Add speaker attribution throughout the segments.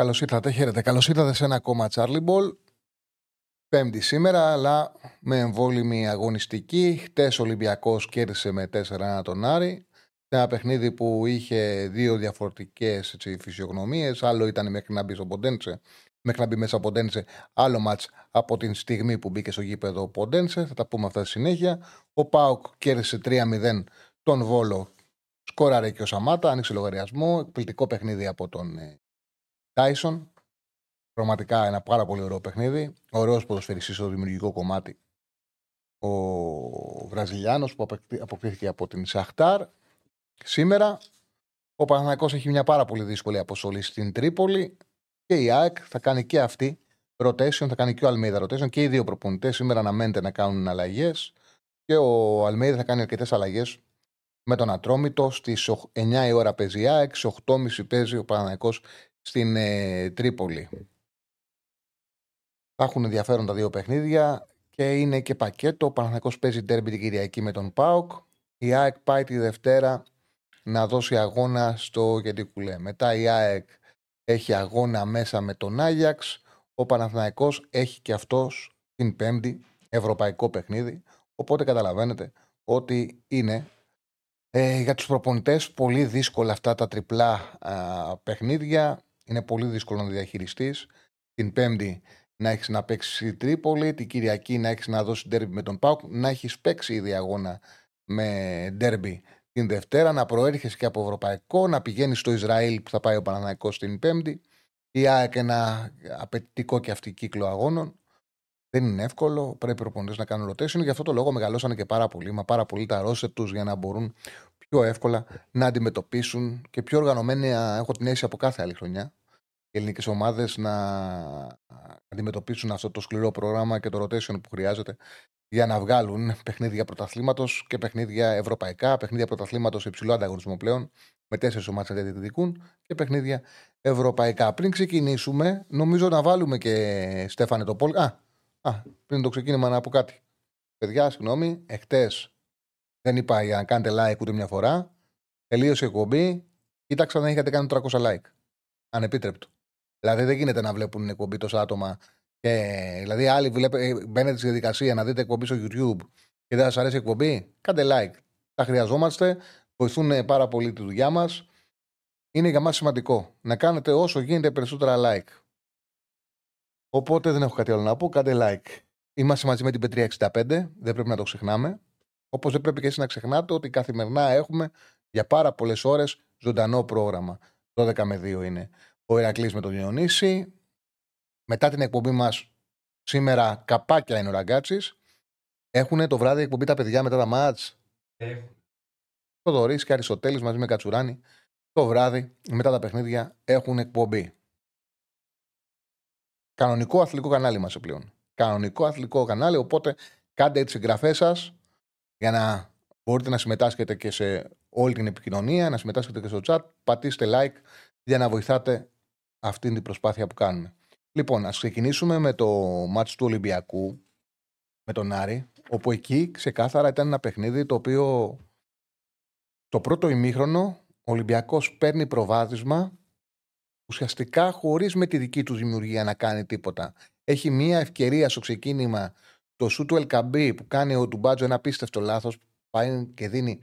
Speaker 1: Καλώς ήρθατε, χαίρετε. Καλώς ήρθατε σε ένα ακόμα Charlie Ball. Πέμπτη σήμερα, αλλά με εμβόλυμη αγωνιστική. Χτες ο Ολυμπιακός κέρδισε με 4-1 τον Άρη. Σε ένα παιχνίδι που είχε δύο διαφορετικές φυσιογνωμίες. Άλλο ήταν μέχρι να μπει στο Ποντένσε, μέχρι να μπει μέσα ο Ποντένσε. Άλλο μάτς από την στιγμή που μπήκε στο γήπεδο ο Ποντένσε. Θα τα πούμε αυτά στη συνέχεια. Ο Πάουκ κέρδισε 3-0 τον Βόλο. Σκόραρε και ο Σαμάτα, άνοιξε λογαριασμό. Εκπληκτικό παιχνίδι από τον Τάισον. Πραγματικά ένα πάρα πολύ ωραίο παιχνίδι. Ωραίος ποδοσφαιριστής στο δημιουργικό κομμάτι. Ο Βραζιλιάνος που αποκτήθηκε από την Σαχτάρ. Σήμερα ο Παναθηναϊκός έχει μια πάρα πολύ δύσκολη αποστολή στην Τρίπολη και η ΑΕΚ θα κάνει και αυτή rotation, θα κάνει και ο Αλμίδα rotation και οι δύο προπονητές. Σήμερα αναμένεται να κάνουν αλλαγές και ο Αλμίδα θα κάνει αρκετές αλλαγές με τον Ατρόμητο. Στις 9 η ώρα παίζει η ΑΕΚ, στις 8.30 παίζει ο Παναθηναϊκός στην ε, Τρίπολη. Θα έχουν ενδιαφέρον τα δύο παιχνίδια και είναι και πακέτο. Ο Παναθηναϊκός παίζει τέρμπι την Κυριακή με τον ΠΑΟΚ. Η ΑΕΚ πάει τη Δευτέρα να δώσει αγώνα στο Γεντικουλέ. Μετά η ΑΕΚ έχει αγώνα μέσα με τον Άγιαξ. Ο Παναθηναϊκός έχει και αυτός την πέμπτη ευρωπαϊκό παιχνίδι. Οπότε καταλαβαίνετε ότι είναι ε, για τους προπονητές πολύ δύσκολα αυτά τα τριπλά παιχνίδια. Είναι πολύ δύσκολο να διαχειριστείς. Την Πέμπτη να έχεις να παίξεις Τρίπολη, την Κυριακή να έχεις να δώσεις ντέρμπι με τον Πάουκ, να έχεις παίξει ήδη αγώνα με ντέρμπι την Δευτέρα, να προέρχεσαι και από Ευρωπαϊκό, να πηγαίνεις στο Ισραήλ που θα πάει ο Παναναναϊκό την Πέμπτη. Η ΑΕΚ ένα απαιτητικό και αυτή κύκλο αγώνων. Δεν είναι εύκολο. Πρέπει οι προπονητές να κάνουν ρωτήσεων. Γι' αυτό το λόγο μεγαλώσανε και πάρα πολύ. Μα πάρα πολύ τα ρόσερ τους για να μπορούν πιο εύκολα να αντιμετωπίσουν και πιο οργανωμένα. Έχω την αίσθηση από κάθε άλλη χρονιά οι ελληνικές ομάδες να αντιμετωπίσουν αυτό το σκληρό πρόγραμμα και το rotation που χρειάζεται για να βγάλουν παιχνίδια πρωταθλήματος και παιχνίδια ευρωπαϊκά, παιχνίδια πρωταθλήματος σε υψηλό ανταγωνισμό πλέον, με τέσσερις ομάδες να διεκδικούν και παιχνίδια ευρωπαϊκά. Πριν ξεκινήσουμε, νομίζω να βάλουμε και Στέφανε το πόλ. Α, α, πριν το ξεκίνημα να πω κάτι. Παιδιά, συγγνώμη, εχθές δεν είπα για να κάνετε like ούτε μια φορά. Τελείωσε η εκπομπή. Κοίταξα να είχατε κάνει 300 like. Ανεπίτρεπτο. Δηλαδή δεν γίνεται να βλέπουν εκπομπή τόσα άτομα. Και, δηλαδή, άλλοι βλέπε, μπαίνετε στη διαδικασία να δείτε εκπομπή στο YouTube και δεν σας αρέσει η εκπομπή. Κάντε like. Τα χρειαζόμαστε. Βοηθούν πάρα πολύ τη δουλειά μας. Είναι για μας σημαντικό να κάνετε όσο γίνεται περισσότερα like. Οπότε δεν έχω κάτι άλλο να πω. Κάντε like. Είμαστε μαζί με την Πετρία 65. Δεν πρέπει να το ξεχνάμε. Όπως δεν πρέπει και εσείς να ξεχνάτε ότι καθημερινά έχουμε για πάρα πολλές ώρες ζωντανό πρόγραμμα. 12 με 2 είναι ο Ηρακλής με τον Διονύση. Μετά την εκπομπή μας, σήμερα καπάκια είναι ο Ραγκάτσης. Έχουν το βράδυ εκπομπή τα παιδιά μετά τα μάτς. Έχουν. Το Δωρή και Αριστοτέλης μαζί με Κατσουράνη. Το βράδυ μετά τα παιχνίδια έχουν εκπομπή. Κανονικό αθλητικό κανάλι μα πλέον. Κανονικό αθλητικό κανάλι, οπότε κάντε τις εγγραφές σας για να μπορείτε να συμμετάσχετε και σε όλη την επικοινωνία, να συμμετάσχετε και στο chat. Πατήστε like για να βοηθάτε αυτή την προσπάθεια που κάνουμε. Λοιπόν, ας ξεκινήσουμε με το μάτς του Ολυμπιακού με τον Άρη, όπου εκεί ξεκάθαρα ήταν ένα παιχνίδι το οποίο το πρώτο ημίχρονο ο Ολυμπιακός παίρνει προβάδισμα ουσιαστικά χωρίς με τη δική του δημιουργία να κάνει τίποτα. Έχει μία ευκαιρία στο ξεκίνημα το σου του Ελκαμπή που κάνει ο Τουμπάτζο ένα απίστευτο λάθος πάει και δίνει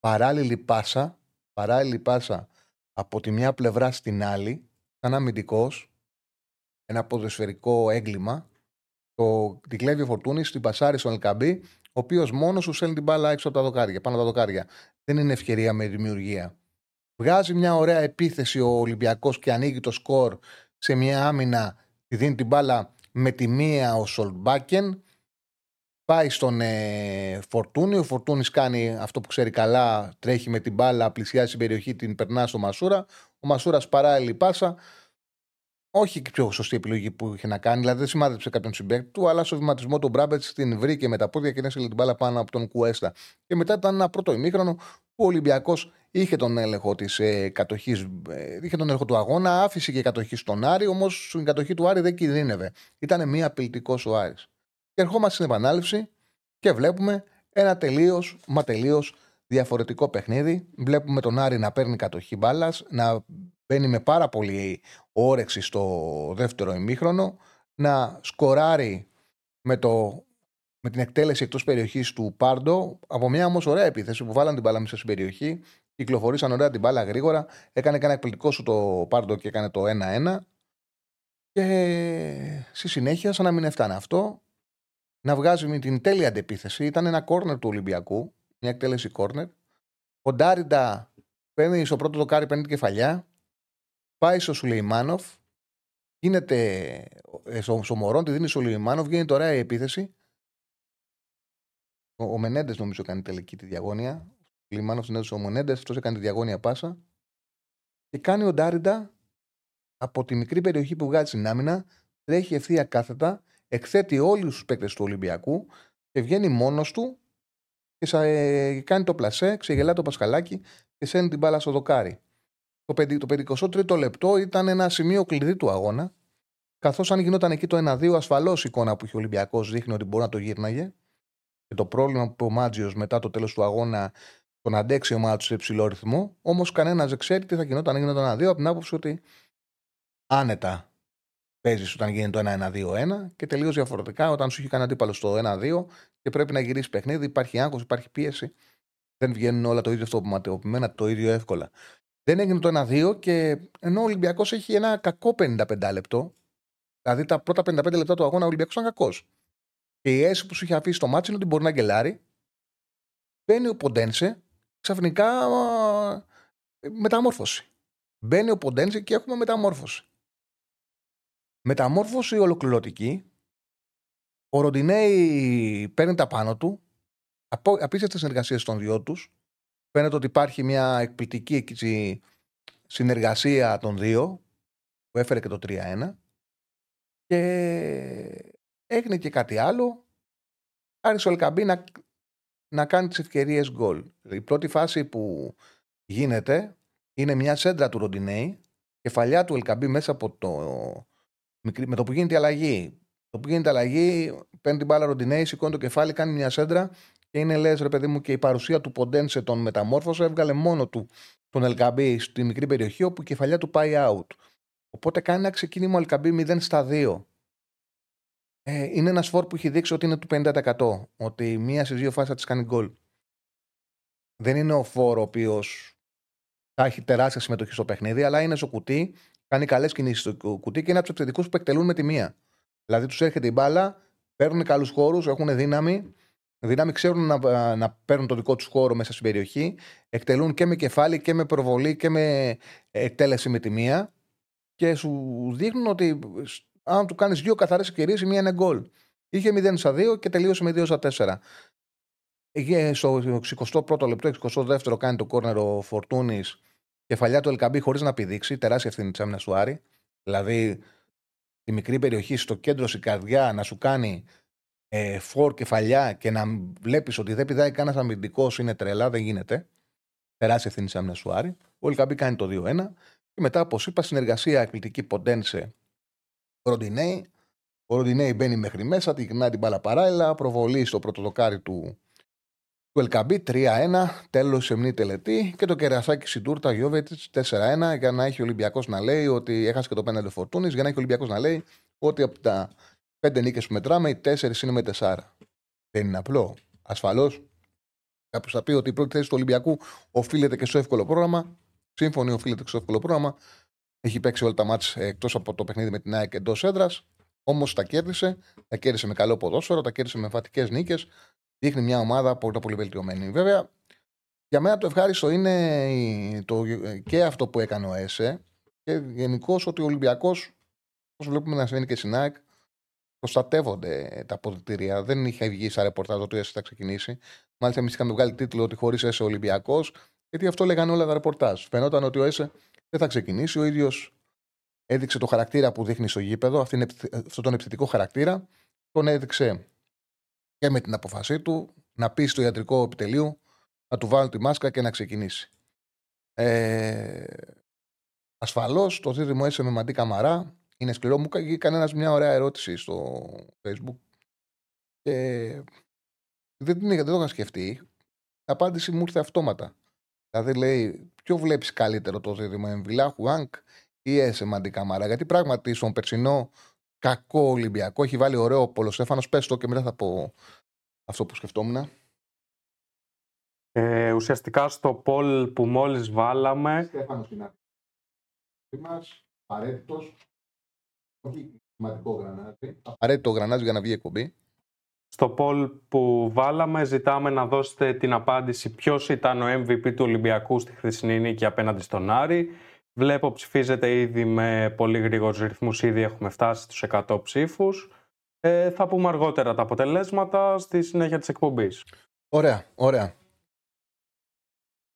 Speaker 1: παράλληλη πάσα, παράλληλη πάσα από τη μια πλευρά στην άλλη σαν αμυντικός, ένα ποδοσφαιρικό έγκλημα, το, την κλέβει ο Φορτούνης, την πασάρει στον Ελκαμπή, ο οποίος μόνος σου στέλνει την μπάλα έξω από τα δοκάρια, πάνω από τα δοκάρια. Δεν είναι ευκαιρία με δημιουργία. Βγάζει μια ωραία επίθεση ο Ολυμπιακός και ανοίγει το σκορ σε μια άμυνα, τη δίνει την μπάλα με τη μία ο Σολτμπάκεν Πάει στον ε, Φορτούνη. Ο Φορτούνης κάνει αυτό που ξέρει καλά. Τρέχει με την μπάλα, πλησιάζει την περιοχή, την περνά στο Μασούρα. Ο Μασούρας παράλληλη πάσα. Όχι η πιο σωστή επιλογή που είχε να κάνει. Δηλαδή δεν σημάδεψε κάποιον συμπέκτη του, αλλά στο βηματισμό του Μπράμπετς την βρήκε με τα πόδια και έσυλε την μπάλα πάνω από τον Κουέστα. Και μετά ήταν ένα πρώτο ημίχρονο που ο Ολυμπιακός είχε τον έλεγχο της ε, κατοχής, ε, είχε τον έλεγχο του αγώνα, άφησε και κατοχή στον Άρη, όμως στην κατοχή του Άρη δεν κινδύνευε. Ήταν μία απειλητικός ο Άρης. Και ερχόμαστε στην επανάληψη και βλέπουμε ένα τελείως, μα τελείως διαφορετικό παιχνίδι. Βλέπουμε τον Άρη να παίρνει κατοχή μπάλας, να μπαίνει με πάρα πολύ όρεξη στο δεύτερο ημίχρονο, να σκοράρει με, το, με την εκτέλεση εκτός περιοχής του Πάρντο από μια όμως ωραία επίθεση που βάλαν την μπάλα μέσα στην περιοχή. Κυκλοφορήσαν ωραία την μπάλα γρήγορα. Έκανε και ένα εκπληκτικό σου το Πάρντο και έκανε το 1-1. Και στη συνέχεια, σαν να μην έφτανε αυτό, να βγάζει με την τέλεια αντεπίθεση. Ήταν ένα κόρνερ του Ολυμπιακού, μια εκτέλεση κόρνερ. Ο Ντάριντα παίρνει στο πρώτο δοκάρι, παίρνει την κεφαλιά. Πάει στο Σουλεϊμάνοφ. Γίνεται ε, στο, στο Μωρόν, τη δίνει στο Σουλεϊμάνοφ. Γίνεται ωραία η επίθεση. Ο, ο Μενέντες νομίζω κάνει τελική τη διαγώνια. Ο Σουλεϊμάνοφ την έδωσε ο Μενέντες, αυτός έκανε τη διαγώνια πάσα. Και κάνει ο Ντάριντα από τη μικρή περιοχή που βγάζει στην άμυνα, τρέχει ευθεία κάθετα εκθέτει όλους τους παίκτες του Ολυμπιακού και βγαίνει μόνος του και ε, κάνει το πλασέ, ξεγελά το Πασχαλάκι και σένει την μπάλα στο δοκάρι. Το, 53ο λεπτό ήταν ένα σημείο κλειδί του αγώνα. Καθώς αν γινόταν εκεί το 1-2, ασφαλώς η εικόνα που είχε ο Ολυμπιακός δείχνει ότι μπορεί να το γύρναγε. Και το πρόβλημα που ο Μάτζιος μετά το τέλος του αγώνα τον αντέξει ο Μάτζιος σε υψηλό ρυθμό. Όμως κανένας δεν ξέρει τι θα γινόταν αν γινόταν 1-2 από την άποψη ότι άνετα παίζεις όταν γίνεται το 1-1-2-1 και τελείως διαφορετικά όταν σου έχει κάνει αντίπαλο στο 1-2 και πρέπει να γυρίσεις παιχνίδι, υπάρχει άγχος, υπάρχει πίεση. Δεν βγαίνουν όλα το ίδιο αυτοματοποιημένα, το ίδιο εύκολα. Δεν έγινε το 1-2 και ενώ ο Ολυμπιακός έχει ένα κακό 55 λεπτό, δηλαδή τα πρώτα 55 λεπτά του αγώνα ο Ολυμπιακός ήταν κακός. Και η αίσθηση που σου είχε αφήσει το μάτσο είναι ότι μπορεί να γκελάρει. Μπαίνει ο Ποντένσε, ξαφνικά μεταμόρφωση. Μπαίνει ο Ποντένσε και έχουμε μεταμόρφωση. Μεταμόρφωση ολοκληρωτική. Ο Ροντινέη παίρνει τα πάνω του. Απίστευτες συνεργασίες των δυο τους. Φαίνεται ότι υπάρχει μια εκπληκτική συνεργασία των δύο που έφερε και το 3-1. Και έγινε και κάτι άλλο. Άρχισε ο Ελκαμπή να, να κάνει τις ευκαιρίες γκολ. Η πρώτη φάση που γίνεται είναι μια σέντρα του Ροντινέη, κεφαλιά του Ελκαμπή μέσα από το με το που γίνεται η αλλαγή. Το που γίνεται η αλλαγή, παίρνει την μπάλα ροντινέη, σηκώνει το κεφάλι, κάνει μια σέντρα και είναι λες, ρε παιδί μου, και η παρουσία του Ποντένσε τον μεταμόρφωσε. Έβγαλε μόνο του τον Ελκαμπή στη μικρή περιοχή όπου η κεφαλιά του πάει out. Οπότε κάνει ένα ξεκίνημα Ελκαμπή 0 στα 2. Ε, είναι ένας φόρ που έχει δείξει ότι είναι του 50%. Ότι μία στις δύο φάσεις θα της κάνει γκολ. Δεν είναι ο φόρ ο οποίος θα έχει τεράστια συμμετοχή στο παιχνίδι, αλλά είναι στο κουτί κάνει καλές κινήσεις στο κουτί και είναι από τους επιθετικούς που εκτελούν με τη μία. Δηλαδή τους έρχεται η μπάλα, παίρνουν καλούς χώρους, έχουν δύναμη. Δύναμη ξέρουν να, να παίρνουν το δικό τους χώρο μέσα στην περιοχή. Εκτελούν και με κεφάλι και με προβολή και με εκτέλεση με τη μία. Και σου δείχνουν ότι αν του κάνεις δύο καθαρές ευκαιρίες, η μία είναι γκολ. Είχε 0 στα 2 και τελείωσε με 2 στα 4. Στο 21ο λεπτό, 22ο κάνει το κόρνερο Φορτούνης κεφαλιά του Ελκαμπή χωρίς να πηδήξει. Τεράστια ευθύνη της άμυνας του Άρη. Δηλαδή, τη μικρή περιοχή στο κέντρο, στην καρδιά, να σου κάνει ε, φορ κεφαλιά και να βλέπεις ότι δεν πηδάει κανένας αμυντικός είναι τρελά, δεν γίνεται. Τεράστια ευθύνη τη άμυνα του Άρη. Ο Ελκαμπή κάνει το 2-1. Και μετά, όπως είπα, συνεργασία εκπληκτική Ποντένσε Ροντινέη. Ο Ροντινέη μπαίνει μέχρι μέσα, την γυρνάει την μπάλα παράλληλα, προβολή στο πρώτο δοκάρι του του Ελκαμπή 3-1, τέλος σεμνή τελετή και το κερασάκι Σιντούρτα Γιώβετ 4-1 για να έχει ο Ολυμπιακός να λέει ότι έχασε και το πέναντι Φορτούνης, για να έχει ο Ολυμπιακός να λέει ότι από τα πέντε νίκες που μετράμε, οι τέσσερις είναι με τεσσάρα. Δεν είναι απλό. Ασφαλώς κάποιος θα πει ότι η πρώτη θέση του Ολυμπιακού οφείλεται και στο εύκολο πρόγραμμα. Σύμφωνοι, οφείλεται και στο εύκολο πρόγραμμα. Έχει παίξει όλα τα μάτια εκτός από το παιχνίδι με την ΑΕΚ εντός έδρας. Όμως τα κέρδισε. Τα κέρδισε με καλό ποδόσφαιρο, τα κέρδισε με φατικέ νίκες δείχνει μια ομάδα πολύ, πολύ βελτιωμένη. Βέβαια, για μένα το ευχάριστο είναι το, και αυτό που έκανε ο ΕΣΕ και γενικώς ότι ο Ολυμπιακός, όπως βλέπουμε να συμβαίνει και στην ΑΕΚ, προστατεύονται τα αποδητήρια. Δεν είχε βγει σαν ρεπορτάζ ότι ο ΕΣΕ θα ξεκινήσει. Μάλιστα, εμείς είχαμε βγάλει τίτλο ότι χωρίς ΕΣΕ Ολυμπιακός, γιατί αυτό λέγανε όλα τα ρεπορτάζ. Φαινόταν ότι ο ΕΣΕ δεν θα ξεκινήσει. Ο ίδιος έδειξε το χαρακτήρα που δείχνει στο γήπεδο, αυτόν τον επιθετικό χαρακτήρα. Τον έδειξε και με την αποφασή του να πει στο ιατρικό επιτελείο να του βάλουν τη μάσκα και να ξεκινήσει. Ε, Ασφαλώς το δίδυμο έσαι με μαντί καμαρά είναι σκληρό. Μου έκανε κανένα μια ωραία ερώτηση στο Facebook και δεν την δεν το είχα σκεφτεί. Η απάντηση μου ήρθε αυτόματα. Δηλαδή λέει, ποιο βλέπεις καλύτερο το δίδυμο, Εμβιλά, Χουάνκ ή Έσε Μαντί Καμαρά. Γιατί πράγματι στον περσινό κακό Ολυμπιακό έχει βάλει ωραίο Πολοσέφανο. Πες το και μετά θα πω αυτό που σκεφτόμουν.
Speaker 2: Ε, ουσιαστικά στο πολ που μόλις βάλαμε...
Speaker 1: Στέφανος είναι μας, απαραίτητος, όχι σημαντικό γρανάζι, απαραίτητο γρανάζι για να βγει εκπομπή.
Speaker 2: Στο πολ που βάλαμε ζητάμε να δώσετε την απάντηση ποιος ήταν ο MVP του Ολυμπιακού στη χρυσή νίκη απέναντι στον Άρη. Βλέπω ψηφίζετε ήδη με πολύ γρήγορους ρυθμούς, ήδη έχουμε φτάσει στους 100 ψήφους. Ε, θα πούμε αργότερα τα αποτελέσματα στη συνέχεια της εκπομπής.
Speaker 1: Ωραία, ωραία.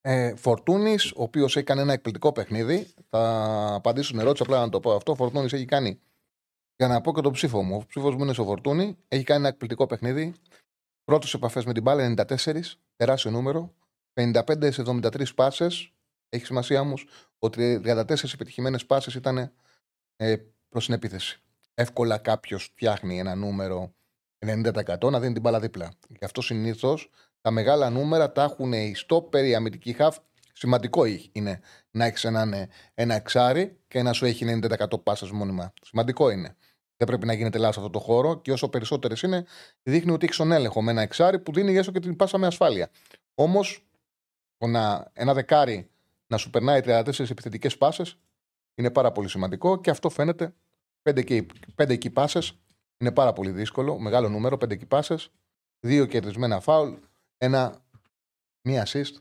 Speaker 1: Ε, Φορτούνης, ο οποίος έχει κάνει ένα εκπληκτικό παιχνίδι. Θα απαντήσω στην ερώτηση, απλά να το πω αυτό. Φορτούνης έχει κάνει. Για να πω και το ψήφο μου. Ο ψήφος μου είναι στο Φορτούνη. Έχει κάνει ένα εκπληκτικό παιχνίδι. Πρώτο επαφές με την μπάλα 94, τεράστιο νούμερο. 55 σε 73 πάσες. Έχει σημασία όμως ότι 34 επιτυχημένες πάσες ήταν ε, προς την επίθεση. Εύκολα κάποιος φτιάχνει ένα νούμερο 90% να δίνει την μπάλα δίπλα. Γι' αυτό συνήθως τα μεγάλα νούμερα τα έχουν οι στόπερ, η αμυντική χαφ. Σημαντικό είναι να έχεις ένα, ένα εξάρι και να σου έχει 90% πάσα μόνιμα. Σημαντικό είναι. Δεν πρέπει να γίνεται λάθος αυτό το χώρο και όσο περισσότερες είναι, δείχνει ότι έχεις τον έλεγχο με ένα εξάρι που δίνει έστω και την πάσα με ασφάλεια. Όμως, ένα δεκάρι να σου περνάει 34 επιθετικές πάσες είναι πάρα πολύ σημαντικό και αυτό φαίνεται. 5 εκεί πάσες είναι πάρα πολύ δύσκολο. Μεγάλο νούμερο, 5 εκεί πάσες. Δύο κερδισμένα φάουλ ένα, μία assist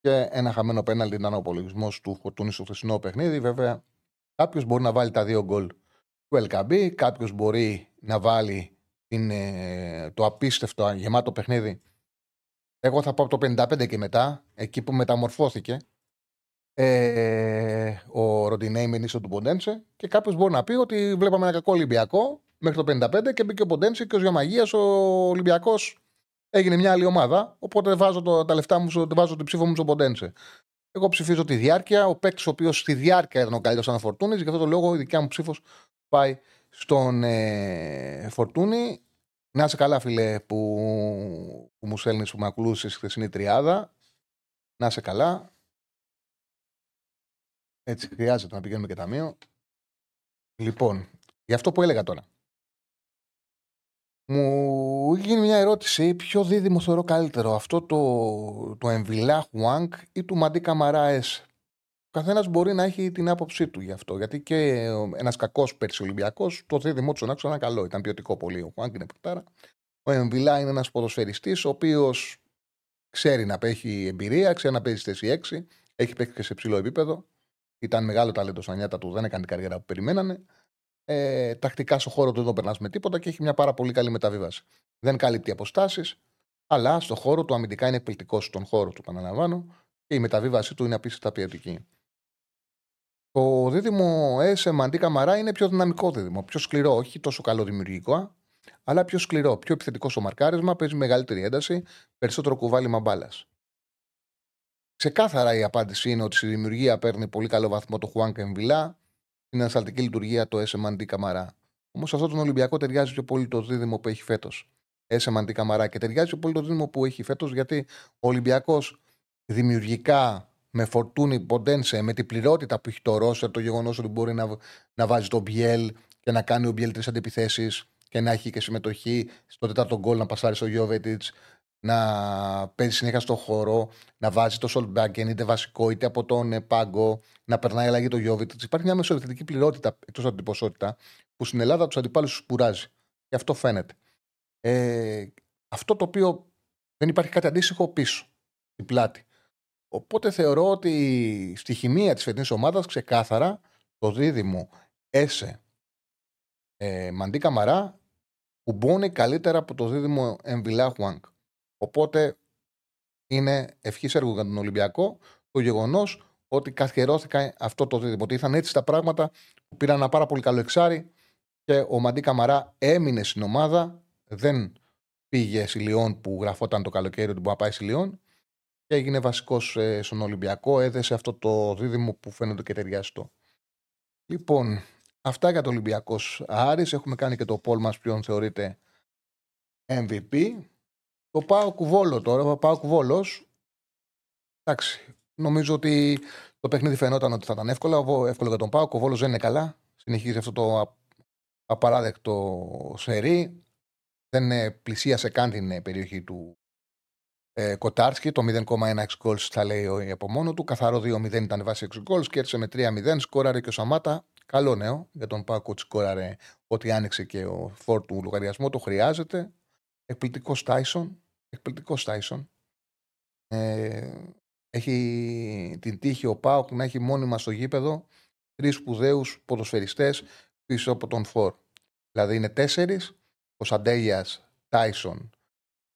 Speaker 1: και ένα χαμένο πέναλτι ήταν ο απολογισμός του Φορτούνη στο χθεσινό παιχνίδι. Βέβαια, κάποιος μπορεί να βάλει τα δύο γκολ του LKB, κάποιος μπορεί να βάλει την, ε, το απίστευτο γεμάτο παιχνίδι. Εγώ θα πάω από το 55 και μετά, εκεί που μεταμορφώθηκε ε, ο Ροντινέη με νήσο του Ποντένσε και κάποιος μπορεί να πει ότι βλέπαμε ένα κακό Ολυμπιακό μέχρι το 55 και μπήκε ο Ποντένσε και ως διαμαγεία ο Ολυμπιακός έγινε μια άλλη ομάδα. Οπότε βάζω το, τα λεφτά μου, βάζω την ψήφο μου στο Ποντένσε. Εγώ ψηφίζω τη διάρκεια. Ο παίκτης ο οποίος στη διάρκεια ήταν ο καλύτερο αναφορτούνης. Γι' αυτό το λόγο η δικιά μου ψήφος πάει στον ε, Φορτούνη. Να είσαι καλά, φίλε, που, που μου στέλνεις που με ακολούθησες στη χθεσινή τριάδα. Να είσαι καλά. Έτσι χρειάζεται να πηγαίνουμε και ταμείο. Λοιπόν, γι' αυτό που έλεγα τώρα. Μου γίνει μια ερώτηση, ποιο δίδυμο θεωρώ καλύτερο, αυτό το, το Εμβιλά Χουάνκ ή του Μαντί Καμαρά Ο καθένας μπορεί να έχει την άποψή του γι' αυτό. Γιατί και ένας κακός πέρσι Ολυμπιακός, το δίδυμό του άξονα ήταν καλό. Ήταν ποιοτικό πολύ. Ο Χουάνκ είναι παιχτάρα. Ο Εμβιλά είναι ένας ποδοσφαιριστής, ο οποίος ξέρει να έχει εμπειρία, ξέρει να παίζει θέση 6, έχει παίξει και σε ψηλό επίπεδο. Ήταν μεγάλο ταλέντο στα νιάτα του, δεν έκανε την καριέρα που περιμένανε. Ε, τακτικά στο χώρο του δεν περνάς με τίποτα και έχει μια πάρα πολύ καλή μεταβίβαση. Δεν καλύπτει αποστάσεις, αλλά στο χώρο του αμυντικά είναι εκπληκτικός στον χώρο του, επαναλαμβάνω, και η μεταβίβασή του είναι απίστευτα ποιοτική. Το δίδυμο ΕΣΕ αντί Καμαρά είναι πιο δυναμικό δίδυμο. Πιο σκληρό, όχι τόσο καλό δημιουργικό, αλλά πιο σκληρό, πιο επιθετικό στο μαρκάρισμα, παίζει μεγαλύτερη ένταση, περισσότερο κουβάλι μπάλας. Ξεκάθαρα η απάντηση είναι ότι στη δημιουργία παίρνει πολύ καλό βαθμό το Χουάνκα Εμβιλά, στην ανασταλτική λειτουργία το SMND Καμαρά. Όμως αυτό τον Ολυμπιακό ταιριάζει πιο πολύ το δίδυμο που έχει φέτος. SMND Καμαρά και ταιριάζει πιο πολύ το δίδυμο που έχει φέτος γιατί ο Ολυμπιακός δημιουργικά με φορτούνι ποντένσε, με την πληρότητα που έχει το Ρώσερ, το γεγονός ότι μπορεί να, να βάζει τον Μπιέλ και να κάνει ο Μπιέλ τρεις αντιπιθέσεις και να έχει και συμμετοχή στο τέταρτο γκολ να πασάρει στο Γιώβετιτς να παίζει συνέχεια στο χώρο, να βάζει το Σολμπάκεν είτε βασικό είτε από τον ε, Πάγκο, να περνάει αλλαγή το Γιώβιτ. Υπάρχει μια μεσοεπιθετική πληρότητα εκτός από την ποσότητα που στην Ελλάδα τους αντιπάλους τους σπουράζει. Και αυτό φαίνεται. Ε, αυτό το οποίο δεν υπάρχει κάτι αντίστοιχο πίσω, στην πλάτη. Οπότε θεωρώ ότι στη χημεία της φετινής ομάδας ξεκάθαρα το δίδυμο Έσε ε, Μαντί Καμαρά κουμπώνει καλύτερα από το δίδυμο Εμβιλά Χουάνκ. Οπότε είναι ευχής έργου για τον Ολυμπιακό το γεγονός ότι καθιερώθηκαν αυτό το δίδυμο. Ότι ήρθαν έτσι τα πράγματα που πήραν ένα πάρα πολύ καλό εξάρι και ο Μαντί Καμαρά έμεινε στην ομάδα. Δεν πήγε στη Λιόν που γραφόταν το καλοκαίρι ότι μπορεί να πάει στη Λιόν και έγινε βασικός ε, στον Ολυμπιακό. Έδεσε αυτό το δίδυμο που φαίνεται και ταιριαστό. Λοιπόν, αυτά για το Ολυμπιακός Άρης. Έχουμε κάνει και το πόλ μας ποιον θεωρείται MVP. Το πάω κουβόλο τώρα. Το πάω κουβόλος. Εντάξει. Νομίζω ότι το παιχνίδι φαινόταν ότι θα ήταν εύκολο. Εύκολο για τον Πάο. Ο Βόλο δεν είναι καλά. Συνεχίζει αυτό το απαράδεκτο σερί. Δεν πλησίασε καν την περιοχή του ε, Κοτάρσκι. Το 0,1 goals θα λέει από μόνο του. Καθαρό 2-0 ήταν βάση 6 goals. Κέρδισε με 3-0. Σκόραρε και ο Σαμάτα. Καλό νέο για τον Πάο ότι σκόραρε ότι άνοιξε και ο φόρ του λογαριασμό. Το χρειάζεται. Εκπληκτικός Τάισον. Εκπληκτικός Τάισον. Ε, έχει την τύχη ο Πάοκ να έχει μόνιμα στο γήπεδο τρεις σπουδαίους ποδοσφαιριστές πίσω από τον Φόρ. Δηλαδή είναι τέσσερις. Ο Σαντέλια, Τάισον,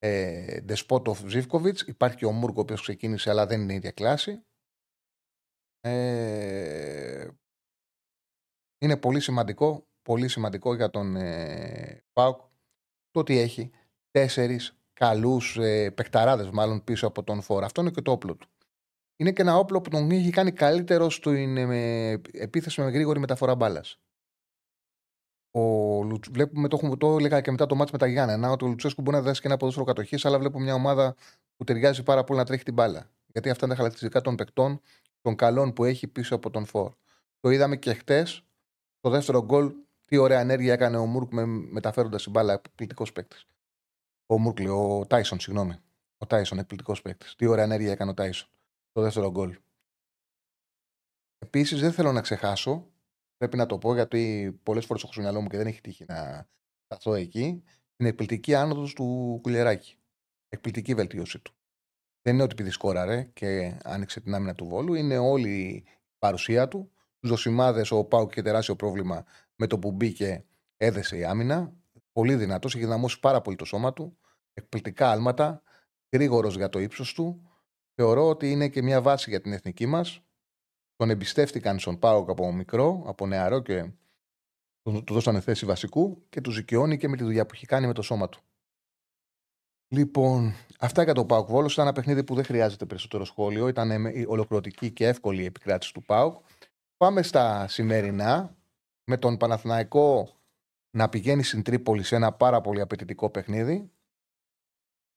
Speaker 1: ε, Ντεσπότοφ, Ζήφκοβιτ. Υπάρχει και ο Μούρκο, ο οποίος ξεκίνησε, αλλά δεν είναι η ίδια κλάση. Ε, είναι πολύ σημαντικό, πολύ σημαντικό για τον ε, Πάοκ το ότι έχει τέσσερις καλούς ε, παικταράδες μάλλον πίσω από τον φόρο. Αυτό είναι και το όπλο του. Είναι και ένα όπλο που τον έχει κάνει καλύτερο στην ε, επίθεση με γρήγορη μεταφορά μπάλα. Βλέπουμε, το, έχουμε, το έλεγα και μετά το μάτι με τα Γιάννενα, ότι ο Λουτσέσκου μπορεί να δώσει και ένα ποδόσφαιρο κατοχής, αλλά βλέπουμε μια ομάδα που ταιριάζει πάρα πολύ να τρέχει την μπάλα. Γιατί αυτά είναι τα χαρακτηριστικά των παικτών, των καλών που έχει πίσω από τον Φόρ. Το είδαμε και χτες, το δεύτερο γκολ, τι ωραία ενέργεια έκανε ο Μούρκ με, μεταφέροντας την μπάλα. Εκπληκτικός παίκτης. Ο Μούρκ, ο Τάισον, συγγνώμη. Ο Τάισον, εκπληκτικός παίκτης. Τι ωραία ενέργεια έκανε ο Τάισον το δεύτερο γκολ. Επίσης, δεν θέλω να ξεχάσω, πρέπει να το πω γιατί πολλές φορές έχω στο μυαλό μου και δεν έχει τύχει να σταθώ εκεί, την εκπληκτική άνοδος του Κουλιεράκη. Εκπληκτική βελτίωση του. Δεν είναι ότι επειδή σκόραρε και άνοιξε την άμυνα του βόλου, είναι όλη η παρουσία του. Στου δοσημάδες ο Πάου είχε τεράστιο πρόβλημα με το που μπήκε, έδεσε η άμυνα. Πολύ δυνατός, έχει δυναμώσει πάρα πολύ το σώμα του. Εκπληκτικά άλματα. Γρήγορος για το ύψος του θεωρώ ότι είναι και μια βάση για την εθνική μας. Τον εμπιστεύτηκαν στον Πάοκ από μικρό, από νεαρό και του δώσανε θέση βασικού και τους δικαιώνει και με τη δουλειά που έχει κάνει με το σώμα του. Λοιπόν, αυτά για το Πάοκ Βόλος. Ήταν ένα παιχνίδι που δεν χρειάζεται περισσότερο σχόλιο. Ήταν ολοκληρωτική και εύκολη η επικράτηση του Πάοκ. Πάμε στα σημερινά με τον Παναθηναϊκό να πηγαίνει στην Τρίπολη σε ένα πάρα πολύ απαιτητικό παιχνίδι.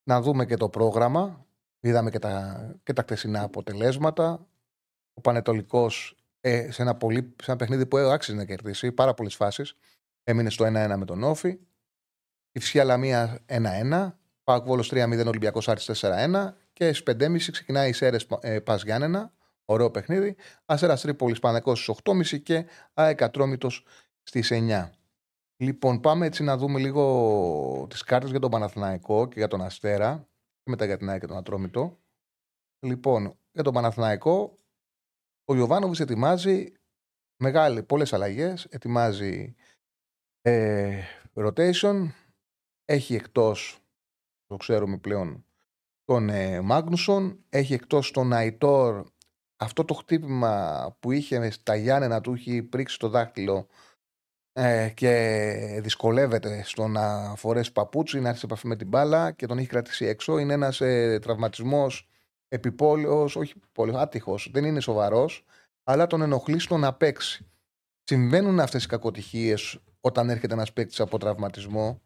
Speaker 1: Να δούμε και το πρόγραμμα. Είδαμε και τα, και τα χτεσινά αποτελέσματα. Ο Πανετολικός ε, σε, ένα πολύ, σε ένα παιχνίδι που άξιζε να κερδίσει πάρα πολλές φάσεις. Έμεινε στο 1-1 με τον Όφη. Η Φυσιά Λαμία 1-1. Πάοκ Βόλος 3-0, Ολυμπιακός Άρης 4-1. Και στις 5.30 ξεκινάει η Σέρες ε, Πας Γιάννενα. Ωραίο παιχνίδι. Αστέρας Τρίπολης Πανεκός στις 8.30 και ΑΕΚ Ατρόμητος στις 9. Λοιπόν, πάμε έτσι να δούμε λίγο τις κάρτες για τον Παναθηναϊκό και για τον Αστέρα και μετά για την ΑΕΚ και τον Ατρόμητο. Λοιπόν, για τον Παναθηναϊκό, ο Ιωβάνοβης ετοιμάζει μεγάλη, πολλές αλλαγές, ετοιμάζει ε, rotation, έχει εκτός, το ξέρουμε πλέον, τον ε, Μάγνουσον, έχει εκτός τον Αϊτόρ, αυτό το χτύπημα που είχε στα Γιάννενα του έχει πρίξει το δάχτυλο ε, και δυσκολεύεται στο να φορέσει παπούτσι, να έρθει σε επαφή με την μπάλα και τον έχει κρατήσει έξω. Είναι ένας ε, τραυματισμός επιπόλαιος, όχι πολύ άτυχος, δεν είναι σοβαρός, αλλά τον ενοχλεί στο να παίξει. Συμβαίνουν αυτές οι κακοτυχίες όταν έρχεται ένας παίκτης από τραυματισμό;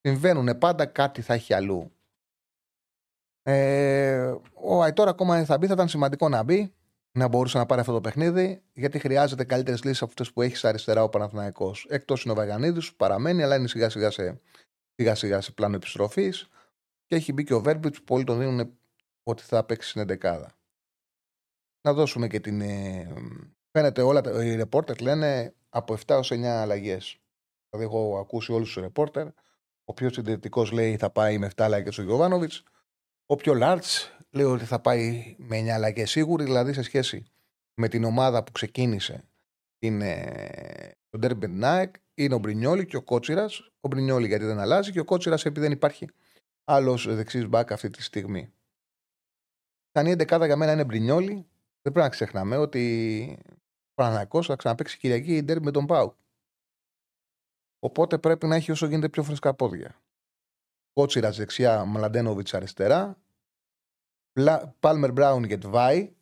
Speaker 1: Συμβαίνουν πάντα κάτι θα έχει αλλού. Ε, ο Αϊτόρ ακόμα θα μπει, θα ήταν σημαντικό να μπει να μπορούσε να πάρει αυτό το παιχνίδι, γιατί χρειάζεται καλύτερες λύσεις από αυτές που έχει στα αριστερά ο Παναθυναϊκό. Εκτός είναι ο Βαγανίδη, που παραμένει, αλλά είναι σιγά σιγά σε, σιγά σιγά σε πλάνο επιστροφής. Και έχει μπει και ο Βέρμπιτς που πολλοί τον δίνουν ότι θα παίξεις στην 11. Να δώσουμε και την. Ε, φαίνεται όλα οι ρεπόρτερ λένε από 7 έως 9 αλλαγές. Δηλαδή, έχω ακούσει όλους τους ρεπόρτερ. Ο πιο συντηρητικός λέει θα πάει με 7 αλλαγές ο Γιωβάνοβιτς. Ο πιο large λέω ότι θα πάει με 9 αλλαγές σίγουρη, δηλαδή σε σχέση με την ομάδα που ξεκίνησε την, ε, τον Derby Nike, είναι ο Μπρινιόλη και ο Κότσιρας. Ο Μπρινιόλη γιατί δεν αλλάζει και ο Κότσιρας επειδή δεν υπάρχει άλλος δεξί μπακ αυτή τη στιγμή. Η εντεκάδα για μένα είναι Μπρινιόλη. Δεν πρέπει να ξεχνάμε ότι ο Παναναναϊκό θα ξαναπέξει Κυριακή η με τον Πάου. Οπότε πρέπει να έχει όσο γίνεται πιο φρεσκά πόδια. Κότσιρας δεξιά, Μλαντένοβιτς αριστερά. Πάλμερ Μπράουν και Τβάη.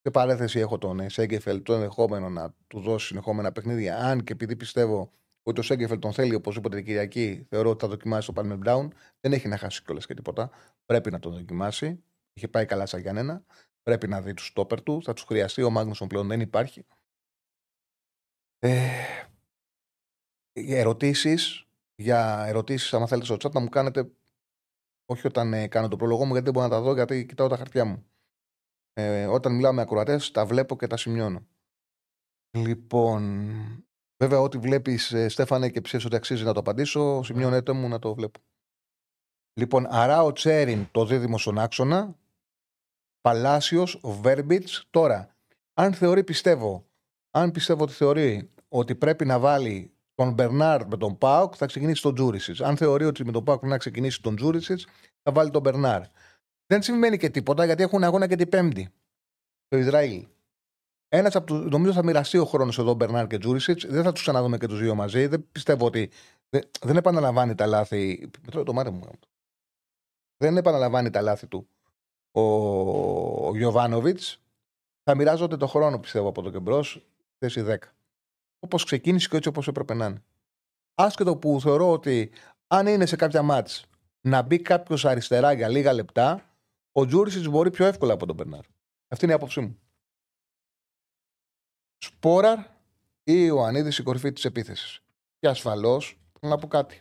Speaker 1: Σε παρέθεση έχω τον Σέγκεφελ το ενδεχόμενο να του δώσει συνεχόμενα παιχνίδια. Αν και επειδή πιστεύω ότι ο Σέγκεφελ τον θέλει οπωσδήποτε την Κυριακή, θεωρώ ότι θα δοκιμάσει το Πάλμερ Μπράουν. Δεν έχει να χάσει κιόλας και τίποτα. Πρέπει να τον δοκιμάσει. Είχε πάει καλά σαν Γιάννενα. Πρέπει να δει τους στόπερ του. Θα τους χρειαστεί. Ο Μάγνουσον πλέον δεν υπάρχει. Ε, ερωτήσεις για ερωτήσεις αν θέλετε στο chat να μου κάνετε όχι όταν ε, κάνω το πρόλογο μου γιατί δεν μπορώ να τα δω γιατί κοιτάω τα χαρτιά μου ε, όταν μιλάω με ακροατές τα βλέπω και τα σημειώνω λοιπόν βέβαια ό,τι βλέπεις ε, Στέφανε και πες ότι αξίζει να το απαντήσω σημειώνετε μου να το βλέπω λοιπόν Αραούχο, Τσέριν το δίδυμο στον άξονα Παλάσιος, Βέρμπιτς τώρα αν θεωρεί πιστεύω αν πιστεύω ότι θεωρεί ότι πρέπει να βάλει τον Μπερνάρ με τον Πάοκ, θα ξεκινήσει τον Τζούρισιτς. Αν θεωρεί ότι με τον Πάοκ πρέπει να ξεκινήσει τον Τζούρισιτς, θα βάλει τον Μπερνάρ. Δεν σημαίνει και τίποτα γιατί έχουν αγώνα και την Πέμπτη. Το Ισραήλ. Ένας από τους. Νομίζω θα μοιραστεί ο χρόνος εδώ Μπερνάρ και Τζούρισιτ. Δεν θα τους ξαναδούμε και τους δύο μαζί. Δεν πιστεύω ότι. Δεν επαναλαμβάνει τα λάθη. Μετρώω το μάτι μου. Δεν επαναλαμβάνει τα λάθη του ο, ο Γιωβάνοβιτς. Θα μοιράζονται το χρόνο πιστεύω από εδώ και μπρος. Θέση 10 όπως ξεκίνησε και έτσι όπως έπρεπε να είναι. Άσχετο που θεωρώ ότι αν είναι σε κάποια μάτς να μπει κάποιος αριστερά για λίγα λεπτά, ο Τζούρισιτς μπορεί πιο εύκολα από τον Μπερνάρ. Αυτή είναι η άποψή μου. Σπόραρ ή ο Ανίδη η κορυφή της επίθεσης. Και ασφαλώς να πω κάτι.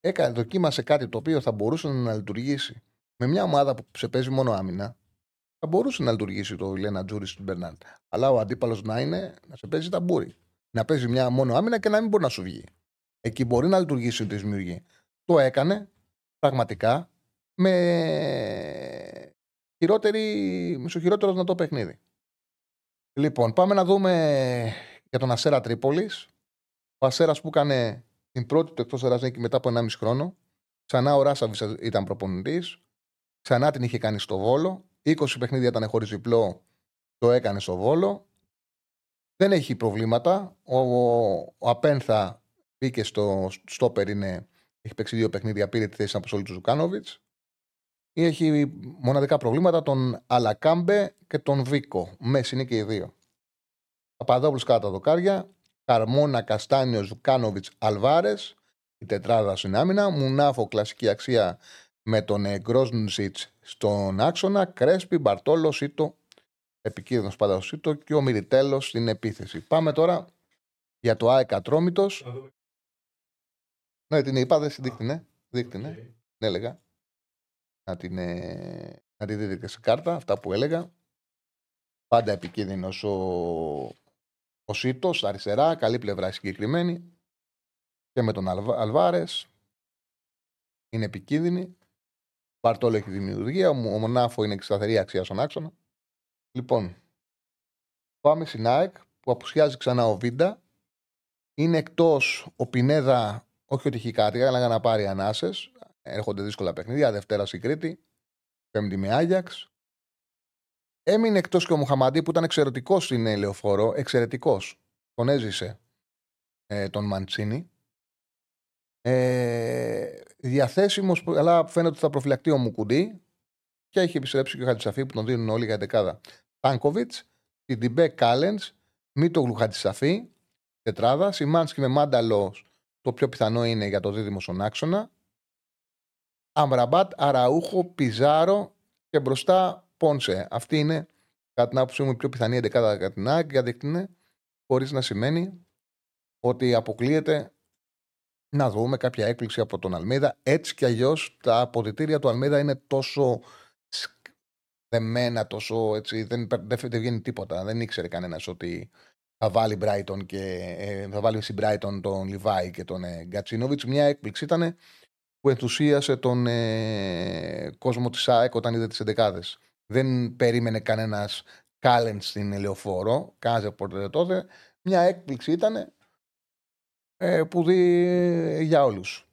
Speaker 1: Έκανε, δοκίμασε κάτι το οποίο θα μπορούσε να λειτουργήσει με μια ομάδα που σε παίζει μόνο άμυνα θα μπορούσε να λειτουργήσει το Λένα Τζούρι στην Μπερνάρντ. Αλλά ο αντίπαλος να είναι να σε παίζει ταμπούρι. Να παίζει μια μόνο άμυνα και να μην μπορεί να σου βγει. Εκεί μπορεί να λειτουργήσει τη δημιουργία. Το έκανε πραγματικά με, χειρότερη, με στο χειρότερο δυνατό παιχνίδι. Λοιπόν, πάμε να δούμε για τον Ασέρα Τρίπολης. Ο Ασέρα που έκανε την πρώτη του εκτός Ερασνίκη μετά από 1,5 χρόνο. Ξανά ο Ράσαβης ήταν προπονητής. Ξανά την είχε κάνει στο Βόλο. 20 παιχνίδια ήταν χωρίς διπλό, το έκανε στο Βόλο. Δεν έχει προβλήματα. Ο, ο Απένθα μπήκε στο στόπερ, είναι, έχει παίξει δύο παιχνίδια, πήρε τη θέση από του Ζουκάνοβιτς. Έχει μοναδικά προβλήματα τον Αλακάμπε και τον Βίκο. Μέση είναι και οι δύο. Παπαδόπουλος κάτω τα δοκάρια. Καρμόνα, Καστάνιο, Ζουκάνοβιτς, Αλβάρες. Η τετράδα στην άμυνα. Μουνάφο, κλασική αξία με τον Γκρόσνουσιτ στον άξονα, Κρέσπι, Μπαρτόλο, Σίτο, επικίνδυνος πάντα ο Σίτο και ο Μυριτέλο στην επίθεση. Πάμε τώρα για το ΑΕΚ Ατρόμητος. Ναι, την είπα, δεν δείχνει, ναι. Δείχνει, ναι. Okay. Ναι, έλεγα. Να την, ε, να τη δείτε και σε κάρτα, αυτά που έλεγα. Πάντα επικίνδυνος ο, ο Σίτος, αριστερά, καλή πλευρά συγκεκριμένη. Και με τον Αλβάρες. Είναι επικίνδυνη. Μπαρτόλο έχει δημιουργία, ο Μονάφο είναι σταθερή αξία στον άξονα. Λοιπόν, πάμε στην ΑΕΚ που απουσιάζει ξανά ο Βίντα. Είναι εκτός ο Πινέδα, όχι ότι έχει κάτι, αλλά για να πάρει ανάσες. Έρχονται δύσκολα παιχνίδια. Δευτέρα στην Κρήτη. Πέμπτη με Άγιαξ. Έμεινε εκτός και ο Μουχαμαντή που ήταν εξαιρετικός στην Ελεοφόρο. Εξαιρετικός. Τον έζησε ε, τον Μαντσίνη. Ε, Διαθέσιμος, αλλά φαίνεται ότι θα προφυλακτεί ο Μουκουντή και έχει επιστρέψει και ο Χατζησαφή που τον δίνουν όλοι για δεκάδα. Τάνκοβιτ, Τιντιμπέ Κάλεντς, Μίτογλου Χατζησαφή, τετράδα. Σιμάνσκι με Μάνταλος, το πιο πιθανό είναι για το δίδυμο στον άξονα. Αμραμπάτ, Αραούχο, Πιζάρο και μπροστά Πόνσε. Αυτή είναι, κατά την άποψή μου, η πιο πιθανή εντεκάδα για την ΑΕΚ. Γιατί χωρίς να σημαίνει ότι αποκλείεται να δούμε κάποια έκπληξη από τον Αλμίδα. Έτσι κι αλλιώς τα αποδητήρια του Αλμίδα είναι τόσο δεμένα, τόσο έτσι, δεν, δεν, βγαίνει τίποτα. Δεν ήξερε κανένας ότι θα βάλει Brighton και ε, θα βάλει στην Brighton τον Λιβάη και τον ε, Γκατσίνοβιτς. Μια έκπληξη ήταν που ενθουσίασε τον ε, κόσμο της ΑΕΚ όταν είδε τις 11. Δεν περίμενε κανένας κάλεντ στην ελεοφόρο, κάζε ποτέ τότε. Μια έκπληξη ήταν ε, που δει για όλους.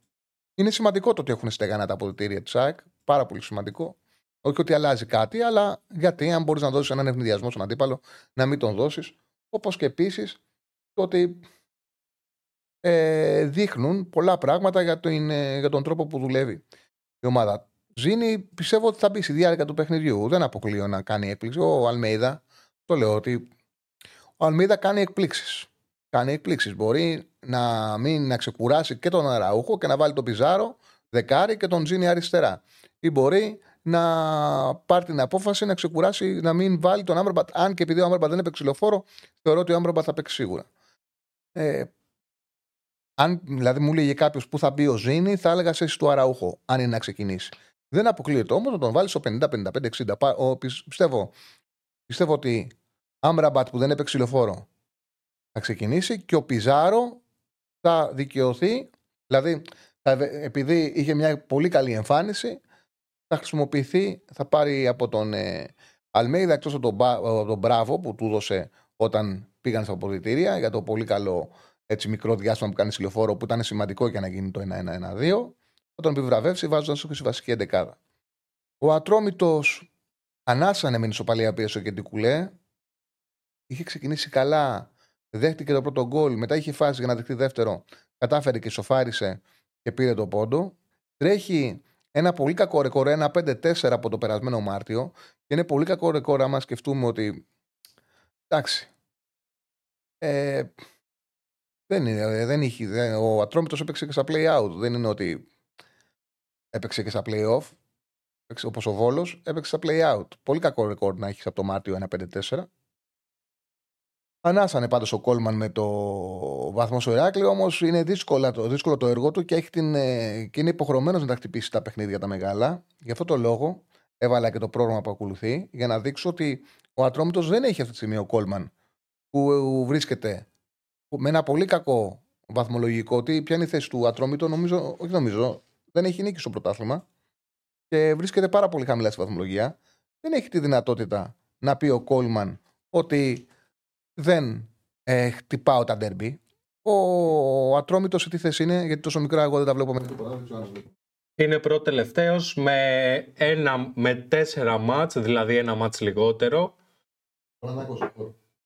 Speaker 1: Είναι σημαντικό το ότι έχουν στεγανά τα αποδητήρια της ΑΕΚ. Πάρα πολύ σημαντικό. Όχι ότι αλλάζει κάτι, αλλά γιατί αν μπορείς να δώσεις έναν ευνηδιασμό στον αντίπαλο, να μην τον δώσεις. Όπως και επίσης το ότι ε, δείχνουν πολλά πράγματα για τον, ε, για τον τρόπο που δουλεύει η ομάδα. Ζίνι πιστεύω ότι θα μπει στη διάρκεια του παιχνιδιού. Δεν αποκλείω να κάνει έκπληξη. Ο Αλμέιδα, το λέω ότι ο Αλμέιδα κάνει εκπλήξεις. Κάνει εκπλήξεις. Μπορεί να μην να ξεκουράσει και τον Αραούχο και να βάλει τον Πιζάρο δεκάρι και τον Ζίνι αριστερά. Ή μπορεί να πάρει την απόφαση να ξεκουράσει, να μην βάλει τον Άμραμπατ. Αν και επειδή ο Άμραμπατ δεν έπαιξε λεωφόρο, θεωρώ ότι ο Άμραμπατ θα παίξει σίγουρα. Ε, αν δηλαδή μου λέγε κάποιος που θα μπει ο Ζήνη, θα έλεγα σε του Αραούχο, αν είναι να ξεκινήσει. Δεν αποκλείεται όμως να τον βάλει στο 50-55-60. Πιστεύω, πιστεύω ότι Άμπραμπατ που δεν έπαιξε λεωφόρο θα ξεκινήσει και ο Πιζάρο θα δικαιωθεί. Δηλαδή, επειδή είχε μια πολύ καλή εμφάνιση, θα χρησιμοποιηθεί, θα πάρει από τον ε, Αλμέιδα εκτός από τον, τον Μπράβο που του έδωσε όταν πήγαν στα αποδητήρια για το πολύ καλό έτσι, μικρό διάστημα που κάνει λεωφόρο που ήταν σημαντικό για να γίνει το 1-1-1-2. Θα τον επιβραβεύσει βάζοντας το στη βασική εντεκάδα. Ο Ατρόμητος ανάσανε με ισοπαλία πίεση και την κουλέ. Είχε ξεκινήσει καλά. Δέχτηκε το πρώτο γκολ. Μετά είχε φάσει για να δεχτεί δεύτερο. Κατάφερε και σοφάρισε και πήρε το πόντο. Τρέχει ένα πολύ κακό ρεκόρ, ένα 5-4 από το περασμένο Μάρτιο. Και είναι πολύ κακό ρεκόρ άμα σκεφτούμε ότι. Εντάξει. Ε, δεν είναι, δεν είχε, δεν, ο Ατρόμητος έπαιξε και στα play-out. Δεν είναι ότι έπαιξε και στα play-off. Όπως ο Βόλος έπαιξε στα play-out. Πολύ κακό ρεκόρ να έχεις από το Μάρτιο 1-5-4. Ανάσανε πάντως ο Κόλμαν με το βαθμό στο Ηράκλειο, όμως είναι δύσκολο το, δύσκολο το έργο του και, έχει την, ε, και είναι υποχρεωμένος να τα χτυπήσει τα παιχνίδια τα μεγάλα. Γι' αυτό το λόγο έβαλα και το πρόγραμμα που ακολουθεί για να δείξω ότι ο Ατρόμητος δεν έχει αυτή τη στιγμή ο Κόλμαν που βρίσκεται με ένα πολύ κακό βαθμολογικό. Ότι ποια είναι η θέση του Ατρόμητο, νομίζω, όχι νομίζω, δεν έχει νίκη στο πρωτάθλημα και βρίσκεται πάρα πολύ χαμηλά στη βαθμολογία. Δεν έχει τη δυνατότητα να πει ο Κόλμαν ότι δεν ε, χτυπάω τα ντέρμπι. Ο Ατρόμητος σε τι θέση είναι, γιατί τόσο μικρά εγώ δεν τα βλέπω με τίποτα.
Speaker 2: Είναι πρώτο τελευταίος με, ένα, με τέσσερα μάτς, δηλαδή ένα μάτς λιγότερο.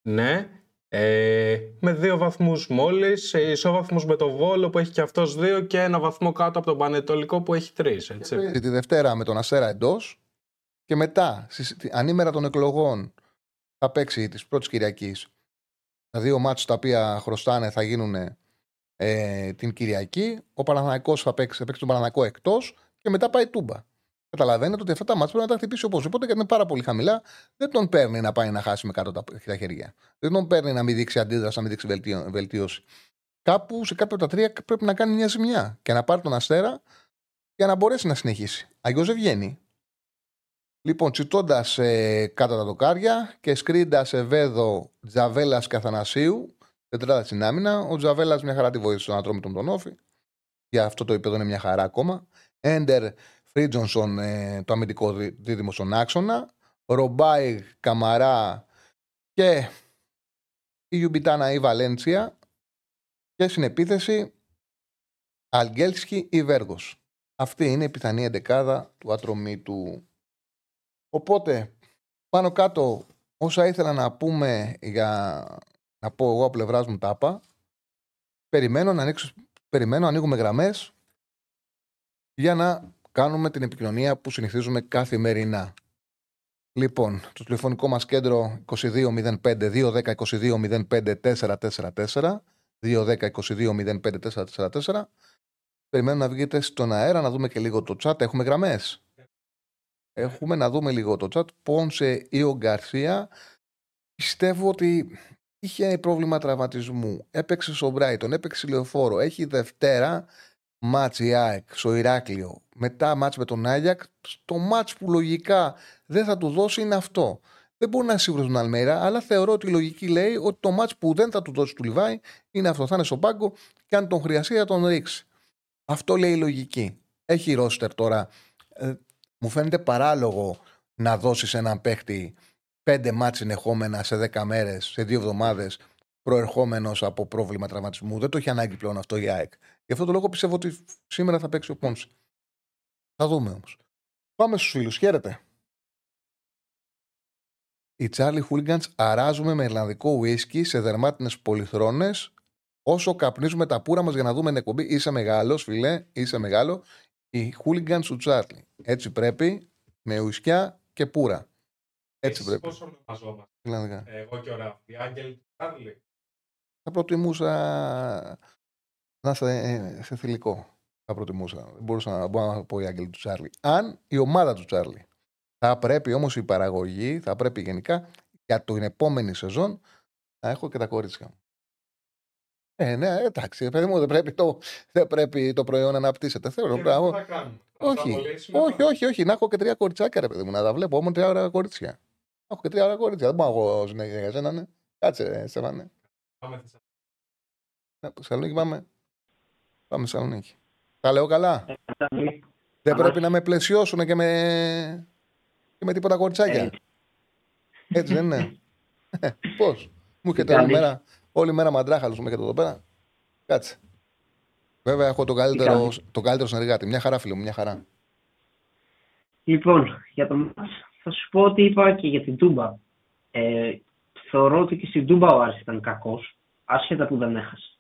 Speaker 2: Ναι. Ε, με δύο βαθμούς μόλις, ισόβαθμος με το Βόλο που έχει και αυτός δύο και ένα βαθμό κάτω από τον Πανετολικό που έχει τρεις. Έτσι.
Speaker 1: Τη Δευτέρα με τον Αστέρα εντός και μετά, ανήμερα των εκλογών, θα παίξει της πρώτης Κυριακής. Τα δύο μάτια τα οποία χρωστάνε θα γίνουν ε, την Κυριακή. Ο Παναθηναϊκός θα παίξει, θα παίξει τον Παναθηναϊκό εκτός και μετά πάει τούμπα. Καταλαβαίνετε ότι αυτά τα μάτια πρέπει να τα χτυπήσει οπωσδήποτε γιατί είναι πάρα πολύ χαμηλά. Δεν τον παίρνει να πάει να χάσει με κάτω τα χέρια. Δεν τον παίρνει να μην δείξει αντίδραση, να μην δείξει βελτίωση. Κάπου σε κάποια από τα τρία πρέπει να κάνει μια ζημιά και να πάρει τον αστέρα για να μπορέσει να συνεχίσει. Αλλιώς δεν βγαίνει. Λοιπόν, τσιτώντας ε, κάτω τα δοκάρια και σκρίντας σε βέδο Τζαβέλας και Αθανασίου, τετράδα στην άμυνα. Ο Τζαβέλας μια χαρά τη βοήθησε στον ατρόμητο τον Όφη. Για αυτό το επίπεδο είναι μια χαρά ακόμα. Έντερ Φρίτζονσον ε, το αμυντικό δίδυμο στον άξονα. Ρομπάι, Καμαρά και η Ιουμπιτάνα ή Βαλέντσια. Και στην επίθεση Αλγκέλσκι ή Βέργος. Αυτή είναι η πιθανή εντεκάδα του ατρωμίτου. Οπότε, πάνω κάτω, όσα ήθελα να πούμε για να πω εγώ από πλευράς μου τάπα, περιμένω να ανοίξω, περιμένω, ανοίγουμε γραμμές για να κάνουμε την επικοινωνία που συνηθίζουμε καθημερινά. Λοιπόν, το τηλεφωνικό μας κέντρο 2205-210-2205-444 210-2205-444 Περιμένουμε να βγείτε στον αέρα να δούμε και λίγο το chat. Έχουμε γραμμές. Έχουμε να δούμε λίγο το chat. Πόνσε ή ο Γκαρσία. Πιστεύω ότι είχε πρόβλημα τραυματισμού. Έπαιξε στο Μπράιτον, έπαιξε λεωφόρο. Έχει Δευτέρα μάτς η ΑΕΚ στο Ηράκλειο, μετά μάτς με τον Άγιακ, το μάτς που λογικά δεν θα του δώσει είναι αυτό. Δεν μπορεί να είναι σίγουρος τον Αλμέρα, αλλά θεωρώ ότι η λογική λέει ότι το μάτς που δεν θα του δώσει του Λιβάη είναι αυτό. Θα είναι στον πάγκο και αν τον χρειαστεί θα τον ρίξει. Αυτό λέει η λογική. Έχει ρόστερ τώρα. Ε, μου φαίνεται παράλογο να δώσεις έναν παίχτη πέντε μάτς συνεχόμενα σε δέκα μέρες, σε δύο εβδομάδες, προερχόμενος από πρόβλημα τραυματισμού. Δεν το έχει ανάγκη πλέον αυτό η ΑΕΚ. Γι' αυτό το λόγο πιστεύω ότι σήμερα θα παίξει ο Πόνση. Θα δούμε όμως. Πάμε στους φίλους. Χαίρετε. Οι Charlie Hooligans αράζουμε με Ιρλανδικό ουίσκι σε δερμάτινες πολυθρόνες όσο καπνίζουμε τα πουρα μας για να δούμε την εκπομπή. Είσαι μεγάλος, φιλέ, είσαι μεγάλο. Οι Hooligans του Charlie. Έτσι πρέπει, με ουισκιά και πουρα. Έτσι πρέπει.
Speaker 2: Πώς ονομαζόμαστε; Εγώ και ο Ραφ. Οι Άγγελοι του Τσάρλι.
Speaker 1: Θα προτιμούσα να είσαι ε, σε θηλυκό. Θα προτιμούσα. Δεν μπορούσα να, μπορώ να πω οι Άγγελοι του Τσάρλι. Αν η ομάδα του Τσάρλι. Θα πρέπει όμως η παραγωγή, θα πρέπει γενικά για την επόμενη σεζόν να έχω και τα κορίτσια μου. Ε, ναι, εντάξει, παιδί μου, δεν πρέπει το, δεν πρέπει το προϊόν να αναπτύσσεται. Θέλω πράγμα. Όχι, όχι, όχι, όχι, να έχω και τρία κοριτσάκια, ρε παιδί μου, να τα βλέπω. Όμως τρία ώρα κορίτσια. Έχω και τρία ώρα κορίτσια. Δεν μπορώ να έχω συνέχεια για σένα, ναι. Κάτσε, Στεφάνε. Πάμε Θεσσαλονίκη πάμε. Πάμε Θεσσαλονίκη. Τα λέω καλά; Δεν πρέπει να με πλαισιώσουν και με, και με τίποτα κοριτσάκια. Έτσι δεν είναι. Πώς; Μου έχετε όλη μέρα, όλη μέρα μαντράχαλος μου έχετε εδώ πέρα. Κάτσε. Βέβαια έχω τον καλύτερο, το καλύτερο συνεργάτη. Μια χαρά, φίλο μου, μια χαρά.
Speaker 3: Λοιπόν, για τον θα σου πω ότι είπα και για την Τούμπα. Ε, θεωρώ ότι και στην Τούμπα ο Άρης ήταν κακός, άσχετα που δεν έχασε.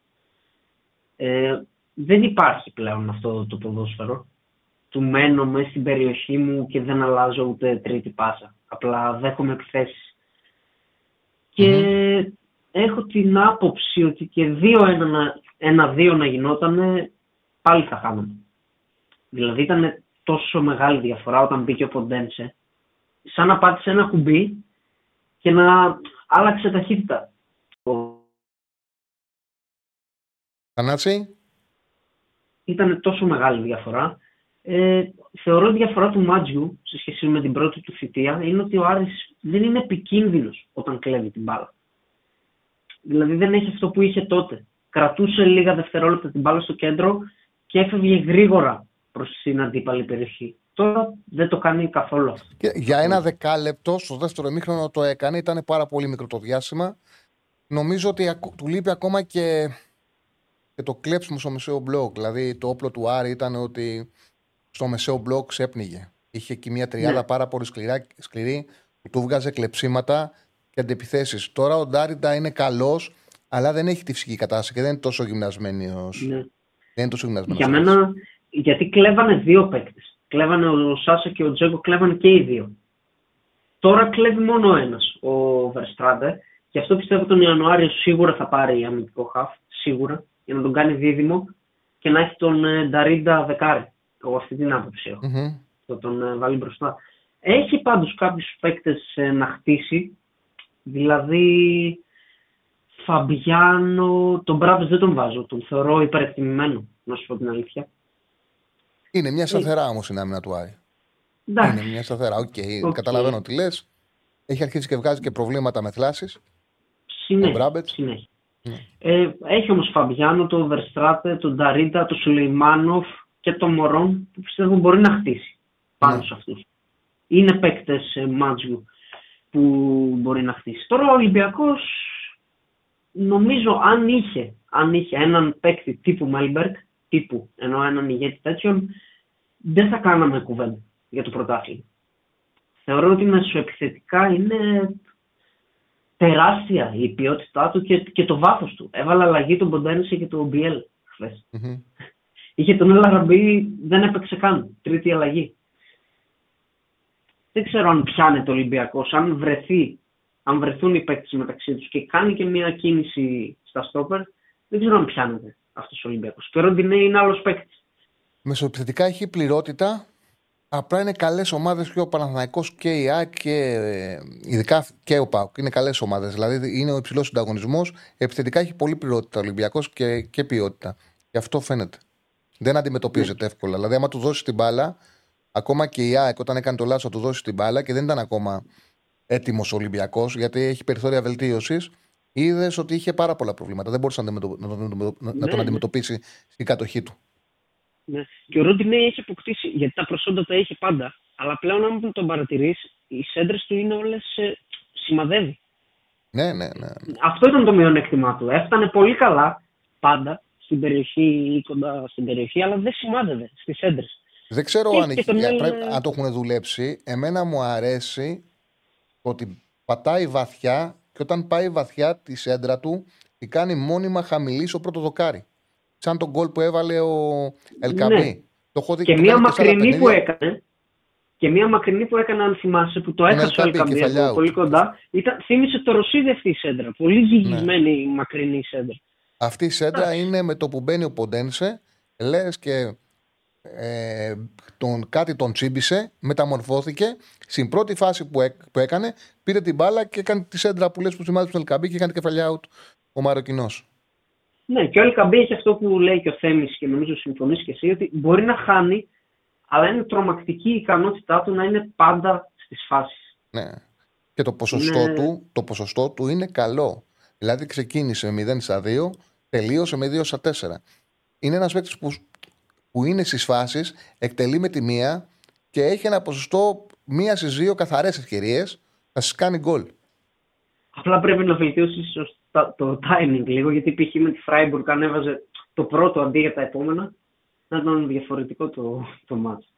Speaker 3: Ε, δεν υπάρχει πλέον αυτό το ποδόσφαιρο. Του μένω μέσα στην περιοχή μου και δεν αλλάζω ούτε τρίτη πάσα. Απλά δέχομαι επιθέσεις. Και έχω την άποψη ότι και δύο-ένα-δύο να γινόταν, πάλι θα χάναμε. Δηλαδή ήταν τόσο μεγάλη διαφορά όταν μπήκε ο Ποντένσε, σαν να πάτησε ένα κουμπί και να άλλαξε ταχύτητα.
Speaker 1: Θανάση;
Speaker 3: Ήταν τόσο μεγάλη διαφορά. Ε, θεωρώ ότι η διαφορά του Μάτζιου σε σχέση με την πρώτη του θητεία είναι ότι ο Άρης δεν είναι επικίνδυνος όταν κλέβει την μπάλα. Δηλαδή δεν έχει αυτό που είχε τότε. Κρατούσε λίγα δευτερόλεπτα την μπάλα στο κέντρο και έφευγε γρήγορα προς την αντίπαλη περιοχή. Τώρα δεν το κάνει καθόλου αυτό.
Speaker 1: για ένα δεκάλεπτο, στο δεύτερο εμίχρονο το έκανε, ήταν πάρα πολύ μικρό το διάστημα. Νομίζω ότι του λείπει ακόμα και, και το κλέψιμο στο μεσαίο μπλοκ. Δηλαδή το όπλο του Άρη ήταν ότι στο μεσαίο μπλοκ ξέπνιγε. Είχε εκεί μια τριάδα ναι. πάρα πολύ σκληρά, σκληρή που του βγάζε κλεψίματα και αντιπιθέσεις. Τώρα ο Ντάριντα είναι καλός, αλλά δεν έχει τη φυσική κατάσταση και δεν είναι τόσο γυμνασμένος. Ναι. Δεν είναι τόσο γυμνασμένος.
Speaker 3: Για μένα, γιατί κλέβανε δύο παίκτες. Κλέβανε ο Σάσα και ο Τζέγκο, κλέβανε και οι δύο. Τώρα κλέβει μόνο ένας, ο Βερστράντε. Γι' αυτό πιστεύω τον Ιανουάριο σίγουρα θα πάρει αμυντικό χαφ, σίγουρα, για να τον κάνει δίδυμο και να έχει τον ε, Νταρίντα δεκάρι. Εγώ αυτή την άποψη έχω. Mm-hmm. Θα τον ε, βάλει μπροστά. Έχει πάντως κάποιους παίκτες ε, να χτίσει Δηλαδή, Φαμπιάνο, τον Μπράβος δεν τον βάζω. Τον θεωρώ υπερεκτιμημένο, να σου πω την αλήθεια.
Speaker 1: Είναι μια σταθερά όμως η άμυνα του Άρη. Είναι μια σταθερά. OK, okay. καταλαβαίνω τι λες. Έχει αρχίσει και βγάζει και προβλήματα με θλάσεις.
Speaker 3: Συνέχεια. Ναι. Ε, έχει όμως Φαμπιάνο, τον Βερστράτε, τον Νταρίντα, τον Σουλεϊμάνοφ και τον Μορόν που πιστεύω μπορεί να χτίσει πάνω ναι. σε αυτούς. Είναι παίκτες ε, Μάτζιου που μπορεί να χτίσει. Τώρα ο Ολυμπιακός νομίζω αν είχε, αν είχε έναν παίκτη τύπου Μέλμπεργκ, τύπου ενώ έναν ηγέτη τέτοιον, δεν θα κάναμε κουβέντα για το πρωτάθλημα. Θεωρώ ότι μεσοεπιθετικά είναι τεράστια η ποιότητά του και, και το βάθος του. Έβαλε αλλαγή τον Ποντένσε και τον Μπιέλ χθες. Mm-hmm. Είχε τον Ελαραμπή, δεν έπαιξε καν. Τρίτη αλλαγή δεν ξέρω αν πιάνεται ο Ολυμπιακός, αν βρεθεί, αν βρεθούν οι παίκτες μεταξύ τους και κάνει και μια κίνηση στα στόπερ, δεν ξέρω αν πιάνεται αυτός ο Ολυμπιακός. Και ο Ροντινέ είναι άλλος παίκτης.
Speaker 1: Μεσοεπιθετικά έχει πληρότητα. Απλά είναι καλές ομάδες και ο Παναθανικό και η ΑΕΚ και ε, ειδικά και ο ΠΑΟΚ. Είναι καλές ομάδες. Δηλαδή είναι ο υψηλός συνταγωνισμός. Επιθετικά έχει πολύ πληρότητα ο Ολυμπιακός και, και ποιότητα. Γι' αυτό φαίνεται. Δεν αντιμετωπίζεται ναι. εύκολα. Δηλαδή, άμα του δώσει την μπάλα, Ακόμα και η ΑΕΚ όταν έκανε το λάθος του δώσει την μπάλα και δεν ήταν ακόμα έτοιμος Ολυμπιακός, γιατί έχει περιθώρια βελτίωσης, είδες ότι είχε πάρα πολλά προβλήματα. Δεν μπορούσε να, να, τον ναι. αντιμετωπίσει στην κατοχή του.
Speaker 3: Ναι. Και ο Ρόντινε έχει αποκτήσει, γιατί τα προσόντα τα έχει πάντα. Αλλά πλέον, αν τον παρατηρείς, οι σέντρες του είναι όλες. Ε, σημαδεύει.
Speaker 1: Ναι, ναι, ναι.
Speaker 3: Αυτό ήταν το μειονέκτημά του. Έφτανε πολύ καλά πάντα στην περιοχή ή κοντά στην περιοχή, αλλά δεν σημάδευε στις έντρε.
Speaker 1: Δεν ξέρω αν, έχει, αν το έχουν δουλέψει. Εμένα μου αρέσει ότι πατάει βαθιά και όταν πάει βαθιά τη σέντρα του, τη κάνει μόνιμα χαμηλής στο πρώτος δοκάρι. Σαν τον γκολ που έβαλε ο Ελκαμπή. Ναι.
Speaker 3: Το έχω δει και, και μία μακρινή που έκανε. Και μία μακρινή που έκανε, αν θυμάσαι, που το έχασε ο Ελκαμπή πολύ κοντά. Ήταν, θύμισε το Ρωσίδη αυτή η σέντρα. Πολύ ζυγισμένη ναι. μακρινή σέντρα.
Speaker 1: Αυτή η σέντρα είναι με το που μπαίνει ο Ποντένσε, λες και ε, τον, κάτι τον τσίμπησε, μεταμορφώθηκε. Στην πρώτη φάση που, που έκανε, πήρε την μπάλα και έκανε τη σέντρα που λες που σημαίνει στον Ελκαμπή και έκανε κεφαλιά out ο Μαροκινό.
Speaker 3: Ναι, και ο Ελκαμπή έχει αυτό που λέει και ο Θέμης και νομίζω συμφωνείς και εσύ, ότι μπορεί να χάνει, αλλά είναι τρομακτική η ικανότητά του να είναι πάντα στις φάσεις.
Speaker 1: Ναι. Και το ποσοστό, του, το ποσοστό του είναι καλό. Δηλαδή ξεκίνησε με 0 στα 2, τελείωσε με 2 στα 4. Είναι ένας παίκτης που που είναι στις φάσεις, εκτελεί με τη μία και έχει ένα ποσοστό μία στις δύο καθαρές ευκαιρίες να σας κάνει γκολ.
Speaker 3: Απλά πρέπει να βελτιώσει το timing λίγο, γιατί π.χ. με τη Freiburg αν έβαζε το πρώτο αντί για τα επόμενα, να ήταν διαφορετικό το, το μάτς.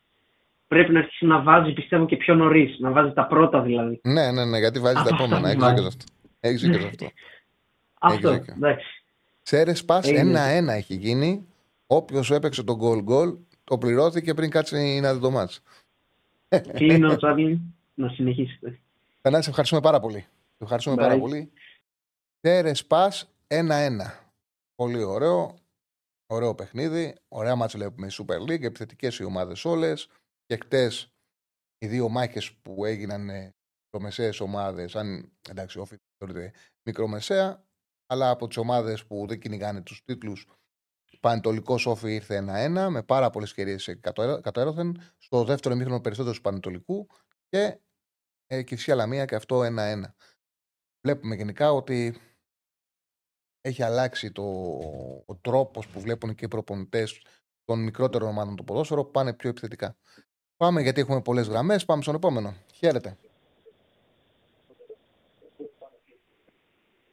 Speaker 3: Πρέπει να αρχίσει να βάζει, πιστεύω, και πιο νωρίς. Να βάζει τα πρώτα δηλαδή.
Speaker 1: Ναι, ναι, ναι, γιατί βάζει τα επόμενα. Έχει δίκιο αυτό. Έχει δίκιο αυτό.
Speaker 3: Αυτό, εντάξει.
Speaker 1: Ξέρε, πας ένα-ένα έχει γίνει Όποιος έπαιξε τον γκολ γκολ, το πληρώθηκε πριν κάτσει να δει το μάτς.
Speaker 3: Κλείνω, Τσάρλι, να συνεχίσετε.
Speaker 1: Φανά, σε ευχαριστούμε πάρα πολύ. Σε ευχαριστούμε πάρα πολύ. Τέρε Πας 1-1. Πολύ ωραίο. Ωραίο παιχνίδι. Ωραία μάτσα βλέπουμε η Super League. Επιθετικές οι ομάδες όλες. Και χτες οι δύο μάχες που έγιναν μικρομεσαίες ομάδες, αν εντάξει, όφη θεωρείται μικρομεσαία, αλλά από τις ομάδες που δεν κυνηγάνε τους τίτλους Πανετολικός Όφη ήρθε 1-1 με πάρα πολλές ευκαιρίες κατ' έρωθεν. Στο δεύτερο ημίχρονο περισσότερο του Πανετολικού και ε, Κυψία Λαμία και αυτό 1-1. Βλέπουμε γενικά ότι έχει αλλάξει το, ο τρόπος που βλέπουν και οι προπονητές των μικρότερων ομάδων του ποδόσφαιρο. Πάνε πιο επιθετικά. Πάμε γιατί έχουμε πολλές γραμμές. Πάμε στον επόμενο. Χαίρετε.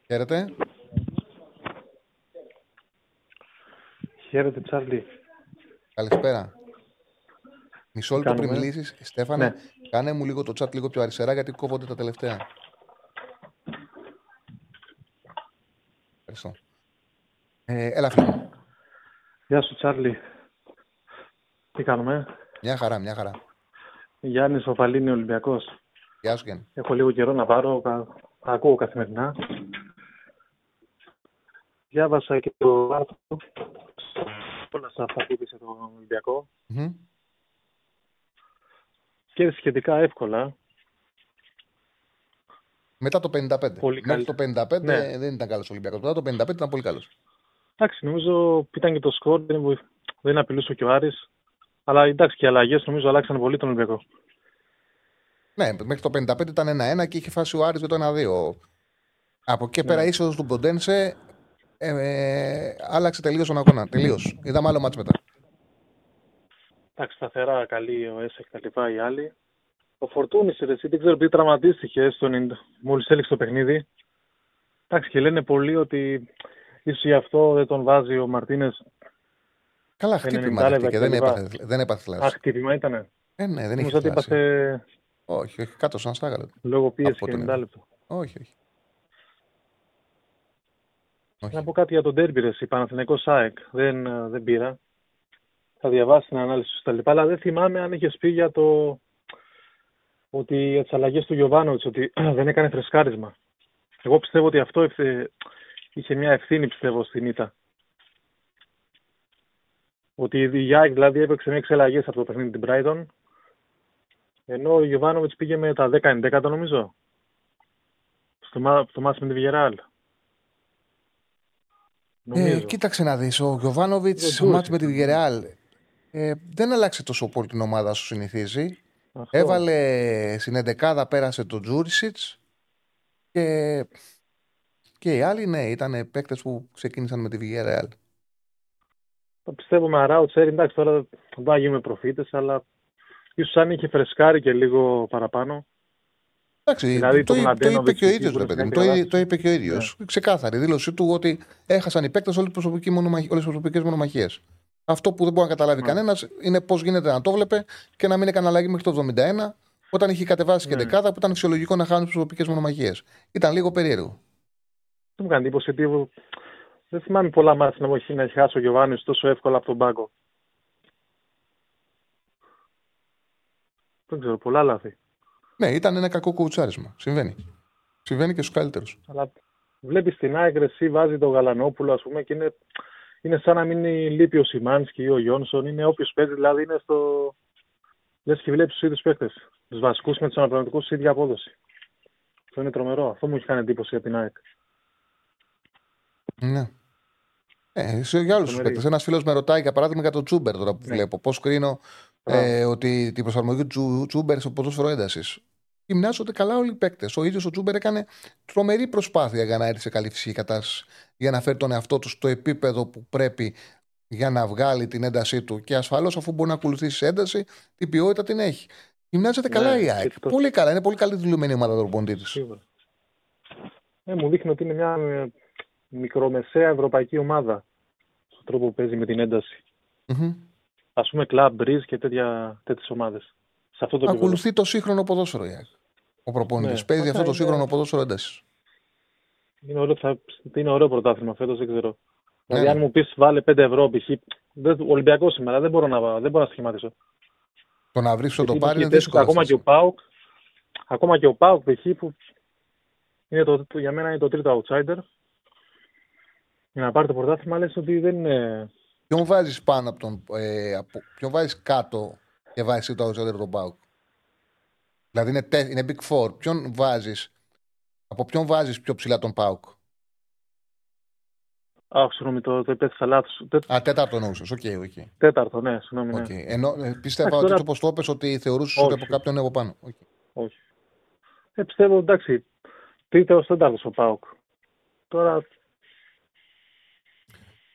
Speaker 1: Χαίρετε.
Speaker 4: Χαίρετε, Τσάρλι.
Speaker 1: Καλησπέρα. Μισό λεπτό πριν μιλήσεις, Στέφανε, ναι. κάνε μου λίγο το chat λίγο πιο αριστερά γιατί κόβονται τα τελευταία. Ευχαριστώ. Ε, έλα, φίλε.
Speaker 4: Γεια σου, Τσάρλι. Τι κάνουμε;
Speaker 1: Μια χαρά, μια χαρά.
Speaker 4: Γιάννης Οφαλίνη Ολυμπιακός.
Speaker 1: Γεια σου, Γιάννη.
Speaker 4: Έχω λίγο καιρό να πάρω. Ακούω καθημερινά. Διάβασα και το άρθρο όλα σε αυτά που είπε για τον Ολυμπιακό. Mm-hmm. Και σχετικά εύκολα.
Speaker 1: Μετά το 55. Πολύ Μέχρι το 55 ναι. δεν ήταν καλός ο Ολυμπιακός. Μετά το 55 ήταν πολύ καλός.
Speaker 4: Εντάξει, νομίζω ήταν και το σκορ, δεν, δεν απειλούσε και ο Άρης. Αλλά εντάξει και οι αλλαγές νομίζω αλλάξαν πολύ τον Ολυμπιακό.
Speaker 1: Ναι, μέχρι το 55 ήταν 1-1 και είχε φάσει ο Άρης με το 1-2. Από εκεί ναι. πέρα η είσοδο του Ποντένσε ε, ε, άλλαξε τελείως τον αγώνα. Τελείως. Είδαμε άλλο μάτς μετά.
Speaker 4: Εντάξει, σταθερά καλή ο ΕΣΕ και τα λοιπά οι άλλοι. Ο Φορτούνης, δεν ξέρω τι τραυματίστηκε μόλις έλειξε το παιχνίδι. Εντάξει, και λένε πολλοί ότι ίσως γι' αυτό δεν τον βάζει ο Μαρτίνες.
Speaker 1: Καλά, χτύπημα και δεν έπαθε, δεν έπαθε
Speaker 4: λάθος. Α, χτύπημα ήτανε.
Speaker 1: Ε, ναι, δεν είχε έπαθε... Όχι, όχι, κάτω σαν στάγαλο.
Speaker 4: Λόγω πίεσης και 90 λεπτό.
Speaker 1: Όχι, όχι.
Speaker 4: Όχι. Να πω κάτι για τον Τέρμπι, η Παναθηναϊκός ΣΑΕΚ. Δεν, ε, δεν πήρα. Θα διαβάσει την ανάλυση στα λοιπά, αλλά δεν θυμάμαι αν είχες πει για το ότι για τις αλλαγές του Γιωβάνοβιτς, ότι δεν έκανε φρεσκάρισμα. Εγώ πιστεύω ότι αυτό είχε μια ευθύνη, πιστεύω, στην ήττα. Ότι η Γιάκ δηλαδή έπαιξε με αλλαγές από το παιχνίδι την Brighton, ενώ ο Γιωβάνοβιτς πήγε με τα 10-11 νομίζω. Στο, στο μάτι με τη Villarreal.
Speaker 1: Ε, κοίταξε να δεις. Ο Γιωβάνοβιτς στο μάτι με τη Βιγερεάλ ε, δεν άλλαξε τόσο πολύ την ομάδα σου συνηθίζει. Έβαλε στην 11 πέρασε τον Τζούρισιτς και, και οι άλλοι ναι, ήταν παίκτες που ξεκίνησαν με τη Βιγερεάλ.
Speaker 4: Πιστεύω με Αράουτσερ, εντάξει τώρα δεν θα γίνουμε προφήτες, αλλά ίσως αν είχε φρεσκάρει και λίγο παραπάνω,
Speaker 1: Εντάξει, δηλαδή, το, το, το, είπε και ο ίδιος, ρε παιδί μου. Το, το είπε και ο ίδιος. Yeah. Ξεκάθαρη δήλωσή του ότι έχασαν οι παίκτες όλες τι προσωπικές μονομαχίες. Αυτό που δεν μπορεί να καταλάβει yeah. κανένας είναι πώς γίνεται να το βλέπε και να μην έκανε αλλαγή μέχρι το 71 όταν είχε κατεβάσει yeah. και δεκάδα που ήταν φυσιολογικό να χάνουν προσωπικές μονομαχίες. Ήταν λίγο περίεργο.
Speaker 4: Δεν μου κάνει εντύπωση ότι δεν θυμάμαι πολλά μάτια να έχει χάσει ο Γιωβάνης τόσο εύκολα από τον πάγκο. Δεν ξέρω, πολλά λάθη.
Speaker 1: Ναι, ήταν ένα κακό κουτσάρισμα. Συμβαίνει. Συμβαίνει και στους καλύτερους. Αλλά
Speaker 4: βλέπεις την Άγκρεση, βάζει τον Γαλανόπουλο, ας πούμε, και είναι, είναι σαν να μην λείπει ο Σιμάνσκι ή ο Γιόνσον. Είναι όποιος παίζει, δηλαδή είναι στο. Λες και βλέπεις τους ίδιους παίχτε. Τους βασικούς με τους αναπληρωματικού σε ίδια απόδοση. Αυτό είναι τρομερό. Αυτό μου έχει κάνει εντύπωση για την ΑΕΚ.
Speaker 1: Ναι. Ε, σε για άλλου παίκτες. Ένας φίλος με ρωτάει για παράδειγμα για τον Τσούμπερ τώρα που ναι. βλέπω. Πώς κρίνω ε, ότι την προσαρμογή του Τσούμπερ στο ποδόσφαιρο έντασης. Γυμνάζονται καλά όλοι οι παίκτες. Ο ίδιος ο Τσούμπερ έκανε τρομερή προσπάθεια για να έρθει σε καλή φυσική κατάσταση. Για να φέρει τον εαυτό του στο επίπεδο που πρέπει για να βγάλει την έντασή του. Και ασφαλώς, αφού μπορεί να ακολουθήσει ένταση, την ποιότητα την έχει. Γυμνάζεται ναι, καλά η ΑΕΚ. Το... Πολύ καλά. Είναι πολύ καλή δουλεμένη ομάδα του προποντή
Speaker 4: Ε, μου δείχνει ότι είναι μια μικρομεσαία ευρωπαϊκή ομάδα στον τρόπο που παίζει με την ένταση. Mm-hmm. Α πούμε, κλαμπ, μπριζ και τέτοιες ομάδες.
Speaker 1: Ακολουθεί το σύγχρονο ποδόσφαιρο η Ο προπονητής ναι. παίζει αυτό το σύγχρονο ποδόσφαιρο ένταση.
Speaker 4: Είναι ωραίο, θα... είναι ωραίο πρωτάθλημα φέτος, δεν ξέρω. Ναι. Δηλαδή, αν μου πεις βάλε 5 ευρώ, π.χ. Ολυμπιακός σήμερα, δεν μπορώ να, δεν μπορώ να σχηματίσω.
Speaker 1: Το να βρεις το πάρει είναι δύσκολο.
Speaker 4: Ακόμα και ο Πάουκ, ακόμα και ο Πάουκ, π.χ. που είναι το, για μένα είναι το τρίτο outsider, για να πάρει το πρωτάθλημα, λες ότι δεν είναι.
Speaker 1: Ποιον βάζεις πάνω από τον. Ε, από, ποιον βάζεις κάτω και βάζεις το outsider τον ΠΑΟΚ; Δηλαδή είναι, είναι Big Four. Ποιον βάζεις. Από ποιον βάζεις πιο ψηλά τον ΠΑΟΚ;
Speaker 4: Α, συγγνώμη, το, το υπέθεσα λάθος.
Speaker 1: Α, τέταρτο νόησο. OK, okay, okay.
Speaker 4: Τέταρτο, ναι, συγγνώμη. Ναι.
Speaker 1: Okay. Ενώ ε, πίστευα ότι όπως το είπες ότι θεωρούσες ότι από κάποιον είναι από πάνω. Okay.
Speaker 4: Όχι. Ε, πιστεύω εντάξει. Τρίτο, τέταρτο ο Πάουκ. Τώρα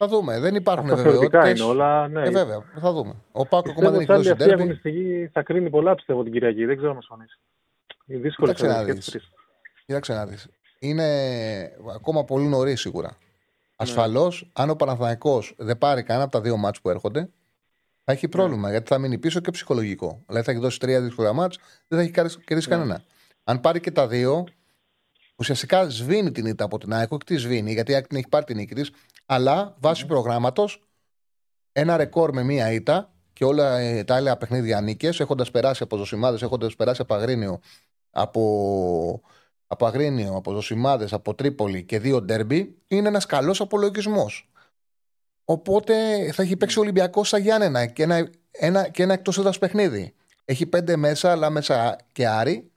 Speaker 1: θα δούμε. Δεν υπάρχουν βεβαιότητε.
Speaker 4: είναι όλα. Ναι.
Speaker 1: Ε, βέβαια, θα δούμε. Ο Πάκο ακόμα δεν έχει δώσει τέρμι.
Speaker 4: αγωνιστική θα κρίνει πολλά πιστεύω την Κυριακή. Δεν ξέρω να συμφωνήσει. Είναι δύσκολο να
Speaker 1: Κοίταξε να δεις. Είναι ακόμα πολύ νωρίς σίγουρα. Ασφαλώς, ναι. αν ο Παναθηναϊκός δεν πάρει κανένα από τα δύο μάτς που έρχονται, θα έχει πρόβλημα ναι. γιατί θα μείνει πίσω και ψυχολογικό. Δηλαδή θα έχει δώσει τρία δύσκολα μάτς, δεν θα έχει κερδίσει ναι. κανένα. Αν πάρει και τα δύο, ουσιαστικά σβήνει την ήττα από την ΑΕΚ. Όχι τη σβήνει, γιατί η ΑΕΚ την έχει πάρει την νίκη της, αλλά βάσει mm. προγράμματος ένα ρεκόρ με μία ήττα και όλα ε, τα άλλα παιχνίδια νίκες, έχοντας περάσει από ζωσιμάδες, έχοντας περάσει από Αγρίνιο, από, από Αγρίνιο, από ζωσιμάδες, από Τρίπολη και δύο ντέρμπι, είναι ένας καλός απολογισμός. Οπότε θα έχει παίξει ο Ολυμπιακός στα Γιάννενα και ένα, ένα, και ένα εκτός έδρας παιχνίδι. Έχει πέντε μέσα, αλλά μέσα και Άρη.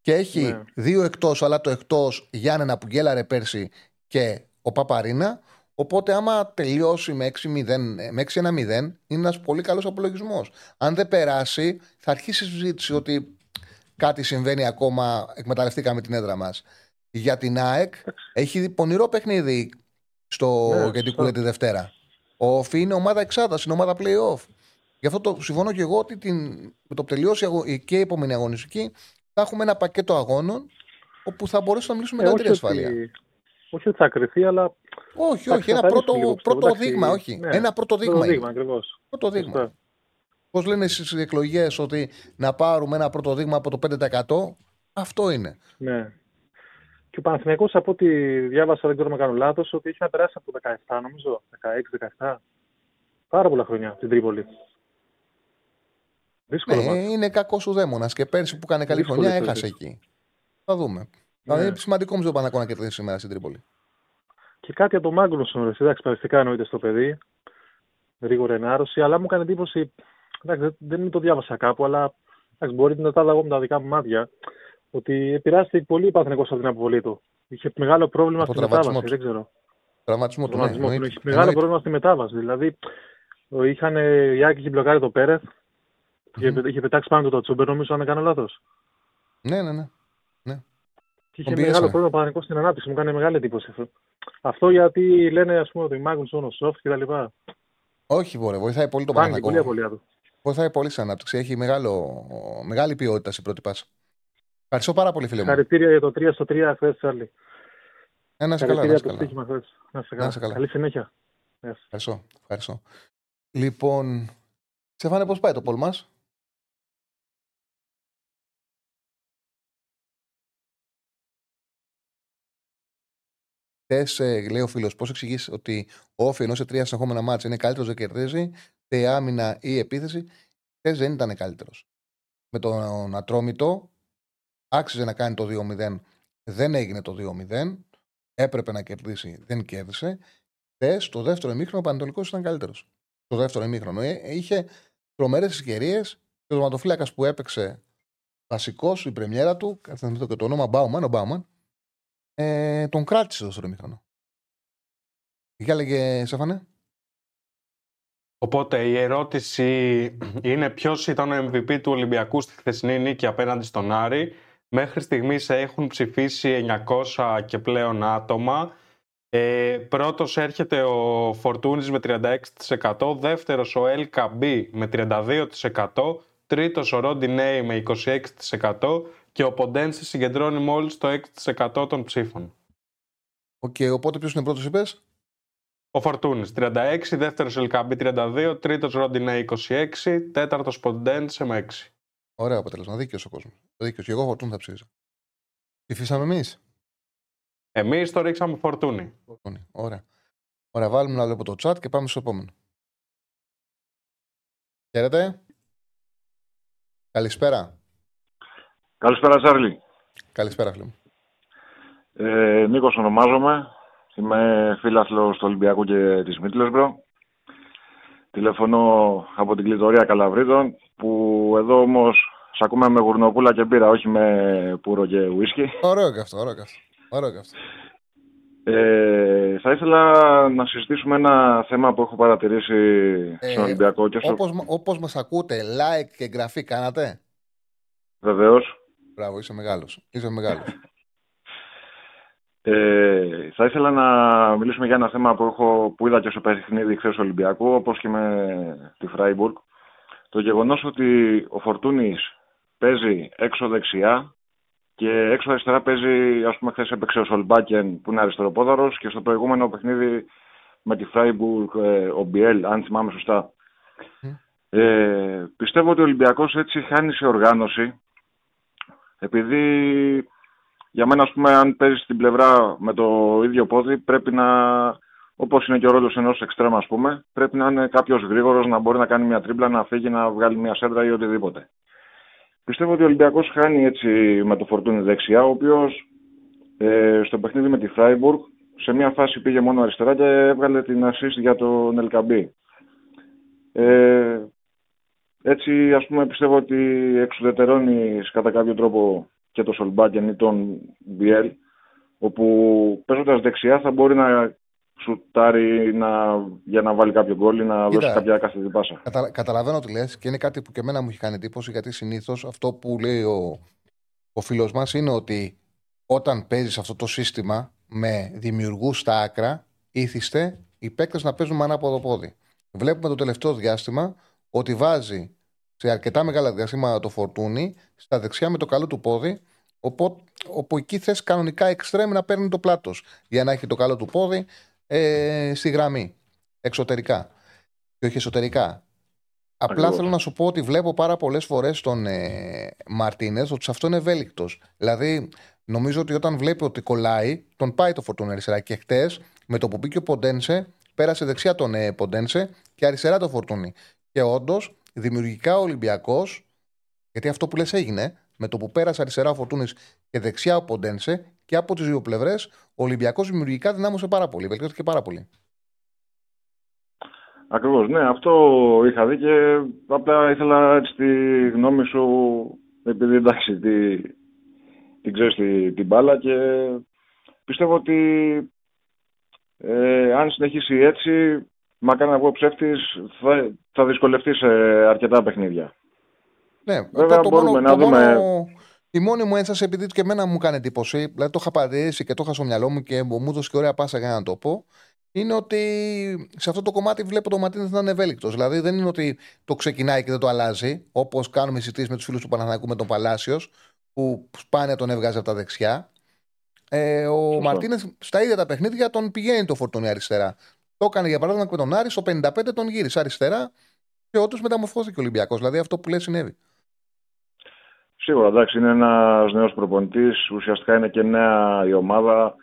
Speaker 1: Και έχει ναι. δύο εκτός, αλλά το εκτός Γιάννενα που γέλαρε πέρσι και ο Παπαρίνα. Οπότε, άμα τελειώσει με 6-1-0, είναι ένας πολύ καλός απολογισμός. Αν δεν περάσει, θα αρχίσει η συζήτηση ότι κάτι συμβαίνει ακόμα. Εκμεταλλευτήκαμε την έδρα μας. Για την ΑΕΚ έχει πονηρό παιχνίδι στο ναι, γιατί τη Δευτέρα. Ο Όφη είναι ομάδα εξάδα, είναι ομάδα playoff. Γι' αυτό το συμφωνώ και εγώ ότι την, με το που τελειώσει και η επόμενη αγωνιστική θα έχουμε ένα πακέτο αγώνων όπου θα μπορέσουμε να μιλήσουμε ε, με ασφάλεια.
Speaker 4: Όχι ότι θα κρυθεί, αλλά.
Speaker 1: Όχι, όχι. Ένα πρώτο, πρώτο δείγμα, όχι. Ναι, ένα πρώτο δείγμα. Πρώτο
Speaker 4: δείγμα, ακριβώς.
Speaker 1: Πρώτο δείγμα. Πώς λένε στις εκλογές ότι να πάρουμε ένα πρώτο δείγμα από το 5%. Αυτό είναι.
Speaker 4: Ναι. Και ο Παναθηναϊκός από ό,τι διάβασα, δεν ξέρω αν κάνω λάθος, ότι έχει να περάσει από το 17, νομίζω. 16-17. Πάρα πολλά χρόνια στην Τρίπολη.
Speaker 1: Δύσκολο. Ναι, είναι κακός ο δαίμονας και πέρσι που έκανε καλή χρονιά έχασε εκεί. Θα δούμε. Ναι. Δηλαδή σημαντικό μου το να κερδίσει σήμερα στην Τρίπολη.
Speaker 4: Και κάτι από το Μάγκνουσον, εντάξει, παριστικά εννοείται στο παιδί. Γρήγορη ενάρρωση, αλλά μου έκανε εντύπωση. Εντάξει, δεν το διάβασα κάπου, αλλά εντάξει, μπορεί να τα δω με τα δικά μου μάτια. Ότι επηρεάστηκε πολύ η Παθηνικό από την αποβολή του. Είχε μεγάλο πρόβλημα στη μετάβαση, δεν ξέρω.
Speaker 1: Τραυματισμό του, ναι,
Speaker 4: ναι, Είχε μεγάλο πρόβλημα στη μετάβαση. Δηλαδή, είχαν, η Άκη είχε μπλοκάρει το Πέρεθ, mm-hmm. είχε, πετάξει πάνω του το Τσούμπερ, νομίζω, αν δεν κάνω λάθος.
Speaker 1: Ναι, ναι, ναι.
Speaker 4: Και είχε μεγάλο πρόβλημα πανικός στην ανάπτυξη. Μου κάνει μεγάλη εντύπωση αυτό. Αυτό γιατί λένε ας πούμε ότι Μάγνουσον, ο Σοφ κτλ.
Speaker 1: Όχι, μπορεί, βοηθάει πολύ το Παναγικό. Πολύ Βοηθάει πολύ στην ανάπτυξη. Έχει μεγάλο, μεγάλη ποιότητα στην πρώτη πάσα. Ευχαριστώ πάρα πολύ, φίλε μου.
Speaker 4: Χαρητήρια για το 3 στο 3 χθες, Τσάρλι.
Speaker 1: Ένα σε καλά.
Speaker 4: Να σε καλά. Καλή συνέχεια.
Speaker 1: Ευχαριστώ. Ευχαριστώ. Λοιπόν, Στεφάνε, πώς πάει το πόλ μας; Θε, λέει ο φίλος, πώς εξηγείς ότι ο Όφη ενώ σε τρία συνεχόμενα μάτια είναι καλύτερος να κερδίζει, τε άμυνα ή επίθεση. Χθε δεν ήταν καλύτερος. Με τον Ατρόμητο άξιζε να κάνει το 2-0, δεν έγινε το 2-0. Έπρεπε να κερδίσει, δεν κέρδισε. Χθε, το δεύτερο ημίχρονο, ο Πανετολικός ήταν καλύτερος. Το δεύτερο ημίχρονο. Ε, είχε τρομερές ευκαιρίες και ο δωματοφύλακα που έπαιξε βασικός στην πρεμιέρα του, καθένα και το όνομα Μπάουμαν, ο Μπάουμαν, ε, τον κράτησε το στο Για λέγε, Σέφανε.
Speaker 2: Οπότε η ερώτηση είναι ποιος ήταν ο MVP του Ολυμπιακού στη χθεσινή νίκη απέναντι στον Άρη. Μέχρι στιγμής έχουν ψηφίσει 900 και πλέον άτομα. Ε, πρώτος έρχεται ο Φορτούνης με 36%, δεύτερος ο LKB με 32%, τρίτος ο Ρόντι Νέι με 26%, και ο Ποντένσε συγκεντρώνει μόλις το 6% των ψήφων.
Speaker 1: OK, okay, οπότε ποιος είναι πρώτος, είπες;
Speaker 2: Ο Φορτούνης 36, δεύτερος Ελ Κααμπί 32, τρίτος Ροντινέι 26, τέταρτος Ποντένσε με 6.
Speaker 1: Ωραίο αποτέλεσμα. Δίκαιος ο κόσμος. Δίκαιος. Και εγώ Φορτούνη θα ψήφισα. Ψηφίσαμε εμείς;
Speaker 2: Εμείς το ρίξαμε Φορτούνη.
Speaker 1: Φορτούνη. Ωραία. Ωραία, βάλε με να βλέπω το chat και πάμε στο επόμενο. Χαίρετε. Καλησπέρα.
Speaker 5: Καλησπέρα, Τσάρλι.
Speaker 1: Καλησπέρα, φίλε μου.
Speaker 5: Ε, Νίκος ονομάζομαι. Είμαι φίλαθλος του Ολυμπιακού και της Μίτλεσμπρο. Τηλεφωνώ από την κλειτορία Καλαβρίτων, που εδώ όμως σ' ακούμε με γουρνοπούλα και μπύρα, όχι με πουρο και ουίσκι.
Speaker 1: Ωραίο και αυτό, ωραίο και αυτό. Ωραίο και αυτό.
Speaker 5: Ε, θα ήθελα να συζητήσουμε ένα θέμα που έχω παρατηρήσει ε, στον Ολυμπιακό. Και
Speaker 1: στο... όπως, όπως μας ακούτε, like και εγγραφή κάνατε;
Speaker 5: Βεβαίως.
Speaker 1: Μπράβο, είσαι μεγάλος. Είσαι μεγάλος.
Speaker 5: Ε, θα ήθελα να μιλήσουμε για ένα θέμα που, έχω, που είδα και στο παιχνίδι χθες Ολυμπιακού, όπως και με τη Φράιμπουργκ. Το γεγονός ότι ο Φορτούνης παίζει έξω δεξιά και έξω αριστερά παίζει, ας πούμε, χθες έπαιξε ο Σολμπάκεν που είναι αριστεροπόδαρος και στο προηγούμενο παιχνίδι με τη Φράιμπουργκ ε, ο Μπιέλ, αν θυμάμαι σωστά. Ε, πιστεύω ότι ο Ολυμπιακός έτσι χάνει σε οργάνωση επειδή για μένα, ας πούμε, αν παίζεις την πλευρά με το ίδιο πόδι, πρέπει να, όπως είναι και ο ρόλος ενός εξτρέμα, ας πούμε, πρέπει να είναι κάποιος γρήγορος να μπορεί να κάνει μια τρίμπλα, να φύγει, να βγάλει μια σέντρα ή οτιδήποτε. Πιστεύω ότι ο Ολυμπιακός χάνει έτσι με το φορτούνι δεξιά, ο οποίος ε, στο παιχνίδι με τη Φράιμπουργκ σε μια φάση πήγε μόνο αριστερά και έβγαλε την assist για τον Ελκαμπή. Ε, έτσι, ας πούμε, πιστεύω ότι εξουδετερώνει κατά κάποιο τρόπο και το Σολμπάκεν ή τον Μπιέλ, όπου παίζοντας δεξιά θα μπορεί να σουτάρει να, για να βάλει κάποιο γκολ ή να Κοίτα, δώσει κάποια καθετή πάσα.
Speaker 1: Κατα, καταλαβαίνω τι λες και είναι κάτι που και εμένα μου έχει κάνει εντύπωση γιατί συνήθως αυτό που λέει ο, ο φίλος μας είναι ότι όταν παίζεις αυτό το σύστημα με δημιουργούς στα άκρα, ήθιστε οι παίκτες να παίζουν με ανάποδο πόδι. Βλέπουμε το τελευταίο διάστημα ότι βάζει σε αρκετά μεγάλα διαστήματα το φορτούνι στα δεξιά με το καλό του πόδι, όπου, όπου εκεί θες κανονικά εξτρέμ να παίρνει το πλάτος για να έχει το καλό του πόδι ε, στη γραμμή εξωτερικά και όχι εσωτερικά. Απλά θέλω να σου πω ότι βλέπω πάρα πολλές φορές τον ε, Μαρτίνε ότι σε αυτό είναι ευέλικτος. Δηλαδή, νομίζω ότι όταν βλέπει ότι κολλάει, τον πάει το φορτούνι αριστερά. Και χτες, με το που μπήκε ο Ποντένσε, πέρασε δεξιά τον ε, Ποντένσε και αριστερά το φορτούνι. Και όντως, δημιουργικά ο Ολυμπιακός, γιατί αυτό που λες έγινε, με το που πέρασε αριστερά ο Φορτούνης και δεξιά ο Ποντένσε και από τις δύο πλευρές, ο Ολυμπιακός δημιουργικά δυνάμωσε πάρα πολύ, βελτιώθηκε πάρα πολύ.
Speaker 5: Ακριβώς, ναι, αυτό είχα δει και απλά ήθελα έτσι τη γνώμη σου, επειδή εντάξει, τη, την ξέρεις την, την μπάλα και πιστεύω ότι ε, αν συνεχίσει έτσι μακάρι να βγω ψεύτης, θα, θα δυσκολευτεί σε αρκετά παιχνίδια.
Speaker 1: Ναι, Βέβαια, το μπορούμε μόνο, να το δούμε. Μόνο, η μόνη μου ένσταση, επειδή και εμένα μου κάνει εντύπωση, δηλαδή το είχα παρατηρήσει και το είχα στο μυαλό μου και μου έδωσε και ωραία πάσα για να το πω, είναι ότι σε αυτό το κομμάτι βλέπω το Ματίνες να είναι ευέλικτος. Δηλαδή δεν είναι ότι το ξεκινάει και δεν το αλλάζει, όπως κάνουμε συζητήσει με τους φίλους του Παναθανικού με τον Παλάσιος, που σπάνια τον έβγαζε από τα δεξιά. Ε, ο Μαρτίνε στα ίδια τα παιχνίδια τον πηγαίνει το φορτώνει αριστερά. Το έκανε για παράδειγμα και με τον Άρη, στο 55 τον γύρισε αριστερά και όντως μεταμορφώθηκε ο Ολυμπιακός. Δηλαδή αυτό που λέει συνέβη.
Speaker 5: Σίγουρα, εντάξει, είναι ένας νέος προπονητής. Ουσιαστικά είναι και νέα η ομάδα.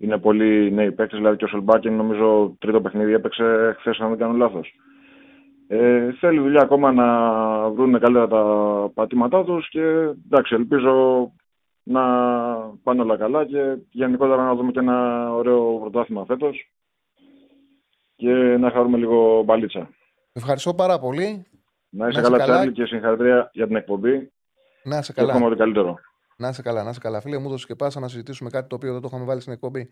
Speaker 5: Είναι πολύ νέοι παίκτες. Δηλαδή και ο Σολμπάκιν, νομίζω, τρίτο παιχνίδι έπαιξε χθες, αν δεν κάνω λάθος. Ε, θέλει δουλειά ακόμα να βρουν καλύτερα τα πατήματά τους και εντάξει, ελπίζω να πάνε όλα καλά και γενικότερα να δούμε και ένα ωραίο πρωτάθλημα φέτος και να χαρούμε λίγο μπαλίτσα.
Speaker 1: Ευχαριστώ πάρα πολύ.
Speaker 5: Να είσαι καλά, καλά. και συγχαρητήρια για την εκπομπή.
Speaker 1: Να είσαι καλά.
Speaker 5: Έχουμε καλύτερο.
Speaker 1: Να είσαι καλά, να είσαι καλά. Φίλε μου, δώσες και πάσα να συζητήσουμε κάτι το οποίο δεν το είχαμε βάλει στην εκπομπή.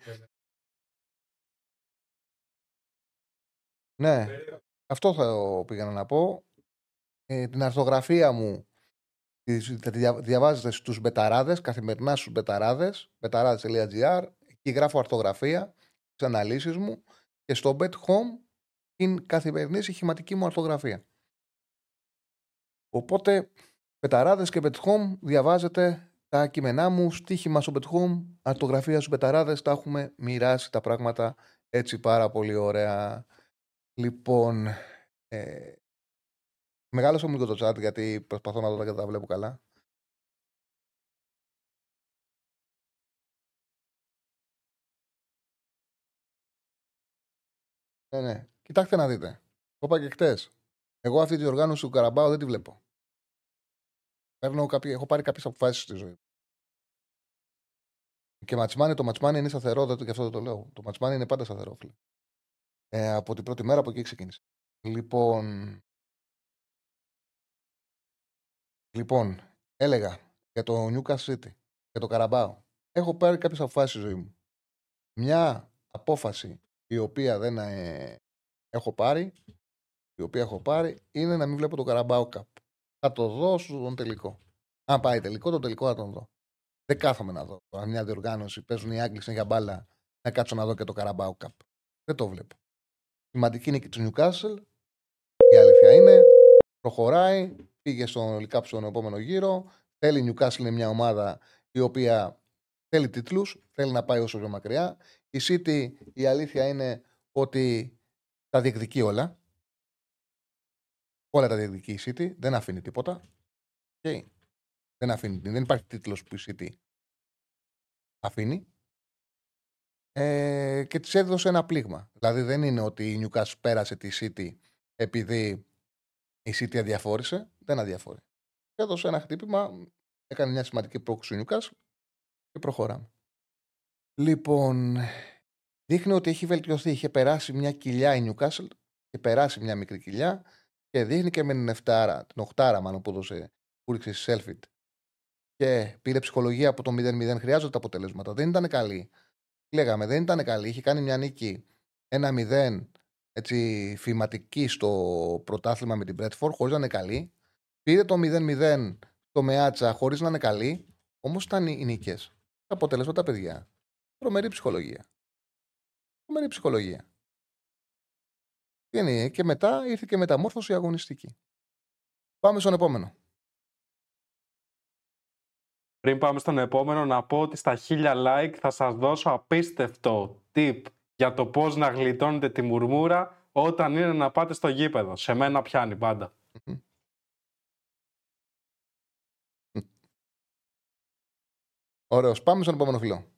Speaker 1: Ναι, αυτό θα πήγαινα να πω. Ε, την αρθογραφία μου θα τη διαβάζετε στους μπεταράδες, καθημερινά στους μπεταράδες, μπεταράδες.gr, εκεί γράφω αρθογραφία, τις αναλύσεις μου και στο Bet Home την καθημερινή συχηματική μου αρθογραφία. Οπότε, μπεταράδες και Bet Home διαβάζετε τα κείμενά μου, στοίχημα στο Bet Home, αρθογραφία στους μπεταράδες, τα έχουμε μοιράσει τα πράγματα έτσι πάρα πολύ ωραία. Λοιπόν, ε, μεγάλωσα μου το chat γιατί προσπαθώ να δω και τα βλέπω καλά. Ναι, ναι. Κοιτάξτε να δείτε. Το είπα και χτες. Εγώ αυτή τη οργάνωση του Καραμπάου δεν τη βλέπω. Παίρνω κάποιοι, έχω πάρει κάποιες αποφάσεις στη ζωή Και ματσμάνι, το ματσμάνι είναι σταθερό, δεν, γι' αυτό δεν το λέω. Το ματσμάνι είναι πάντα σταθερό, φίλε. Ε, από την πρώτη μέρα από εκεί ξεκίνησε. Λοιπόν, λοιπόν, έλεγα για το Newcastle City, για το Καραμπάο. Έχω πάρει κάποιες αποφάσεις στη ζωή μου. Μια απόφαση η οποία δεν ε, έχω πάρει, η οποία έχω πάρει, είναι να μην βλέπω το Καραμπάο Cup. Θα το δω στον τελικό. Αν πάει τελικό, το τελικό θα τον δω. Δεν κάθομαι να δω. Αν μια διοργάνωση παίζουν οι Άγγλοι για μπάλα, να κάτσω να δω και το Καραμπάο Cup. Δεν το βλέπω. Σημαντική νίκη του Newcastle. Η αλήθεια είναι. Προχωράει. Πήγε στον Λικάπ στον επόμενο γύρο. Θέλει Newcastle είναι μια ομάδα η οποία θέλει τίτλους. Θέλει να πάει όσο πιο μακριά. Η City η αλήθεια είναι ότι τα διεκδικεί όλα. Όλα τα διεκδικεί η City. Δεν αφήνει τίποτα. Okay. Δεν, αφήνει, δεν υπάρχει τίτλος που η City αφήνει ε, και της έδωσε ένα πλήγμα. Δηλαδή δεν είναι ότι η Newcastle πέρασε τη City επειδή η City αδιαφόρησε. Δεν αδιαφόρησε. Έδωσε ένα χτύπημα, έκανε μια σημαντική πρόκληση ο Newcastle και προχωράμε. Λοιπόν, δείχνει ότι έχει βελτιωθεί. Είχε περάσει μια κοιλιά η Newcastle και περάσει μια μικρή κοιλιά και δείχνει και με την 7, την 8 μάλλον που έδωσε που ρίξε Σέλφιτ και πήρε ψυχολογία από το 0-0. Χρειάζονται αποτελέσματα. Δεν ήταν καλή λέγαμε, δεν ήταν καλή. Είχε κάνει μια νίκη 1-0 έτσι, φηματική στο πρωτάθλημα με την Μπρέτφορ, χωρίς να είναι καλή. Πήρε το 0-0 στο Μεάτσα χωρίς να είναι καλή. Όμως ήταν οι νίκες. Τα αποτελέσματα, παιδιά. Τρομερή ψυχολογία. Τρομερή ψυχολογία. Και, και μετά ήρθε και μεταμόρφωση αγωνιστική. Πάμε στον επόμενο.
Speaker 2: Πριν πάμε στον επόμενο, να πω ότι στα χίλια like θα σας δώσω απίστευτο tip για το πώς να γλιτώνετε τη μουρμούρα όταν είναι να πάτε στο γήπεδο. Σε μένα πιάνει πάντα.
Speaker 1: Ωραίος. Πάμε στον επόμενο φίλο.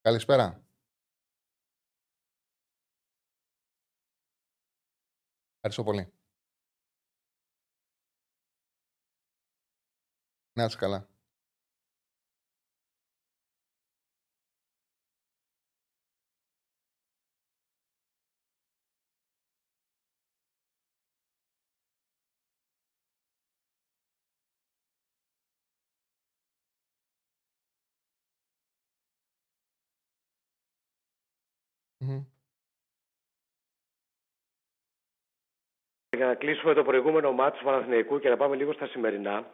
Speaker 1: Καλησπέρα. Ευχαριστώ πολύ. Να είσαι καλά.
Speaker 6: Για να κλείσουμε το προηγούμενο μάτι του Παναθηναϊκού και να πάμε λίγο στα σημερινά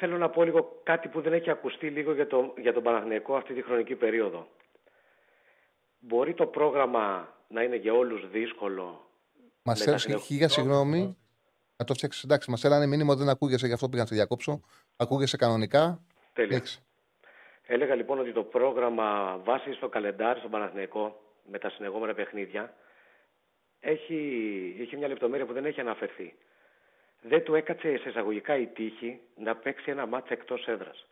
Speaker 6: θέλω να πω λίγο κάτι που δεν έχει ακουστεί λίγο για, το, για τον Παναθηναϊκό αυτή τη χρονική περίοδο. Μπορεί το πρόγραμμα να είναι για όλους δύσκολο.
Speaker 1: Μας χίλια συγγνώμη. Θα το φτιάξεις. Εντάξει, μας έλανε μήνυμα ότι δεν ακούγεσαι, γι' αυτό πήγαν στη διακόψω. Ακούγεσαι κανονικά.
Speaker 6: Τέλεια. Έλεγα λοιπόν ότι το πρόγραμμα βάσει στο καλεντάρ, στον Παναθηναϊκό, με τα συνεχόμενα παιχνίδια, έχει, έχει μια λεπτομέρεια που δεν έχει αναφερθεί. Δεν του έκατσε σε εισαγωγικά η τύχη να παίξει ένα μάτσα εκτός έδρας.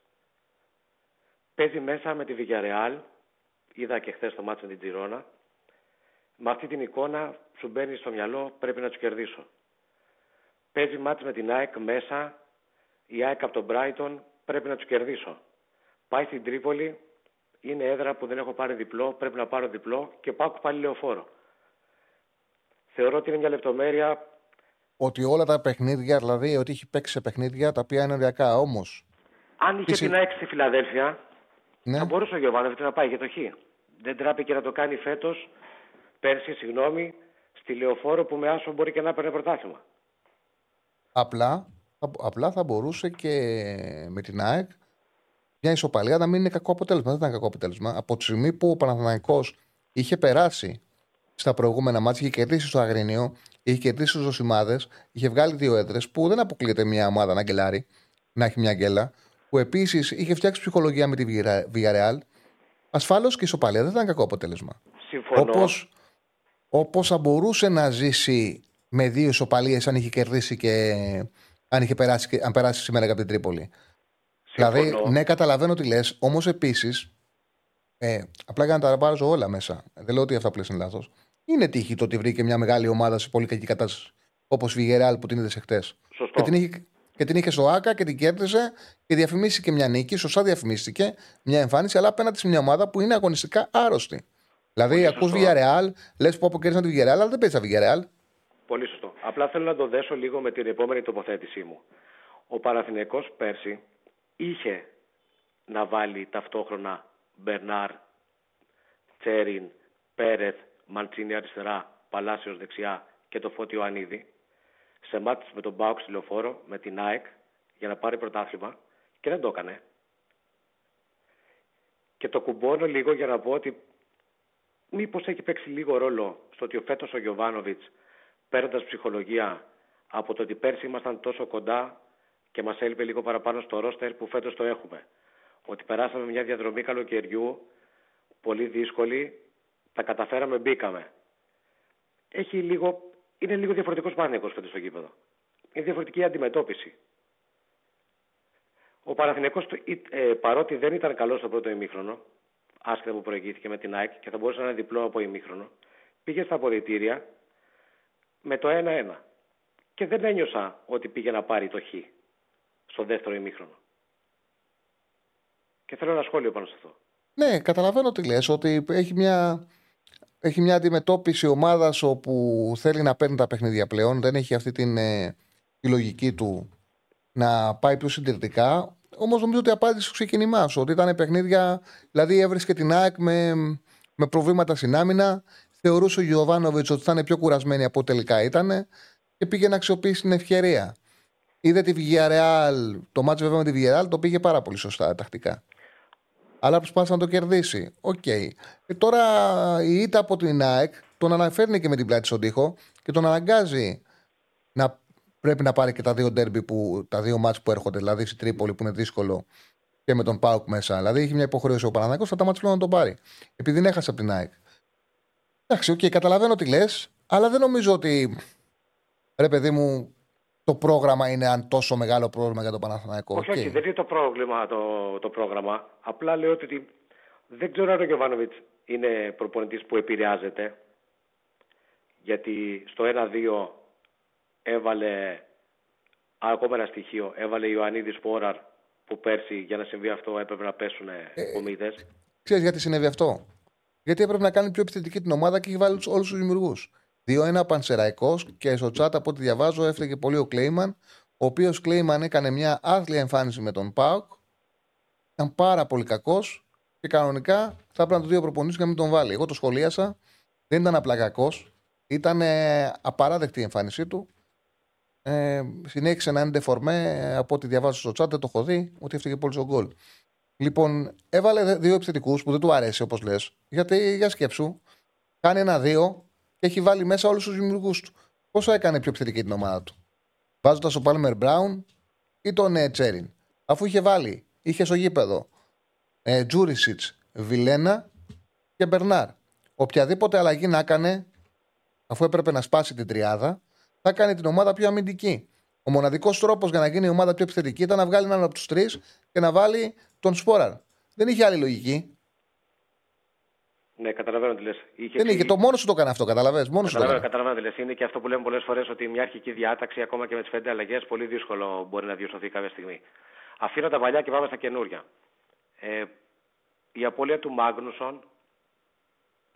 Speaker 6: Παίζει μέσα με τη Villarreal, είδα και χθες το μάτσα με την Τζιρόνα. Με αυτή την εικόνα σου μπαίνει στο μυαλό πρέπει να τους κερδίσω. Παίζει μάτς με την ΑΕΚ μέσα, η ΑΕΚ από τον Brighton πρέπει να τους κερδίσω. Πάει στην Τρίπολη, είναι έδρα που δεν έχω πάρει διπλό, πρέπει να πάρω διπλό και πάω πάλι λεωφόρο. Θεωρώ ότι είναι μια λεπτομέρεια.
Speaker 1: Ότι όλα τα παιχνίδια, δηλαδή ότι έχει παίξει σε παιχνίδια τα οποία είναι ωριακά όμως.
Speaker 6: Αν είχε την ΑΕΚ στη Φιλαδέλφια, ναι. θα μπορούσε ο Γιωβάνοβιτς να πάει για το Χ. Δεν τράπηκε να το κάνει φέτος, πέρσι, συγγνώμη, στη λεωφόρο που με άσο μπορεί και να παίρνει πρωτάθλημα.
Speaker 1: Απλά, απλά θα μπορούσε και με την ΑΕΚ μια ισοπαλία να μην είναι κακό αποτέλεσμα. Δεν ήταν κακό αποτέλεσμα. Από τη στιγμή που ο Παναθηναϊκός είχε περάσει στα προηγούμενα μάτια, είχε κερδίσει στο Αγρίνιο, είχε κερδίσει στους Ζωσιμάδε, είχε βγάλει δύο έδρες που δεν αποκλείεται μια ομάδα να γκελάρει, να έχει μια γκέλα. Που επίσης είχε φτιάξει ψυχολογία με τη Villarreal. Ασφάλως και ισοπαλία δεν ήταν κακό αποτέλεσμα.
Speaker 6: Συμφωνώ.
Speaker 1: Όπως θα μπορούσε να ζήσει με δύο ισοπαλίες αν είχε κερδίσει και αν, είχε περάσει, αν περάσει σήμερα από την Τρίπολη. Δηλαδή, ναι, καταλαβαίνω τι λες, όμως επίσης. Ε, απλά για να τα πάρω όλα μέσα. Δεν λέω ότι αυτά που είναι λάθος. Είναι τύχη το ότι βρήκε μια μεγάλη ομάδα σε πολύ κακή κατάσταση. Όπως η Βιγεράλ που την είδες εχθές. Και την είχε, και την είχε στο ΑΚΑ και την κέρδισε και διαφημίστηκε μια νίκη. Σωστά διαφημίστηκε μια εμφάνιση, αλλά απέναντι σε μια ομάδα που είναι αγωνιστικά άρρωστη. Δηλαδή, ακούς Villarreal, λες που αποκέρδισαν τη Villarreal, αλλά δεν παίζει Villarreal.
Speaker 6: Πολύ σωστό. Απλά θέλω να το δέσω λίγο με την επόμενη τοποθέτησή μου. Ο Παραθυνιακός πέρσι είχε να βάλει ταυτόχρονα Μπερνάρ, Τσέριν, Πέρεθ, Μαντσίνη αριστερά, Παλάσιος δεξιά και το Φώτιο Ανίδη σε μάτς με τον Μπάουξ τηλεοφόρο, με την ΑΕΚ για να πάρει πρωτάθλημα και δεν το έκανε. Και το κουμπώνω λίγο για να πω ότι μήπως έχει παίξει λίγο ρόλο στο ότι ο φέτος ο Γιωβάνοβιτς παίρνοντας ψυχολογία από το ότι πέρσι ήμασταν τόσο κοντά και μας έλειπε λίγο παραπάνω στο ρόστερ που φέτος το έχουμε. Ότι περάσαμε μια διαδρομή καλοκαιριού πολύ δύσκολη, τα καταφέραμε, μπήκαμε. Έχει λίγο, είναι λίγο διαφορετικός Παναθηναϊκός φέτος στο γήπεδο. Είναι διαφορετική αντιμετώπιση. Ο Παναθηναϊκός, ε, παρότι δεν ήταν καλός στο πρώτο ημίχρονο, άσχετα που προηγήθηκε με την ΑΕΚ και θα μπορούσε να είναι διπλό από ημίχρονο, πήγε στα αποδητήρια με το 1-1. Και δεν ένιωσα ότι πήγε να πάρει το χ στο δεύτερο ημίχρονο. Και θέλω ένα σχόλιο πάνω σε αυτό.
Speaker 1: Ναι, καταλαβαίνω τι λες, ότι έχει μια, έχει μια αντιμετώπιση ομάδας όπου θέλει να παίρνει τα παιχνίδια πλέον. Δεν έχει αυτή την ε, τη λογική του να πάει πιο συντηρητικά. Όμως νομίζω ότι απάντησε στο ξεκίνημά σου. Ότι ήταν παιχνίδια, δηλαδή έβρισκε την ΑΕΚ με, με προβλήματα στην άμυνα. Θεωρούσε ο Γιωβάνοβιτς ότι θα είναι πιο κουρασμένη από τελικά ήταν και πήγε να αξιοποιήσει την ευκαιρία. Είδε τη Villarreal, το ματς βέβαια με τη Villarreal το πήγε πάρα πολύ σωστά τακτικά. Αλλά προσπάθησε να το κερδίσει. OK. Okay. Και τώρα η ήττα από την ΑΕΚ τον φέρνει και με την πλάτη στον τοίχο και τον αναγκάζει να πρέπει να πάρει και τα δύο ντέρμπι που, τα δύο ματς που έρχονται, δηλαδή στη Τρίπολη που είναι δύσκολο και με τον ΠΑΟΚ μέσα. Δηλαδή έχει μια υποχρέωση ο Παναθηναϊκό, θα τα ματς πλέον να τον πάρει. Επειδή δεν έχασε από την ΑΕΚ. Εντάξει, OK, okay, καταλαβαίνω τι λες, αλλά δεν νομίζω ότι ρε παιδί μου, το πρόγραμμα είναι αν τόσο μεγάλο πρόβλημα για το Παναθηναϊκό.
Speaker 6: Όχι, όχι, δεν είναι το πρόβλημα το, το πρόγραμμα. Απλά λέω ότι δεν ξέρω αν ο Γιωβάνοβιτς είναι προπονητής που επηρεάζεται. Γιατί στο 1-2 έβαλε ακόμα ένα στοιχείο. Έβαλε Ιωαννίδης Πόραρ που πέρσι για να συμβεί αυτό έπρεπε να πέσουν ε, κομίδε.
Speaker 1: Ξέρεις γιατί συνέβη αυτό; Γιατί έπρεπε να κάνει πιο επιθετική την ομάδα και έχει βάλει όλους τους δημιουργούς. 2-1 Πανσεραϊκός και στο chat από ό,τι διαβάζω έφταιγε πολύ ο Κλέιμαν, ο οποίος Κλέιμαν έκανε μια άθλια εμφάνιση με τον Πάουκ. Ήταν πάρα πολύ κακός και κανονικά θα έπρεπε να του δύο προπονήσει και να μην τον βάλει. Εγώ το σχολίασα. Δεν ήταν απλά κακός. Ήταν απαράδεκτη η εμφάνισή του. Ε, συνέχισε να είναι δεφορμέ από ό,τι διαβάζω στο chat. Δεν το έχω δει, ότι έφταιγε πολύ στον γκολ. Λοιπόν, έβαλε δύο επιθετικούς που δεν του αρέσει όπως λες. Γιατί για σκέψου, κάνει ένα-δύο και έχει βάλει μέσα όλους τους δημιουργούς του. Πόσο έκανε πιο επιθετική την ομάδα του; βάζοντας τον Πάλμερ Μπράουν ή τον ε, Τσέριν; Αφού είχε βάλει, είχε στο γήπεδο ε, Τζούρισιτς, Βιλένα και Μπερνάρ. Οποιαδήποτε αλλαγή να έκανε, αφού έπρεπε να σπάσει την τριάδα, θα κάνει την ομάδα πιο αμυντική. Ο μοναδικός τρόπος για να γίνει η ομάδα πιο επιθετική ήταν να βγάλει έναν από τους τρεις και να βάλει τον Σπόραρ. Δεν είχε άλλη λογική.
Speaker 6: Ναι, καταλαβαίνω τι λες.
Speaker 1: Δεν είχε, το μόνο σου το έκανε αυτό, καταλαβαίνεις. Μόνο
Speaker 6: καταλαβαίνω, καταλαβαίνω τι λες. Είναι και αυτό που λέμε πολλές φορές ότι μια αρχική διάταξη, ακόμα και με τις πέντε αλλαγές, πολύ δύσκολο μπορεί να διορθωθεί κάποια στιγμή. Αφήνω τα παλιά και πάμε στα καινούρια. Ε, η απώλεια του Μάγνουσον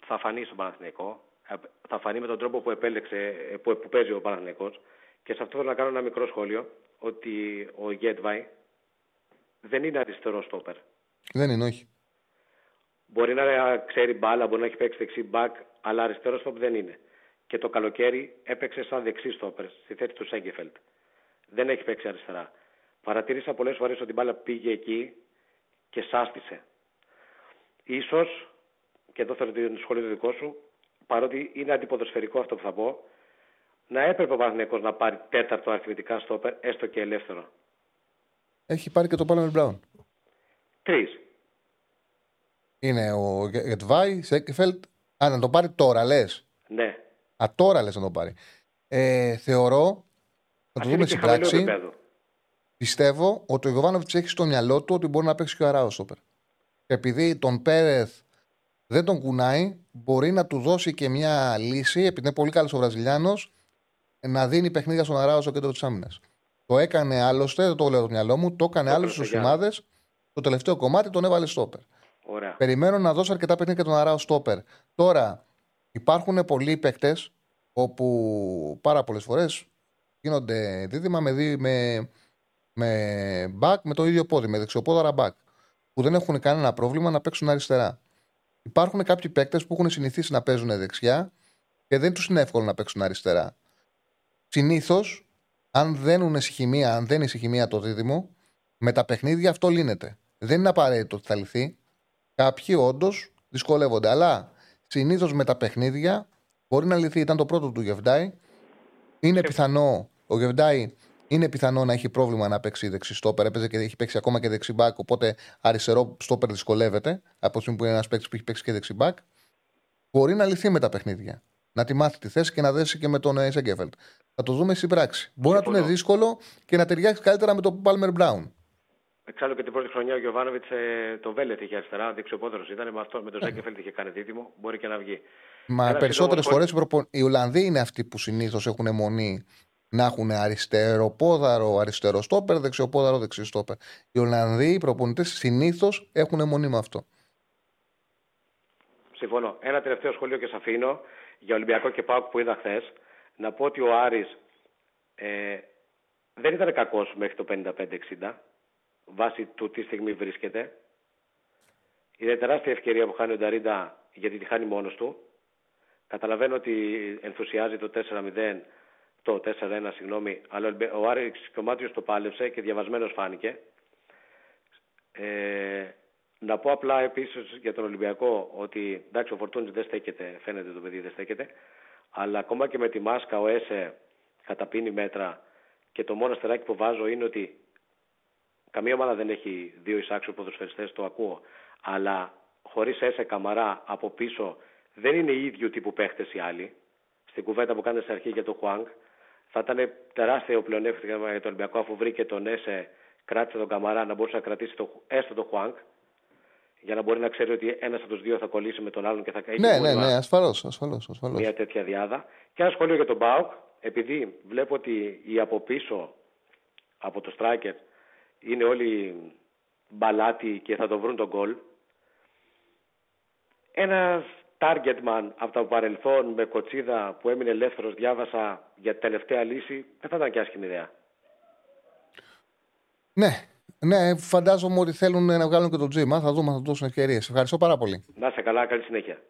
Speaker 6: θα φανεί στον Παναθηναϊκό. Ε, θα φανεί με τον τρόπο που επέλεξε, ε, που, που παίζει ο Παναθηναϊκός. Και σε αυτό θέλω να κάνω ένα μικρό σχόλιο ότι ο Γέτβαϊ δεν είναι αριστερό στόπερ.
Speaker 1: Δεν είναι, όχι.
Speaker 6: Μπορεί να ξέρει μπάλα, μπορεί να έχει παίξει δεξί μπακ, αλλά αριστερό στόπερ δεν είναι. Και το καλοκαίρι έπαιξε σαν δεξί στόπερ στη θέση του Σέγκεφελτ. Δεν έχει παίξει αριστερά. Παρατήρησα πολλές φορές ότι η μπάλα πήγε εκεί και σάστησε. Ίσως, και εδώ θέλω την σχολή του δικό σου, παρότι είναι αντιποδοσφαιρικό αυτό που θα πω, να έπρεπε ο Παναθηναϊκός να πάρει τέταρτο αριθμητικά στόπερ, έστω και ελεύθερο.
Speaker 1: Έχει πάρει και το Πάλμερ Μπράουν.
Speaker 6: Τρεις.
Speaker 1: Είναι ο Γετβάη, Σέκεφελτ. Α, να το πάρει τώρα, λες.
Speaker 6: Ναι.
Speaker 1: Α, τώρα λες να το πάρει. Ε, θεωρώ. Να το δούμε στην πράξη. Πιστεύω ότι ο Γιωβάνοβιτ έχει στο μυαλό του ότι μπορεί να παίξει και ο Αράος στόπερ. Επειδή τον Πέρεθ δεν τον κουνάει, μπορεί να του δώσει και μια λύση, επειδή είναι πολύ καλός ο Βραζιλιάνος, να δίνει παιχνίδια στον Αράος στο κέντρο της άμυνας. Το έκανε άλλωστε, δεν το λέω στο μυαλό μου, το έκανε άλλωστε στι ομάδες. Το τελευταίο κομμάτι τον έβαλε στόπερ.
Speaker 6: Ωραία.
Speaker 1: Περιμένω να δώσω αρκετά παιχνίδια και τον Αράο στόπερ. Τώρα, υπάρχουν πολλοί παίκτες όπου πάρα πολλές φορές γίνονται δίδυμα με, δί, με, με back με το ίδιο πόδι, με δεξιοπόδαρα back, που δεν έχουν κανένα πρόβλημα να παίξουν αριστερά. Υπάρχουν κάποιοι παίκτες που έχουν συνηθίσει να παίζουν δεξιά και δεν τους είναι εύκολο να παίξουν αριστερά. Συνήθως, αν δεν ησυχημία, αν δεν είναι ησυχημία το δίδυμο, με τα παιχνίδια αυτό λύνεται. Δεν είναι απαραίτητο ότι θα λυθεί. Κάποιοι όντως δυσκολεύονται. Αλλά συνήθως με τα παιχνίδια μπορεί να λυθεί. Ήταν το πρώτο του Γεβντάι. Είναι πιθανό ο Γεβντάι είναι πιθανό να έχει πρόβλημα να παίξει δεξί στόπερ. Έπαιζε και έχει παίξει ακόμα και δεξί μπακ. Οπότε αριστερό στόπερ δυσκολεύεται. Από τη στιγμή που είναι ένας παίκτης που έχει παίξει και δεξί μπακ. Μπορεί να λυθεί με τα παιχνίδια. Να τη μάθει τη θέση και να δέσει και με τον Σέγκεφελτ. Θα το δούμε στην πράξη. Μπορεί να του είναι δύσκολο και να ταιριάξει καλύτερα με τον Πάλμερ Μπράουν.
Speaker 6: Εξάλλου και την πρώτη χρονιά ο Γιωβάνοβιτς ε, το Βέλετ είχε αριστερά, δεξιοπόδρος ήταν. Με, αυτό, με τον Σέγκεφελτ είχε κάνει δίδυμο. Μπορεί και να βγει.
Speaker 1: Μα περισσότερες φορές οι Ολλανδοί είναι αυτοί που συνήθως έχουν αιμονή να έχουν αριστεροπόδαρο αριστερό στόπερ, δεξιοπόδαρο δεξιό στόπερ. Οι Ολλανδοί, οι προπονητές συνήθως έχουν αιμονή με αυτό.
Speaker 6: Συμφωνώ. Ένα τελευταίο σχολείο και σα αφήνω για Ολυμπιακό και Πάουκ που είδα χθες. Να πω ότι ο Άρης ε, δεν ήταν κακός μέχρι το 55-60 βάσει του τι στιγμή βρίσκεται. Είναι τεράστια ευκαιρία που χάνει ο Νταρίντα γιατί τη χάνει μόνος του. Καταλαβαίνω ότι ενθουσιάζει το 4-0 το 4-1, συγγνώμη, αλλά ο Άρης Κομμάτιος το πάλεψε και διαβασμένος φάνηκε. Ε, να πω απλά επίσης για τον Ολυμπιακό ότι εντάξει, ο Φορτούνης δεν στέκεται, φαίνεται το παιδί δεν στέκεται, αλλά ακόμα και με τη μάσκα ο Έσε καταπίνει μέτρα και το μόνο αστεράκι που βάζω είναι ότι καμία ομάδα δεν έχει δύο εισάξιους ποδοσφαιριστές, το ακούω, αλλά χωρίς Έσε Καμαρά από πίσω δεν είναι ίδιο τύπου παίχτες οι άλλοι. Στην κουβέντα που κάνετε στην αρχή για το Χουάνγκ, θα ήταν τεράστιο πλεονέκτημα για τον Ολυμπιακό αφού βρήκε τον Έσε, κράτησε τον Καμαρά να μπορούσε να κρατήσει το, έστω το Χουάνκ για να μπορεί να ξέρει ότι ένας από τους δύο θα κολλήσει με τον άλλον και θα κάνει.
Speaker 1: Ναι, ναι, ναι, ασφαλώς. Ασφαλώς, ασφαλώς.
Speaker 6: Μια τέτοια διάδα. Και ένα σχόλιο για τον Μπάουκ, επειδή βλέπω ότι οι από πίσω από το striker είναι όλοι μπαλάτοι και θα το βρουν τον γκολ. Ένας target man από το παρελθόν με κοτσίδα που έμεινε ελεύθερος, διάβασα για τελευταία λύση, δεν θα ήταν και άσχημη ιδέα.
Speaker 1: Ναι, ναι, φαντάζομαι ότι θέλουν να βγάλουν και το τζίμα. Θα δούμε, θα τους δώσουν ευκαιρίες. Ευχαριστώ πάρα πολύ.
Speaker 6: Να σε καλά, καλή συνέχεια.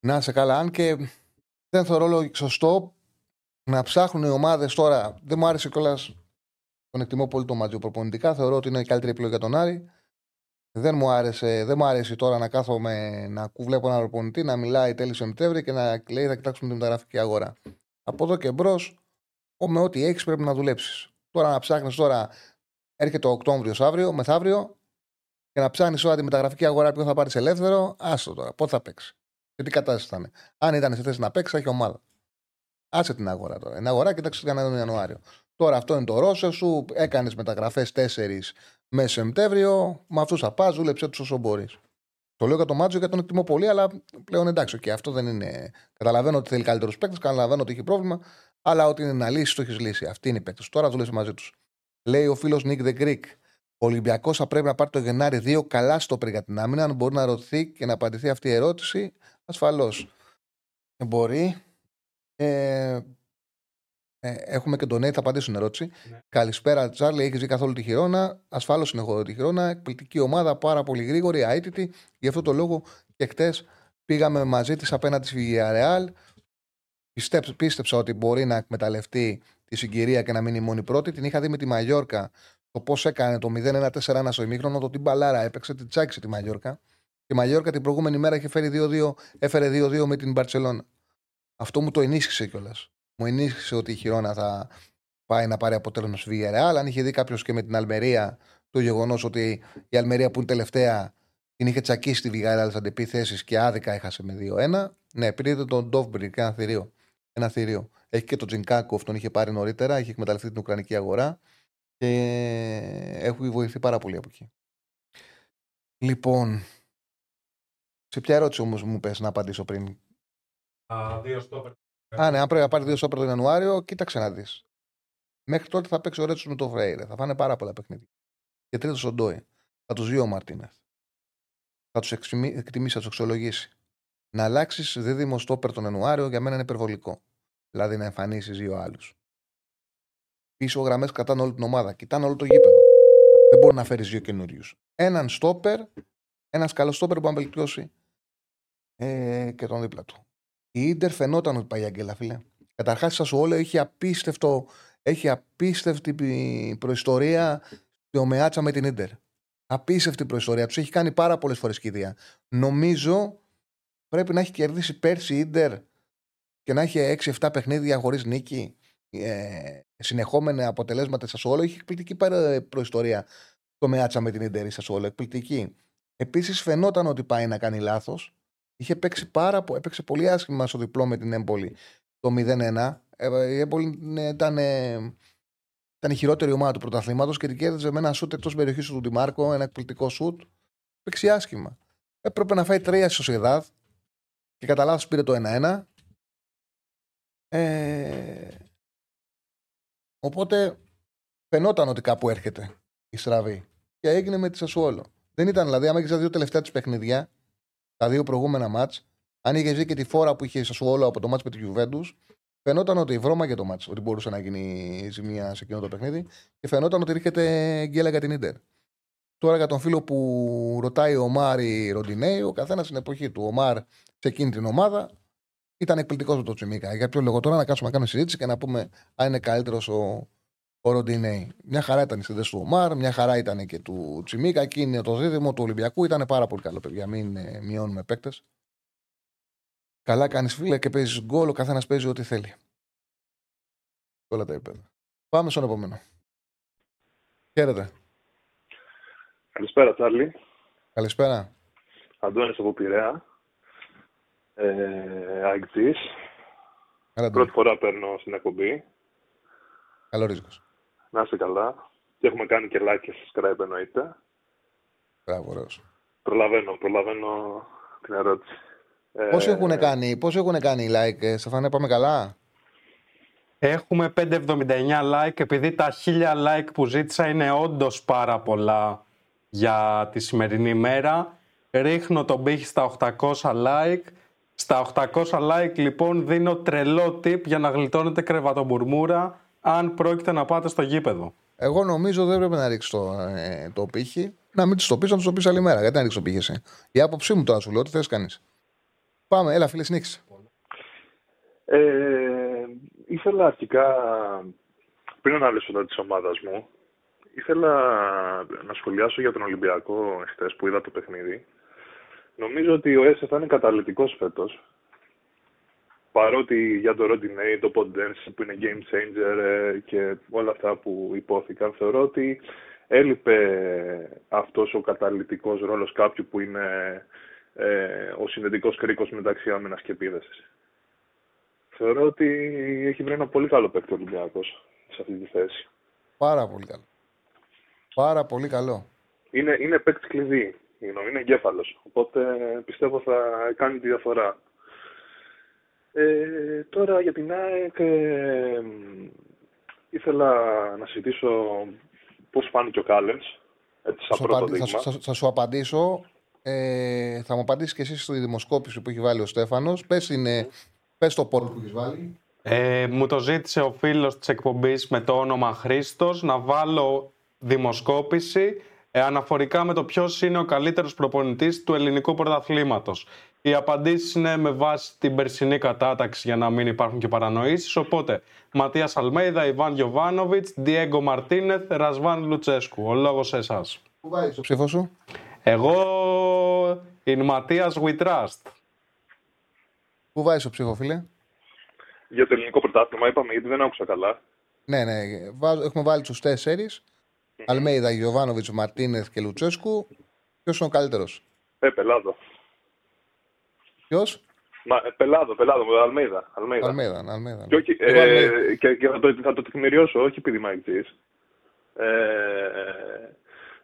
Speaker 1: Να σε καλά, αν και δεν θεωρώ σωστό να ψάχνουν οι ομάδες τώρα. Δεν μου άρεσε κιόλας. Τον εκτιμώ πολύ το Μάτζιο προπονητικά. Θεωρώ ότι είναι η καλύτερη επιλογή για τον Άρη. Δεν μου, άρεσε, δεν μου άρεσε τώρα να κάθομαι να βλέπω έναν προπονητή να μιλάει τέλη Σεπτέμβρη και να λέει θα κοιτάξουμε την μεταγραφική αγορά. Από εδώ και μπρος με ό,τι έχεις πρέπει να δουλέψεις. Τώρα να ψάχνεις τώρα, έρχεται ο Οκτώβριος αύριο, μεθαύριο, και να ψάχνεις όλα τη μεταγραφική αγορά που θα πάρεις ελεύθερο, άστο τώρα. Πότε θα παίξεις. Και τι κατάσταση θα είναι. Αν ήταν σε θέση να παίξεις, θα έχει ομάδα. Άσε την αγορά τώρα. Την αγορά κοιτάξτε τι έκανε τον Ιανουάριο. Τώρα αυτό είναι το ρόσερ σου. Έκανες μεταγραφές 4 μέσα Σεπτέμβριο. Με αυτούς θα πας, δούλεψε τους όσο μπορείς. Το λέω για τον Μάτζο γιατί τον εκτιμώ πολύ, αλλά πλέον εντάξει, και αυτό δεν είναι. Καταλαβαίνω ότι θέλει καλύτερους παίκτες, καταλαβαίνω ότι έχει πρόβλημα, αλλά ότι είναι να λύσεις, το έχεις λύσει. Αυτή είναι η παίκτες. Τώρα δούλεψε μαζί τους. Λέει ο φίλος Νίκ The Greek. Ο Ολυμπιακός θα πρέπει να πάρει το Γενάρη δύο καλά στο για την άμυνα. Αν μπορεί να ρωτηθεί και να απαντηθεί αυτή η ερώτηση, ασφαλώς. Μπορεί. Ε, ε, έχουμε και τον Νέι, θα απαντήσω την ερώτηση. Ναι. Καλησπέρα, Τσάρλι. Έχεις δει καθόλου τη χειρόνα. Ασφάλως είναι εγώ τη χειρόνα. Εκπληκτική ομάδα, πάρα πολύ γρήγορη, αίτητη. Γι' αυτό το λόγο και χτες πήγαμε μαζί της απέναντι στη Villarreal. Πίστεψα ότι μπορεί να εκμεταλλευτεί τη συγκυρία και να μείνει μόνη πρώτη. Την είχα δει με τη Μαγιόρκα το πώς έκανε το 0-1-4-1 στο ημίχρονο, το τι μπαλάρα έπαιξε, την τσάκισε τη Μαγιόρκα. Και η Μαγιόρκα την προηγούμενη μέρα είχε φέρει 2-2, έφερε 2-2 με την Μπαρσελόνα. Αυτό μου το ενίσχυσε κιόλας μου ενίσχυσε ότι η Χιρόνα θα πάει να πάρει αποτέλεσμα στη Villarreal. Αν είχε δει κάποιος και με την Αλμερία το γεγονός ότι η Αλμερία που είναι τελευταία την είχε τσακίσει τη Villarreal στις αντιπίθεσεις και άδικα έχασε με 2-1. Ναι, πήρε τον Ντόβμπικ, ένα θηρίο. Ένα θηρίο. Έχει και τον Τσιγκάνκοφ, τον είχε πάρει νωρίτερα, έχει εκμεταλλευτεί την Ουκρανική αγορά και έχει βοηθηθεί πάρα πολύ από εκεί. Λοιπόν, σε ποια ερώτηση όμως μου πες να απαντήσω πριν;
Speaker 2: Α, δύο
Speaker 1: Α, ναι, αν πρέπει να πάρει δύο στόπερ τον Ιανουάριο, κοίταξε να δεις. Μέχρι τότε θα παίξει ο Ρέτσος με το Φρέιρε. Θα φάνε πάρα πολλά παιχνίδια. Και τρίτος ο Ντόι. Θα τους δει ο Μαρτίνεθ. Θα τους εκτιμήσει, θα τους αξιολογήσει. Να αλλάξεις δίδυμο στόπερ τον Ιανουάριο για μένα είναι υπερβολικό. Δηλαδή να εμφανίσεις δύο άλλους. Πίσω γραμμές κρατάνε όλη την ομάδα. Κοιτάνε όλο το γήπεδο. Δεν μπορεί να φέρεις δύο καινούριους. Έναν στόπερ, ένας καλός στόπερ που να βελτιώσει ε, και τον δίπλα του. Η ντερ φαινόταν ότι πάει αγγέλα, φίλε. Καταρχάς, σας όλο έχει απίστευτο, έχει απίστευτη προϊστορία στη ομεάτσα με την ντερ. Απίστευτη προϊστορία. Τους έχει κάνει πάρα πολλές φορές κηδεία. Νομίζω πρέπει να έχει κερδίσει πέρσι η ντερ και να έχει 6-7 παιχνίδια χωρίς νίκη. Ε, συνεχόμενα αποτελέσματα σας όλο. Έχει εκπληκτική προϊστορία το Μεάτσα με την Ιντερ σας όλο. Εκπληκτική. Επίσης φαινόταν ότι πάει να κάνει λάθος Είχε παίξει πάρα, έπαιξε πολύ άσχημα στο διπλό με την Έμπολη το 0-1. Ε, η Έμπολη ναι, ήταν, ήταν η χειρότερη ομάδα του πρωταθλήματος και την κέρδιζε με ένα σουτ εκτός περιοχής του Ντιμάρκο, ένα εκπληκτικό σουτ. Παίξει άσχημα. Έπρεπε να φάει τρία στο Σιεδάδ και κατά λάθος πήρε το 1-1. Ε, οπότε φαινόταν ότι κάπου έρχεται η στραβή. Και έγινε με τη Σασουόλο. Δεν ήταν δηλαδή, άμα έχεις τα δύο τελευταία της παιχνίδια, τα δύο προηγούμενα μάτς, αν είχε δει και τη φόρα που είχε σα όλο από το μάτς με τη Γιουβέντους, φαινόταν ότι βρώμα για το μάτς, ότι μπορούσε να γίνει ζημία σε εκείνο το παιχνίδι και φαινόταν ότι ρίχεται γκέλα για την ντερ. Τώρα για τον φίλο που ρωτάει ο Μάρ ή Ροντινέη, ο καθένας στην εποχή του. Ο Μάρ σε εκείνη την ομάδα ήταν εκπληκτικός με το Τσιμίκα. Για ποιο λόγο τώρα να κάτσουμε να κάνουμε συζήτηση και να πούμε αν είναι καλύτερος ο, ο Ροντινέη. Μια χαρά ήταν η συνδέση του Ομάρ, μια χαρά ήταν και του Τσιμίκα. Εκεί είναι το δίδυμο του Ολυμπιακού. Ήταν πάρα πολύ καλό, παιδιά. Μην ε, μειώνουμε παίκτες. Καλά κάνεις φίλε και παίζεις γκολ. Ο καθένας παίζει ό,τι θέλει. Όλα τα επίπεδα. Πάμε στον επόμενο. Χαίρετε.
Speaker 7: Καλησπέρα, Τσάρλι.
Speaker 1: Καλησπέρα.
Speaker 7: Αντώνης από Πειραιά. Ε, Πρώτη φορά παίρνω στην εκπομπή.
Speaker 1: Καλός ρίσκος.
Speaker 7: Να είστε καλά. Και έχουμε κάνει και like και subscribe εννοείται.
Speaker 1: Μπράβο, ωραίος.
Speaker 7: Προλαβαίνω, προλαβαίνω την ερώτηση.
Speaker 1: Πόσοι, ε... έχουν κάνει, πόσοι έχουν κάνει like, ε, Στεφάνε, πάμε καλά;
Speaker 2: Έχουμε 579 like, επειδή τα 1000 like που ζήτησα είναι όντως πάρα πολλά για τη σημερινή μέρα. Ρίχνω τον πύχη στα 800 like. Στα 800 like λοιπόν δίνω τρελό tip για να γλιτώνετε κρεβατομπουρμούρα αν πρόκειται να πάτε στο γήπεδο.
Speaker 1: Εγώ νομίζω δεν πρέπει να ρίξεις το, ε, το πύχη. Να μην του το πεις, να του το πεις άλλη μέρα. Γιατί να ρίξεις το πύχη εσύ; Η άποψή μου τώρα σου λέω, τι θες κανεί. Πάμε, έλα φίλε, συνέχισε.
Speaker 7: Ε, ήθελα αρχικά, πριν αναλύσω το της ομάδας μου, ήθελα να σχολιάσω για τον Ολυμπιακό εχθέ που είδα το παιχνίδι. Νομίζω ότι ο ΕΣΕ θα είναι καταλητικός φέτος. Παρότι για το Rodinei, το Podence που είναι game changer ε, και όλα αυτά που υπόθηκαν, θεωρώ ότι έλειπε αυτός ο καταλητικός ρόλος κάποιου που είναι ε, ο συνδετικός κρίκος μεταξύ άμυνας και επίδεσης. Θεωρώ ότι έχει βρει ένα πολύ καλό παίκτη ο Ολυμπιακός σε αυτή τη θέση.
Speaker 1: Πάρα πολύ καλό. Πάρα πολύ καλό.
Speaker 7: Είναι, είναι παίκτη κλειδί. Είναι εγκέφαλος. Οπότε πιστεύω θα κάνει τη διαφορά. Ε, τώρα για την ΑΕΚ ε, ήθελα να συζητήσω πώς φάνηκε ο Κάλενς. Έτσι, σαν πρώτο δείγμα.
Speaker 1: Θα, θα, θα, σου απαντήσω. Ε, θα μου απαντήσεις και εσύ στη δημοσκόπηση που έχει βάλει ο Στέφανος. Πες, είναι, πες το πόρτ που έχεις βάλει.
Speaker 2: Ε, μου το ζήτησε ο φίλος της εκπομπής με το όνομα Χρήστος να βάλω δημοσκόπηση ε, αναφορικά με το ποιος είναι ο καλύτερος προπονητής του ελληνικού πρωταθλήματος. Οι απαντήσεις είναι με βάση την περσινή κατάταξη για να μην υπάρχουν και παρανοήσεις. Οπότε, Ματίας Αλμέιδα, Ιβάν Γιοβάνοβιτ, Διέγκο Μαρτίνεθ, Ρασβάν Λουτσέσκου. Ο λόγος σε εσάς.
Speaker 1: Πού βάζει το ψήφο σου,
Speaker 2: Εγώ. Είναι Ματίας We Trust.
Speaker 1: Πού βάζει το ψήφο, φίλε;
Speaker 7: Για το ελληνικό πρωτάθλημα είπαμε, γιατί δεν άκουσα καλά.
Speaker 1: Ναι, ναι. Έχουμε βάλει τους τέσσερις. Mm. Αλμέιδα, Γιοβάνοβιτ, Μαρτίνεθ και Λουτσέσκου. Ποιος είναι ο καλύτερος;
Speaker 7: Ε, πελάδο.
Speaker 1: Ποιος;
Speaker 7: Ε, πελάδο, πελάδο, με Αλμέιδα. Αλμέιδα,
Speaker 1: Αλμέιδα. Αλμέιδα.
Speaker 7: Και, όχι, ε, και, και θα, το, θα το τεκμηριώσω, όχι επειδή είμαι Ε,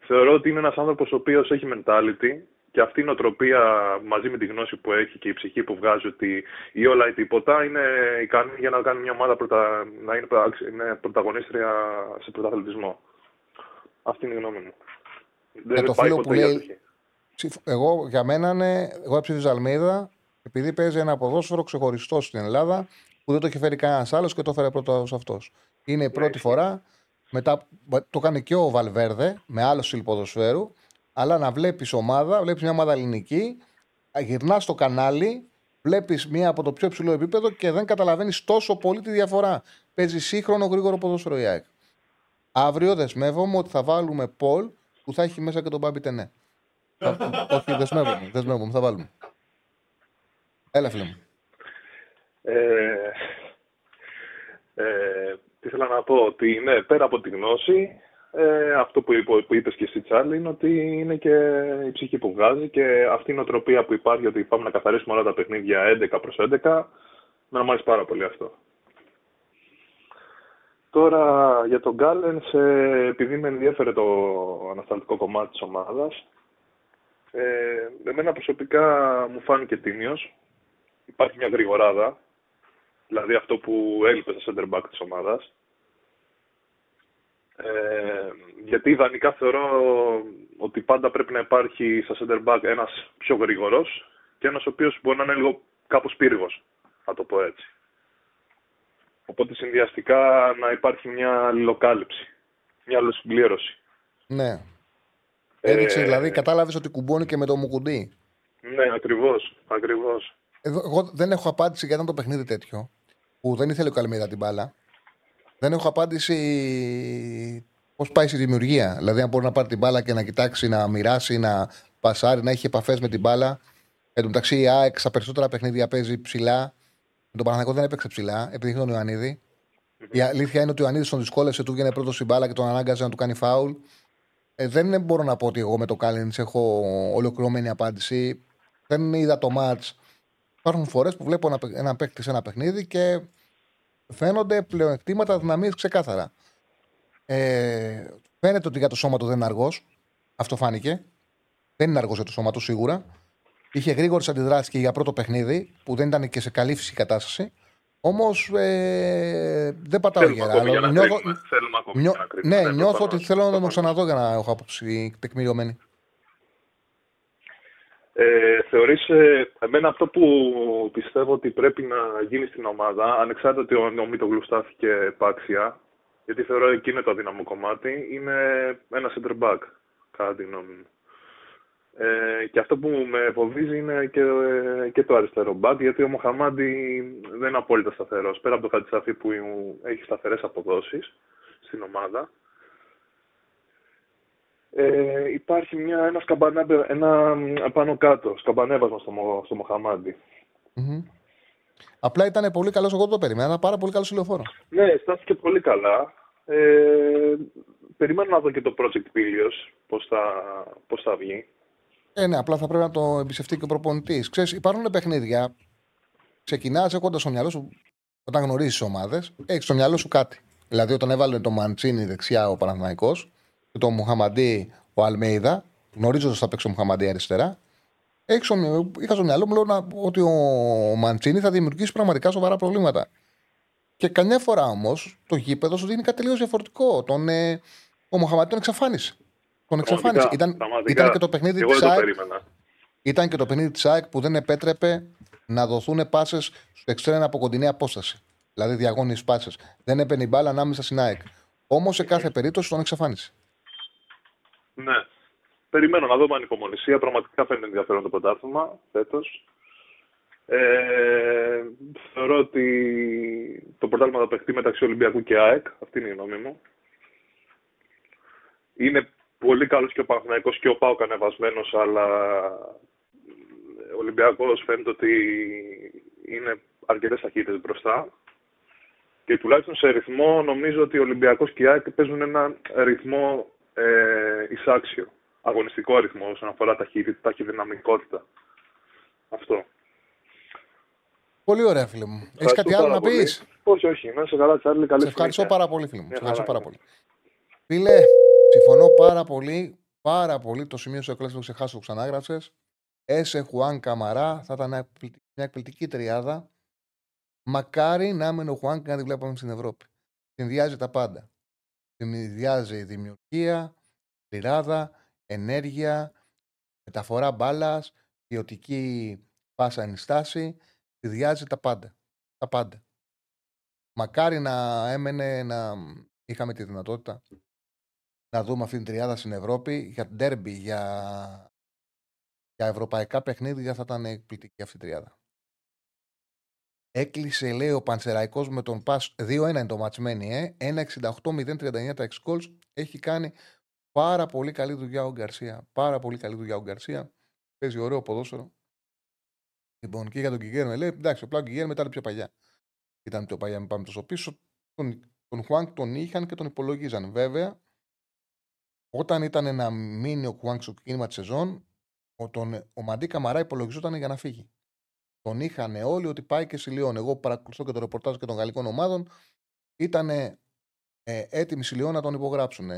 Speaker 7: θεωρώ ότι είναι ένας άνθρωπος ο οποίος έχει mentality και αυτή η νοοτροπία μαζί με τη γνώση που έχει και η ψυχή που βγάζει ότι η όλα ή τίποτα είναι ικανή για να κάνει μια ομάδα πρωτα, να είναι, είναι πρωταγωνίστρια σε πρωταθλητισμό. Αυτή είναι η γνώμη μου.
Speaker 1: Δεν το φίλο που λέει, εγώ για μένα είναι, εγώ έψηφιζα Αλμίδα επειδή παίζει ένα ποδόσφαιρο ξεχωριστό στην Ελλάδα που δεν το έχει φέρει κανένας άλλος και το έφερε πρώτος αυτός. Είναι η ναι, πρώτη φορά. Μετά το κάνει και ο Βαλβέρδε με άλλο στυλ ποδοσφαίρου. Αλλά να βλέπεις ομάδα, βλέπεις μια ομάδα ελληνική, γυρνάς στο κανάλι, βλέπεις μία από το πιο υψηλό επίπεδο και δεν καταλαβαίνεις τόσο πολύ τη διαφορά. Παίζει σύγχρονο γρήγορο ποδόσφαιρο η ΑΕΚ. Αύριο δεσμεύομαι ότι θα βάλουμε Πολ που θα έχει μέσα και τον Μπάμπι Τενέ. Όχι, δεσμεύομαι. Δεσμεύομαι, θα βάλουμε. Έλα, φίλε μου.
Speaker 7: Ε, ε, τι ήθελα να πω, ότι ναι, πέρα από τη γνώση, ε, αυτό που, είπε, που είπες και εσύ Τσάρλι είναι ότι είναι και η ψυχή που βγάζει και αυτή η νοοτροπία που υπάρχει ότι πάμε να καθαρίσουμε όλα τα παιχνίδια 11 προς 11, να μου αρέσει πάρα πολύ αυτό. Τώρα για τον Γκάλενς, ε, επειδή με ενδιαφέρε το ανασταλτικό κομμάτι της ομάδας, ε, εμένα προσωπικά μου φάνηκε τίμιος. Υπάρχει μια γρηγοράδα, δηλαδή αυτό που έλειπε στα center back της ομάδας. Ε, γιατί ιδανικά θεωρώ ότι πάντα πρέπει να υπάρχει στα center back ένας πιο γρήγορος και ένας ο οποίος μπορεί να είναι λίγο κάπως πύργος, θα το πω έτσι. Οπότε συνδυαστικά να υπάρχει μια αλληλοκάλυψη, μια αλληλοσυμπλήρωση.
Speaker 1: Ναι. Έδειξε, ε, δηλαδή, κατάλαβες ότι κουμπώνει και με το μουκουντί.
Speaker 7: Ναι, ακριβώς. Ακριβώς.
Speaker 1: εγώ δεν έχω απάντηση γιατί ήταν το παιχνίδι τέτοιο. Που δεν ήθελε ο Καλμίδα την μπάλα. Δεν έχω απάντηση πώς πάει στη δημιουργία. Δηλαδή, αν μπορεί να πάρει την μπάλα και να κοιτάξει, να μοιράσει, να πασάρει, να έχει επαφές με την μπάλα. Εν τω μεταξύ, η ΑΕΚ στα περισσότερα παιχνίδια παίζει ψηλά. Με τον Παναγενικό δεν έπαιξε ψηλά, επειδή είχε τον Ιωαννίδη. Η αλήθεια είναι ότι ο Ιωαννίδης τον δυσκόλεσε, του βγαίνει πρώτος στην μπάλα και τον ανάγκαζε να του κάνει φάουλ. Ε, δεν μπορώ να πω ότι εγώ με το Κάλινς έχω ολοκληρωμένη απάντηση. Δεν είδα το μάτς. Υπάρχουν φορές που βλέπω ένα, ένα παίκτη σε ένα παιχνίδι και φαίνονται πλεονεκτήματα δυναμίες ξεκάθαρα. Ε, φαίνεται ότι για το σώμα του δεν είναι αργός. Αυτό φάνηκε. Δεν είναι αργός για το σώμα του σίγουρα. Είχε γρήγορες αντιδράσεις και για πρώτο παιχνίδι που δεν ήταν και σε καλή φυσική κατάσταση. Όμως ε, δεν πατάω γερά.
Speaker 7: Αλλά νιώθω, νιώ,
Speaker 1: ναι, νιώθω ότι θέλω να τον ξαναδώ για να έχω άποψη τεκμηριωμένη.
Speaker 7: Ε, θεωρείς, ε, εμένα αυτό που πιστεύω ότι πρέπει να γίνει στην ομάδα, ανεξάρτητα ότι ο, ο Μίτογλου στάθηκε επάξια, γιατί θεωρώ εκεί είναι το αδύναμο κομμάτι, είναι ένα center back, κατά τη γνώμη μου. Ε, και αυτό που με φοβίζει είναι και, και το αριστερό μπακ, γιατί ο Μοχαμάντι δεν είναι απόλυτα σταθερός. Πέρα από το Χατζησαφή που έχει σταθερές αποδόσεις στην ομάδα. Ε, υπάρχει μια, ένας, σκαμπανέ, ένα πάνω κάτω, σκαμπανέβασμα στο, στο μοχαμαντι
Speaker 1: Απλά ήταν πολύ καλός, εγώ το περίμενα. Ένα πάρα πολύ καλός ηλιοφόρο.
Speaker 7: Ναι, στάθηκε πολύ καλά. Ε, περιμένω να δω και το project Pilios, πώς θα, πώς θα βγει.
Speaker 1: Ε, ναι, απλά θα πρέπει να το εμπιστευτεί και ο προπονητής. Ξέρεις, υπάρχουν παιχνίδια. Ξεκινάς έχοντας στο μυαλό σου, όταν γνωρίζεις ομάδες, έχεις στο μυαλό σου κάτι. Δηλαδή, όταν έβαλε το Μαντσίνη δεξιά ο Παναθναϊκό και το Μουχαμαντί ο Αλμέιδα, γνωρίζοντας ότι θα παίξει ο Μουχαμαντί αριστερά, Έξω, είχα στο μυαλό μου λέω, ότι ο Μαντσίνη θα δημιουργήσει πραγματικά σοβαρά προβλήματα. Και καμιά φορά όμως το γήπεδο σου δίνει κάτι τελείως διαφορετικό. Τον, ε, ο Μοχαμαντή τον εξαφάνισε. Τον εξαφάνισε. Ήταν, ήταν, και το παιχνίδι της ΑΕΚ. Ήταν και το παιχνίδι της ΑΕΚ που δεν επέτρεπε να δοθούν πάσες στου εξτρέμου από κοντινή απόσταση. Δηλαδή διαγώνιες πάσες. Δεν έπαιρνε η μπάλα ανάμεσα στην ΑΕΚ. Όμως σε κάθε περίπτωση τον εξαφάνισε.
Speaker 7: Ναι. Περιμένω να δω με ανυπομονησία. Πραγματικά φαίνεται ενδιαφέρον το πρωτάθλημα φέτος. Ε, θεωρώ ότι το πρωτάθλημα θα παιχτεί μεταξύ Ολυμπιακού και ΑΕΚ. Αυτή είναι η γνώμη μου. Είναι πολύ καλός και ο Παναθηναϊκός και ο Πάο ανεβασμένος, αλλά ο Ολυμπιακός φαίνεται ότι είναι αρκετές ταχύτητες μπροστά. Και τουλάχιστον σε ρυθμό νομίζω ότι ο Ολυμπιακός και η ΑΕΚ παίζουν ένα ρυθμό ε, εισάξιο αγωνιστικό αριθμό όσον αφορά ταχύτητα, ταχυδυναμικότητα. Αυτό.
Speaker 1: Πολύ ωραία, φίλε μου. Έχεις κάτι άλλο να πεις;
Speaker 7: Όχι, όχι. Να σε καλά, Τσάρλι. Καλή
Speaker 1: σε ευχαριστώ πάρα πολύ, φίλε μου. Σε ευχαριστώ πάρα πολύ. Φίλε, συμφωνώ πάρα πολύ. Πάρα πολύ. Το σημείο σου εκλέγει το ξεχάσω, το ξανάγραψες. Έσε Χουάν Καμαρά θα ήταν μια εκπληκτική τριάδα. Μακάρι να έμενε ο Χουάν και να τη βλέπαμε στην Ευρώπη. Συνδυάζει τα πάντα. Συνδυάζει δημιουργία, τριάδα, ενέργεια, μεταφορά μπάλας, ποιοτική πάσα ενστάση, συνδυάζει τα πάντα. Τα πάντα. Μακάρι να έμενε να είχαμε τη δυνατότητα να δούμε αυτήν την τριάδα στην Ευρώπη για ντέρμπι, για, για ευρωπαϊκά παιχνίδια θα ήταν εκπληκτική αυτή η τριάδα. Έκλεισε, λέει, ο Πανσεραϊκός με τον Πας 2-1 είναι το ματσμένι, ε. 1-68-0-39 τα Έχει κάνει Πάρα πολύ καλή δουλειά ο Γκαρσία. Πάρα πολύ καλή δουλειά ο Γκαρσία. Παίζει ωραίο ποδόσφαιρο. Λοιπόν, και για τον Κιγέρμε λέει: Εντάξει, απλά ο Κιγέρμε ήταν πιο παλιά. Ήταν πιο παλιά, μην πάμε τόσο πίσω. Τον, τον Χουάνκ τον είχαν και τον υπολογίζαν. Βέβαια, όταν ήταν να μείνει ο Χουάνκ στο κίνημα της σεζόν, ο, τον, ο Μαντί Καμαρά υπολογιζόταν για να φύγει. Τον είχαν όλοι ότι πάει και συλλιώνει. Εγώ παρακολουθώ και το ρεπορτάζ και των γαλλικών ομάδων. Ήταν ε, έτοιμοι συλλιών να τον υπογράψουν.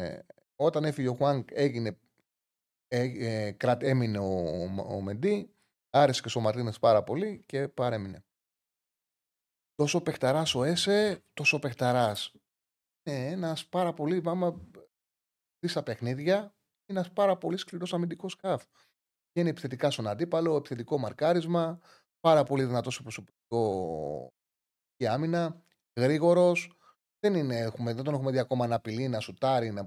Speaker 1: Όταν έφυγε ο Χουάνκ έγινε, ε, ε, έμεινε ο, ο, Μεντί, άρεσε και ο Μαρτίνες πάρα πολύ και παρέμεινε. Τόσο παιχταράς ο Έσε, τόσο παιχταράς. Ε, ένας πάρα πολύ, άμα δει στα παιχνίδια, είναι ένας πάρα πολύ σκληρός αμυντικός σκάφ. Είναι επιθετικά στον αντίπαλο, επιθετικό μαρκάρισμα, πάρα πολύ δυνατός σε προσωπικό και άμυνα, γρήγορος. Δεν, είναι, έχουμε, δεν τον έχουμε δει ακόμα να απειλεί, να σουτάρει, να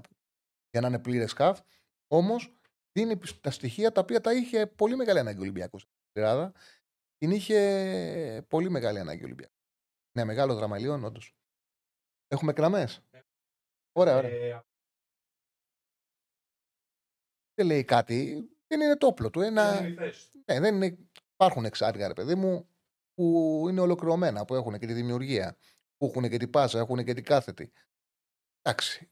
Speaker 1: για να είναι πλήρες σκαφ. Όμως δίνει τα στοιχεία τα οποία τα είχε πολύ μεγάλη ανάγκη ο Ολυμπιακός στην Ελλάδα. Την είχε πολύ μεγάλη ανάγκη ο Ολυμπιακός. Ναι, μεγάλο δραμαλιόν, όντως. Έχουμε κραμέ. Ωραία, ωραία. Ε, δεν λέει κάτι. Δεν είναι το όπλο του. Ένα... Ναι, δεν είναι... Υπάρχουν εξάρτητα, ρε παιδί μου, που είναι ολοκληρωμένα, που έχουν και τη δημιουργία, που έχουν και την πάσα, έχουν και την κάθετη. Εντάξει,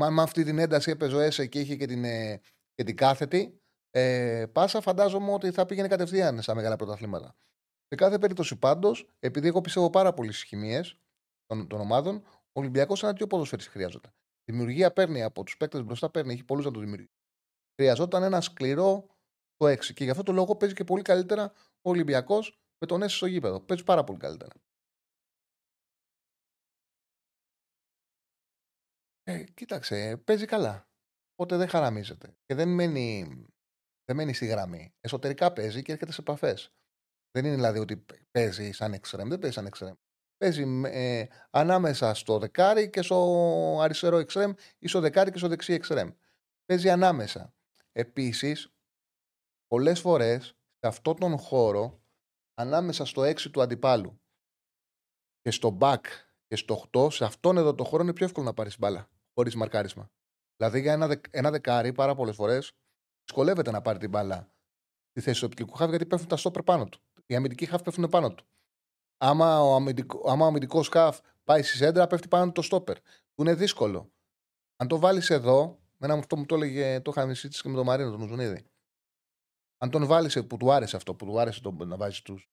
Speaker 1: Μα με αυτή την ένταση έπαιζε ο Έσε και είχε και την, ε, και την κάθετη ε, πάσα, φαντάζομαι ότι θα πήγαινε κατευθείαν στα μεγάλα πρωταθλήματα. Σε κάθε περίπτωση πάντως, επειδή εγώ πιστεύω πάρα πολύ στις χημίες των, των ομάδων, ο Ολυμπιακός ένα δύο ποδοσφαίρι χρειάζεται. Δημιουργία παίρνει από τους παίκτες μπροστά, παίρνει, έχει πολλούς να το δημιουργήσει. Χρειαζόταν ένα σκληρό το 6. Και γι' αυτό το λόγο παίζει και πολύ καλύτερα ο Ολυμπιακός με τον Έσε στο γήπεδο. Παίζει πάρα πολύ καλύτερα. Ε, κοίταξε, παίζει καλά. Οπότε δεν χαραμίζεται. Και δεν μένει, δεν μένει στη γραμμή. Εσωτερικά παίζει και έρχεται σε επαφές. Δεν είναι δηλαδή ότι παίζει σαν εξτρέμ. Δεν παίζει σαν εξτρέμ. Παίζει ε, ανάμεσα στο δεκάρι και στο αριστερό εξτρέμ ή στο δεκάρι και στο δεξί εξτρέμ. Παίζει ανάμεσα. Επίσης, πολλές φορές σε αυτόν τον χώρο, ανάμεσα στο 6 του αντιπάλου και στο back και στο 8, σε αυτόν εδώ το χώρο είναι πιο εύκολο να πάρεις μπάλα χωρίς μαρκάρισμα. Δηλαδή για ένα, δε, ένα δεκάρι πάρα πολλές φορές δυσκολεύεται να πάρει την μπάλα στη θέση του οπτικού χάφ γιατί πέφτουν τα στόπερ πάνω του. Οι αμυντικοί χάφ πέφτουν πάνω του. Άμα ο αμυντικό, άμα ο αμυντικός σκαφ πάει στη σέντρα, πέφτει πάνω το στόπερ. Που είναι δύσκολο. Αν το βάλεις εδώ, ένα αυτό μου το έλεγε, το είχαμε συζήτηση και με τον Μαρίνο, τον Μουζουνίδη. Αν τον βάλεις που του άρεσε αυτό, που του άρεσε το, να βάζεις τους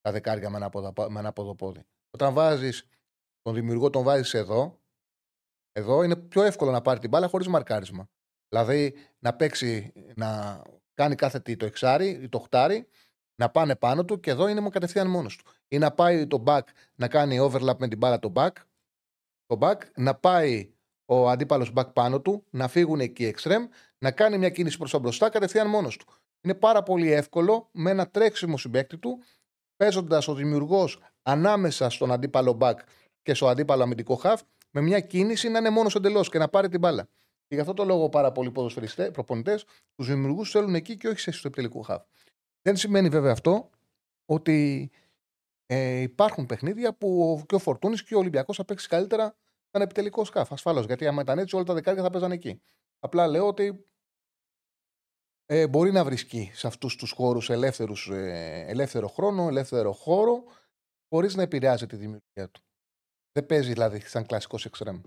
Speaker 1: τα δεκάρια με ένα, ποδο, με ένα ποδοπόδι. Όταν βάζεις τον δημιουργό, τον βάζεις εδώ, εδώ είναι πιο εύκολο να πάρει την μπάλα χωρίς μαρκάρισμα. Δηλαδή να παίξει, να κάνει κάθε τι το εξάρι ή το χτάρι, να πάνε πάνω του και εδώ είναι κατευθείαν μόνος του. Ή να πάει το back να κάνει overlap με την μπάλα το back, το back να πάει ο αντίπαλος back πάνω του, να φύγουν εκεί extreme, να κάνει μια κίνηση προς τα μπροστά κατευθείαν μόνος του. Είναι πάρα πολύ εύκολο με ένα τρέξιμο συμπέκτη του, παίζοντας ο δημιουργός ανάμεσα στον αντίπαλο back και στο αντίπαλο αμυντικό half, με μια κίνηση να είναι μόνος εντελώς και να πάρει την μπάλα. Και γι' αυτό το λόγο πάρα πολλοί ποδοσφαιριστέ, προπονητές, τους δημιουργούς θέλουν εκεί και όχι σε στο τελικό half. Δεν σημαίνει βέβαια αυτό ότι ε, υπάρχουν παιχνίδια που και ο Φορτούνης και ο Ολυμπιακός θα παίξει καλύτερα ήταν επιτελικό σκάφ. Ασφαλώς. Γιατί άμα ήταν έτσι, όλα τα δεκάρια θα παίζαν εκεί. Απλά λέω ότι ε, μπορεί να βρίσκει σε αυτούς τους χώρους ε, ελεύθερο χρόνο, ελεύθερο χώρο, χωρίς να επηρεάζει τη δημιουργία του. Δεν παίζει δηλαδή σαν κλασικός εξτρέμ.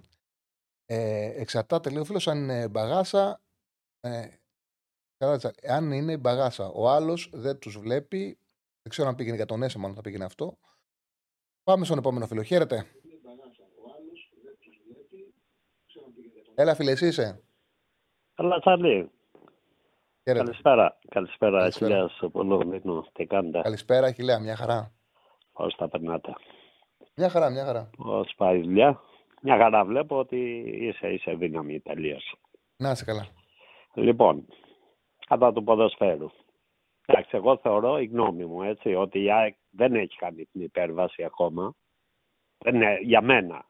Speaker 1: Ε, εξαρτάται, λέει ο φίλος, αν είναι μπαγάσα. Ε, αν είναι μπαγάσα, ο άλλος δεν τους βλέπει. Δεν ξέρω αν πήγαινε για τον Έσε, μάλλον θα πήγαινε αυτό. Πάμε στον επόμενο φίλο. Χαίρετε. Έλα, φίλε, εσύ είσαι.
Speaker 8: Καλά, Τσάρλι. Καλησπέρα. Καλησπέρα, χιλιά Πολωνίνο. Τι κάνετε;
Speaker 1: Καλησπέρα, χιλιά, μια χαρά.
Speaker 8: Πώς τα περνάτε;
Speaker 1: Μια χαρά, μια χαρά.
Speaker 8: Πώς πάει η δουλειά; Μια χαρά βλέπω ότι είσαι, είσαι δύναμη Ιταλία.
Speaker 1: Να είσαι καλά.
Speaker 8: Λοιπόν, κατά του ποδοσφαίρου. Εντάξει, εγώ θεωρώ, η γνώμη μου, έτσι, ότι η ΑΕΚ δεν έχει κάνει την υπέρβαση ακόμα. Δεν είναι, για μένα,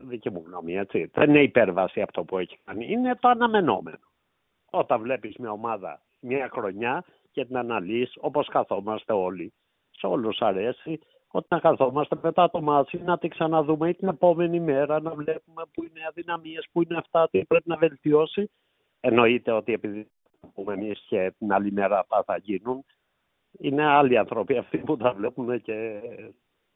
Speaker 8: δική μου γνώμη, έτσι. Δεν είναι υπέρβαση αυτό που έχει κάνει. Είναι το αναμενόμενο. Όταν βλέπεις μια ομάδα μια χρονιά και την αναλύεις όπως καθόμαστε όλοι. Σε όλους αρέσει όταν καθόμαστε μετά το ματς να τη ξαναδούμε ή την επόμενη μέρα να βλέπουμε που είναι αδυναμίες, που είναι αυτά, τι πρέπει να βελτιώσει. Εννοείται ότι επειδή πούμε εμείς και την άλλη μέρα αυτά θα γίνουν, είναι άλλοι άνθρωποι αυτοί που τα βλέπουν και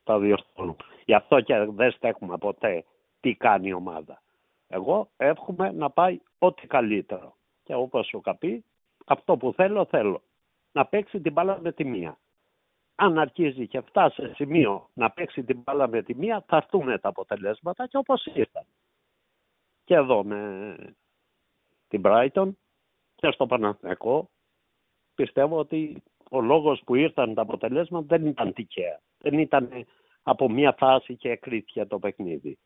Speaker 8: τα διορθώνουν. Γι' αυτό και δεν στέκουμε ποτέ τι κάνει η ομάδα. Εγώ εύχομαι να πάει ό,τι καλύτερο. Και όπως σου είχα πει, αυτό που θέλω, θέλω. Να παίξει την μπάλα με τη μία. Αν αρχίζει και φτάσει σε σημείο να παίξει την μπάλα με τη μία, θα έρθουν τα αποτελέσματα και όπως ήρθαν. Και εδώ με την Brighton και στο Παναθηναϊκό πιστεύω ότι ο λόγος που ήρθαν τα αποτελέσματα δεν ήταν τυχαία. Δεν ήταν από μία φάση και εκρήθηκε το παιχνίδι.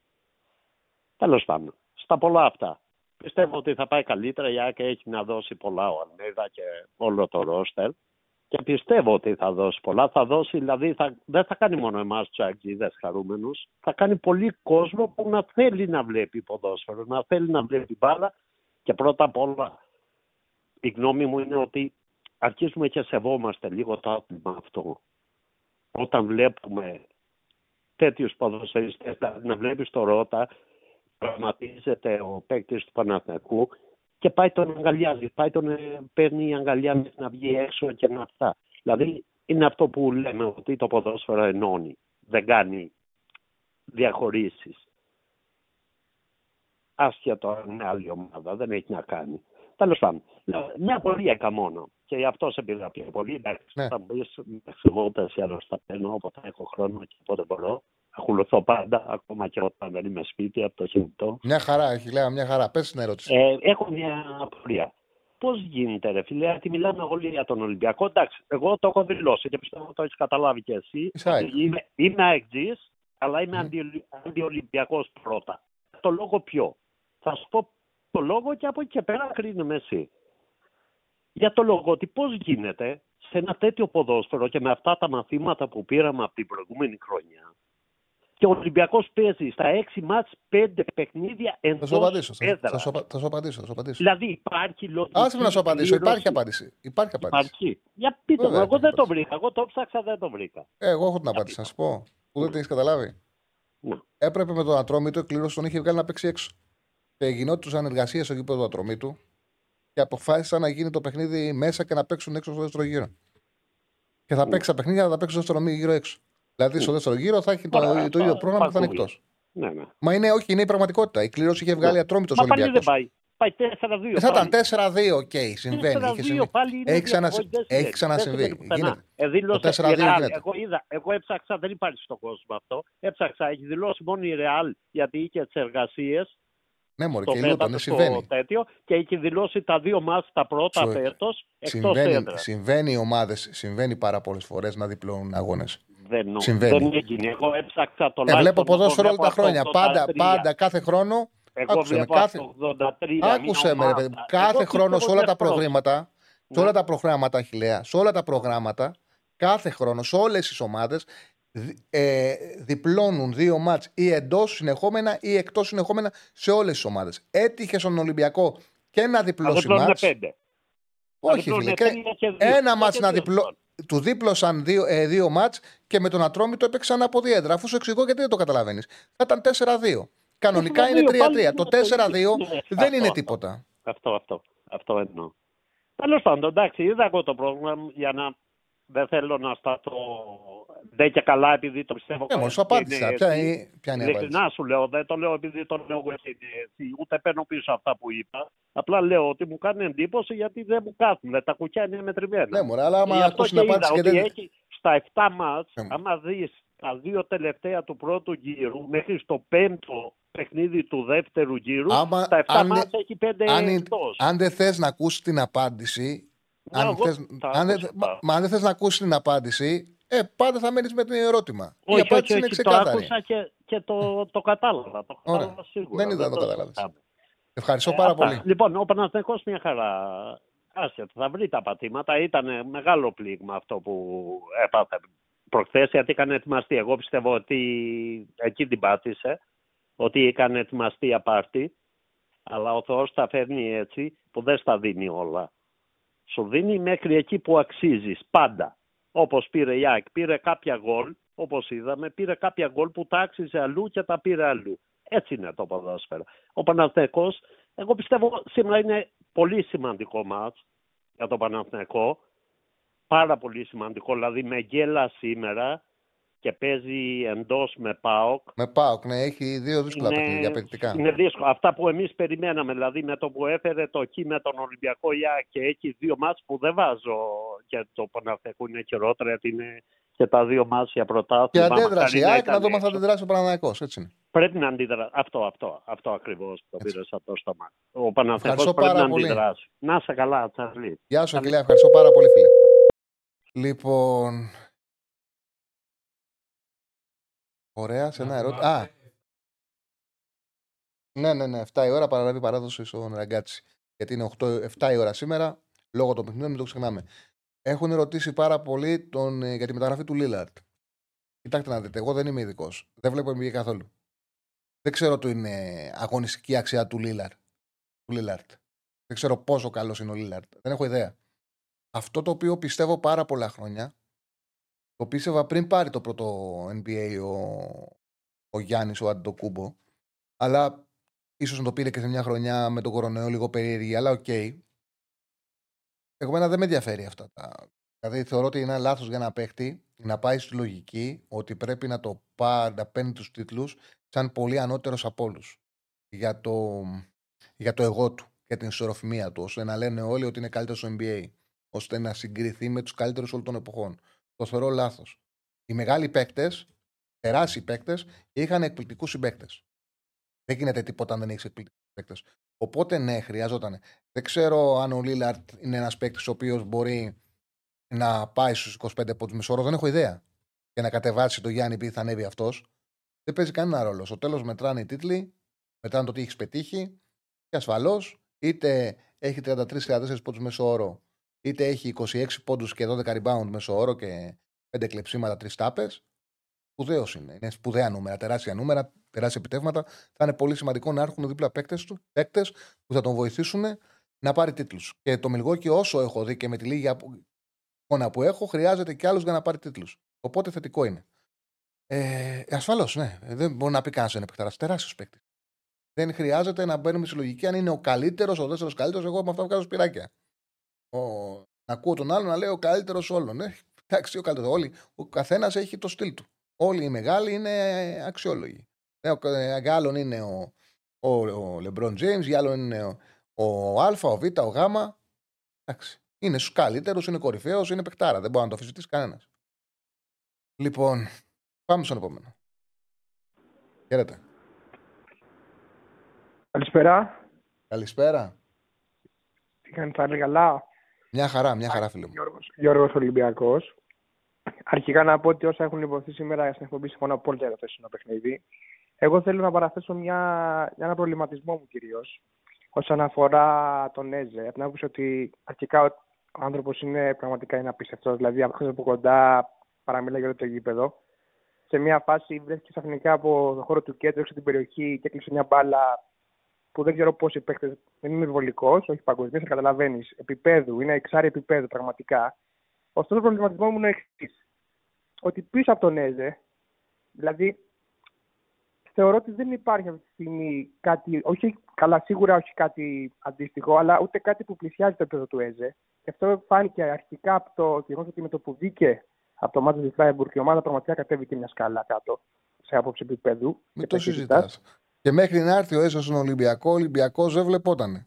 Speaker 8: Τέλος πάντων, στα πολλά αυτά. Πιστεύω ότι θα πάει καλύτερα. Η Άκη έχει να δώσει πολλά ο Αλμέδα και όλο το ρόστερ. Και πιστεύω ότι θα δώσει πολλά. Θα δώσει, δηλαδή, θα, δεν θα κάνει μόνο εμάς τους αγγίδε χαρούμενους. Θα κάνει πολύ κόσμο που να θέλει να βλέπει ποδόσφαιρο, να θέλει να βλέπει μπάλα. Και πρώτα απ' όλα, η γνώμη μου είναι ότι αρχίζουμε και σεβόμαστε λίγο το άτομα αυτό. Όταν βλέπουμε τέτοιους ποδοσφαιριστές, δηλαδή να βλέπεις το Ρότα πραγματίζεται ο παίκτης του Παναθηναϊκού και πάει τον αγκαλιάζει, πάει τον ε, παίρνει η αγκαλιά να βγει έξω και να αυτά. Δηλαδή είναι αυτό που λέμε ότι το ποδόσφαιρο ενώνει, δεν κάνει διαχωρήσεις. Άσχετο αν είναι άλλη ομάδα, δεν έχει να κάνει. Τέλος πάντων, μια πορεία μόνο. Και γι' αυτός σε πήρα πιο πολύ. Εντάξει, ναι. θα μπει, εγώ ούτε άλλο θα παίρνω όποτε έχω χρόνο και όποτε μπορώ ακολουθώ πάντα, ακόμα και όταν δεν είμαι σπίτι από το κινητό.
Speaker 1: Μια χαρά, έχει λέει, μια χαρά. Πες την ερώτηση.
Speaker 8: Ε, έχω μια απορία. Πώς γίνεται, ρε φίλε, γιατί μιλάμε όλοι για τον Ολυμπιακό. Εντάξει, εγώ το έχω δηλώσει και πιστεύω ότι το έχεις καταλάβει και εσύ. Είμαι, είμαι αεκτζή, αλλά είμαι mm. αντιολυμπιακός πρώτα. Το λόγο ποιο; Θα σου πω το λόγο και από εκεί και πέρα κρίνουμε εσύ. Για το λόγο ότι πώς γίνεται σε ένα τέτοιο ποδόσφαιρο και με αυτά τα μαθήματα που πήραμε από την προηγούμενη χρονιά και ο Ολυμπιακός παίζει στα έξι μάτς πέντε παιχνίδια εντός
Speaker 1: θα, απαντήσω, θα, θα, σου, θα σου απαντήσω. Θα σου απαντήσω.
Speaker 8: Δηλαδή υπάρχει λογική.
Speaker 1: Άσε να σου απαντήσω. Υπάρχει απάντηση. Υπάρχει απάντηση.
Speaker 8: Υπάρχει. Για πείτε μου, εγώ δεν το βρήκα. Εγώ το ψάξα, δεν το βρήκα.
Speaker 1: Ε, εγώ έχω την απάντηση. Να σου πω. Που δεν την έχεις καταλάβει. Ναι. Έπρεπε με τον Ατρόμητο, εκκλήρωση τον είχε βγάλει να παίξει έξω. Και γινόντουσαν εργασίε στο γήπεδο του Ατρομήτου και αποφάσισαν να γίνει το παιχνίδι μέσα και να παίξουν έξω στο δεύτερο γύρο. Και θα παίξει τα παιχνίδια, θα τα παίξει στο δεύτερο γύρο έξω. Δηλαδή στο δεύτερο γύρο θα έχει το, το ίδιο πρόγραμμα που θα είναι εκτός.
Speaker 8: Ναι, ναι.
Speaker 1: Μα είναι, όχι, είναι η πραγματικότητα. Η κλήρωση είχε βγάλει ναι. Ατρόμητος Ολυμπιακό.
Speaker 8: δεν πάει. Πάει 4-2.
Speaker 1: Θα ήταν 4-2, OK, okay, συμβαίνει. 4-2, συμβεί. Πάλι έχει, ξανα... έχει ξανασυμβεί.
Speaker 8: Ε, δήλωσε η Ρεάλ. Εγώ, είδα, εγώ έψαξα, δεν υπάρχει στον κόσμο αυτό. Έψαξα, έχει δηλώσει μόνο η Ρεάλ γιατί είχε τις εργασίες
Speaker 1: ναι, μωρέ, και Λούτον, ναι, συμβαίνει.
Speaker 8: Τέτοιο, και έχει δηλώσει τα δύο ματς τα πρώτα Σου... φέτος εκτός
Speaker 1: συμβαίνει, συμβαίνει οι ομάδες, συμβαίνει πάρα πολλές φορές να διπλώνουν αγώνες.
Speaker 8: Δεν, συμβαίνει. δεν έγινε. Εγώ έψαξα το
Speaker 1: ε, Βλέπω ποδόσφαιρο όλα τα χρόνια. Πάντα, πάντα, κάθε χρόνο.
Speaker 8: Εγώ άκουσε με, κάθε... 83,
Speaker 1: άκουσε με, ρε, κάθε χρόνο σε όλα τα προγράμματα, σε όλα τα προγράμματα, Αχιλέα, σε όλα τα προγράμματα, κάθε χρόνο, σε όλες τις ομάδες, ε, διπλώνουν δύο μάτς ή εντός συνεχόμενα ή εκτός συνεχόμενα σε όλες τις ομάδες. Έτυχε στον Ολυμπιακό και να διπλώσει μάτς. Όχι, φίλε. ένα μάτς να διπλώ... Του δίπλωσαν δύο, ε, δύο μάτς και με τον Ατρόμητο έπαιξαν από διέντρα. Αφού σου εξηγώ γιατί δεν το καταλαβαίνεις. Θα ήταν 4-2. Κανονικά είναι 3-3. Το 4-2 δεν είναι τίποτα.
Speaker 8: Αυτό, αυτό. Αυτό εννοώ. Τέλος πάντων, εντάξει, είδα εγώ το πρόβλημα για να δεν θέλω να σταθώ δεν και καλά επειδή το πιστεύω.
Speaker 1: Ναι, σου απάντησα. Ποια είναι, ποια είναι η
Speaker 8: Ειλικρινά σου λέω, δεν το λέω επειδή το λέω εσύ, ούτε παίρνω πίσω αυτά που είπα. Απλά λέω ότι μου κάνει εντύπωση γιατί δεν μου κάθουν. Τα κουκιά είναι μετρημένα.
Speaker 1: Ναι, μωρέ, αλλά άμα αυτό συναπάντησε και δεν...
Speaker 8: Έχει στα 7 μάτς, ναι. άμα δεις τα δύο τελευταία του πρώτου γύρου μέχρι στο πέμπτο παιχνίδι του δεύτερου γύρου,
Speaker 1: άμα,
Speaker 8: στα 7 αν, μάτς έχει 5
Speaker 1: αν, εκτός. Αν δεν θες να ακούσει την απάντηση, αν, θες, αν, δεν, μα, αν δεν θες να ακούσεις την απάντηση, ε, πάντα θα μένει με το ερώτημα.
Speaker 8: Όχι, η απάντηση είναι ξεκάθαρη. Το άκουσα και, και το, το κατάλαβα. Το κατάλαβα σίγουρα.
Speaker 1: Δεν είδα να το καταλάβεις. Ευχαριστώ ε, πάρα αυτά. πολύ.
Speaker 8: Λοιπόν, ο Παναθυνικό μια χαρά. Άσε, θα βρει τα πατήματα. Ήταν μεγάλο πλήγμα αυτό που έπαθε προχθές, γιατί είχαν ετοιμαστεί. Εγώ πιστεύω ότι εκεί την πάτησε, ότι είχαν ετοιμαστεί απάρτη. Αλλά ο Θεός τα φέρνει έτσι που δεν στα δίνει όλα. Σου δίνει μέχρι εκεί που αξίζεις πάντα. Όπως πήρε η ΑΕΚ, πήρε κάποια γκολ, όπως είδαμε, πήρε κάποια γκολ που τα άξιζε αλλού και τα πήρε αλλού. Έτσι είναι το ποδόσφαιρο. Ο Παναθηναϊκός, εγώ πιστεύω σήμερα είναι πολύ σημαντικό μάτς για τον Παναθηναϊκό. Πάρα πολύ σημαντικό, δηλαδή με γέλα σήμερα και παίζει εντός με ΠΑΟΚ.
Speaker 1: Με ΠΑΟΚ, ναι, έχει δύο δύσκολα είναι, παιχνίδια παικτικά.
Speaker 8: Είναι δύσκολο. Αυτά που εμείς περιμέναμε, δηλαδή με το που έφερε το κ με τον Ολυμπιακό ΙΑ και έχει δύο μάτς που δεν βάζω και το Παναθηναϊκό είναι χειρότερα γιατί είναι και τα δύο μάτς για πρωτάθλημα.
Speaker 1: Και αντέδραση η ΑΕΚ να δούμε αν θα αντιδράσει ο Παναθηναϊκός, έτσι είναι.
Speaker 8: Πρέπει να αντιδράσει. Αυτό, αυτό, αυτό ακριβώς το πήρες αυτό στο μάτι. Ο Παναθηναϊκός πρέπει να πολύ. αντιδράσει. Να σε καλά, Τσαρλί.
Speaker 1: Γεια σου, Αγγλία. Ευχαριστώ πάρα πολύ, φίλε. Λοιπόν, Ωραία, σε ένα ερώτημα. Α! Ναι, ναι, ναι. 7 η ώρα παραλαβή παράδοση στον Ραγκάτσι. Γιατί είναι 8, 7 η ώρα σήμερα, λόγω των παιχνιδιών, μην το ξεχνάμε. Έχουν ρωτήσει πάρα πολύ τον, ε, για τη μεταγραφή του Λίλαρντ. Κοιτάξτε να δείτε, εγώ δεν είμαι ειδικός. Δεν βλέπω NBA καθόλου. Δεν ξέρω το είναι αγωνιστική αξία του Λίλαρντ. Του Λίλαρντ. Δεν ξέρω πόσο καλός είναι ο Λίλαρντ. Δεν έχω ιδέα. Αυτό το οποίο πιστεύω πάρα πολλά χρόνια το πίστευα πριν πάρει το πρώτο NBA ο, ο Γιάννης, ο Αντετοκούνμπο. Αλλά ίσως να το πήρε και σε μια χρονιά με τον κορονοϊό λίγο περίεργη, αλλά OK. Okay. Εγώ δεν με ενδιαφέρει αυτά τα... Δηλαδή θεωρώ ότι είναι λάθος για να παίχτη να πάει στη λογική ότι πρέπει να το πάρει, να παίρνει τους τίτλους σαν πολύ ανώτερος από όλους. Για το, για το εγώ του και την υστεροφημία του, ώστε να λένε όλοι ότι είναι καλύτερος στο NBA, ώστε να συγκριθεί με τους καλύτερους όλων των εποχών. Το θεωρώ λάθος. Οι μεγάλοι παίκτες, τεράστιοι παίκτες, είχαν εκπληκτικούς συμπαίκτες. Δεν γίνεται τίποτα αν δεν έχεις εκπληκτικούς παίκτε. Οπότε ναι, χρειαζόταν. Δεν ξέρω αν ο Λίλαρτ είναι ένας παίκτης ο οποίος μπορεί να πάει στους 25 πόντους μισόρο. Δεν έχω ιδέα. Και να κατεβάσει το Γιάννη επειδή θα ανέβει αυτός. Δεν παίζει κανένα ρόλο. Στο τέλος μετράνε οι τίτλοι, μετράνε το τι έχεις πετύχει και ασφαλώς είτε έχει 33-34 πόντους μέσω όρο είτε έχει 26 πόντους και 12 rebound μέσω όρο και 5 κλεψίματα, 3 τάπες. Σπουδαίος είναι. Είναι σπουδαία νούμερα, τεράστια νούμερα, τεράστια επιτεύγματα. Θα είναι πολύ σημαντικό να έρχονται δίπλα παίκτες που θα τον βοηθήσουν να πάρει τίτλους. Και το Μιλγόκι, όσο έχω δει και με τη λίγη εικόνα που έχω, χρειάζεται κι άλλους για να πάρει τίτλους. Οπότε θετικό είναι. Ε, Ασφαλώς, ναι. Δεν μπορεί να πει κανένας ένα παιχταρά. Τεράστιος παίκτης. Δεν χρειάζεται να μπαίνουμε στη λογική αν είναι ο καλύτερος, ο δεύτερος καλύτερος. Εγώ με αυτά βγάζω σπυράκια ο, να ακούω τον άλλον να λέει ο καλύτερος όλων. Ε, εντάξει, ο καλύτερος. Όλοι, ο καθένας έχει το στυλ του. Όλοι οι μεγάλοι είναι αξιόλογοι. Ε, για άλλον είναι ο, ο, ο Λεμπρόν Τζέιμς, για άλλον είναι ο, ο Α, ο Β, ο Γ. Εντάξει. Είναι στους καλύτερους, είναι κορυφαίος, είναι παικτάρα. Δεν μπορεί να το αφισβητήσει κανένας. Λοιπόν, πάμε στον επόμενο. Χαίρετε.
Speaker 9: Καλησπέρα.
Speaker 1: Καλησπέρα.
Speaker 9: Τι κάνεις πάλι καλά;
Speaker 1: Μια χαρά, μια χαρά φίλο μου.
Speaker 9: Γιώργος, Γιώργος Ολυμπιακός. Αρχικά να πω ότι όσα έχουν υποθεί σήμερα στην εκπομπή συμφωνώ απόλυτα για το θέσινο παιχνίδι. Εγώ θέλω να παραθέσω μια, ένα προβληματισμό μου κυρίως όσον αφορά τον Έζε. Από την άποψη ότι αρχικά ο άνθρωπος είναι πραγματικά είναι απίστευτο. Δηλαδή, από κοντά παραμιλά για το γήπεδο σε μια φάση βρέθηκε ξαφνικά από το χώρο του κέντρου, έξω την περιοχή και έκλεισε μια μπάλα που δεν ξέρω πόσοι παίχτε. Δεν είμαι βολικός, όχι παγκοσμίως, καταλαβαίνεις. Επίπεδου, είναι εξάρι επίπεδου πραγματικά. Ωστόσο, ο προβληματισμό μου είναι εξής. Ότι πίσω από τον Έζε, δηλαδή θεωρώ ότι δεν υπάρχει αυτή τη στιγμή κάτι, όχι καλά, σίγουρα όχι κάτι αντίστοιχο, αλλά ούτε κάτι που πλησιάζει το επίπεδο του Έζε. Και αυτό φάνηκε αρχικά από το γεγονός ότι με το που βγήκε από το μάτι τη Φράιμπουργκ η ομάδα πραγματικά κατέβηκε μια σκάλα κάτω σε άποψη επίπεδου.
Speaker 1: Μην το συζητάς. Και μέχρι να έρθει ο Έζε στον Ολυμπιακό, ο Ολυμπιακός δεν βλεπότανε.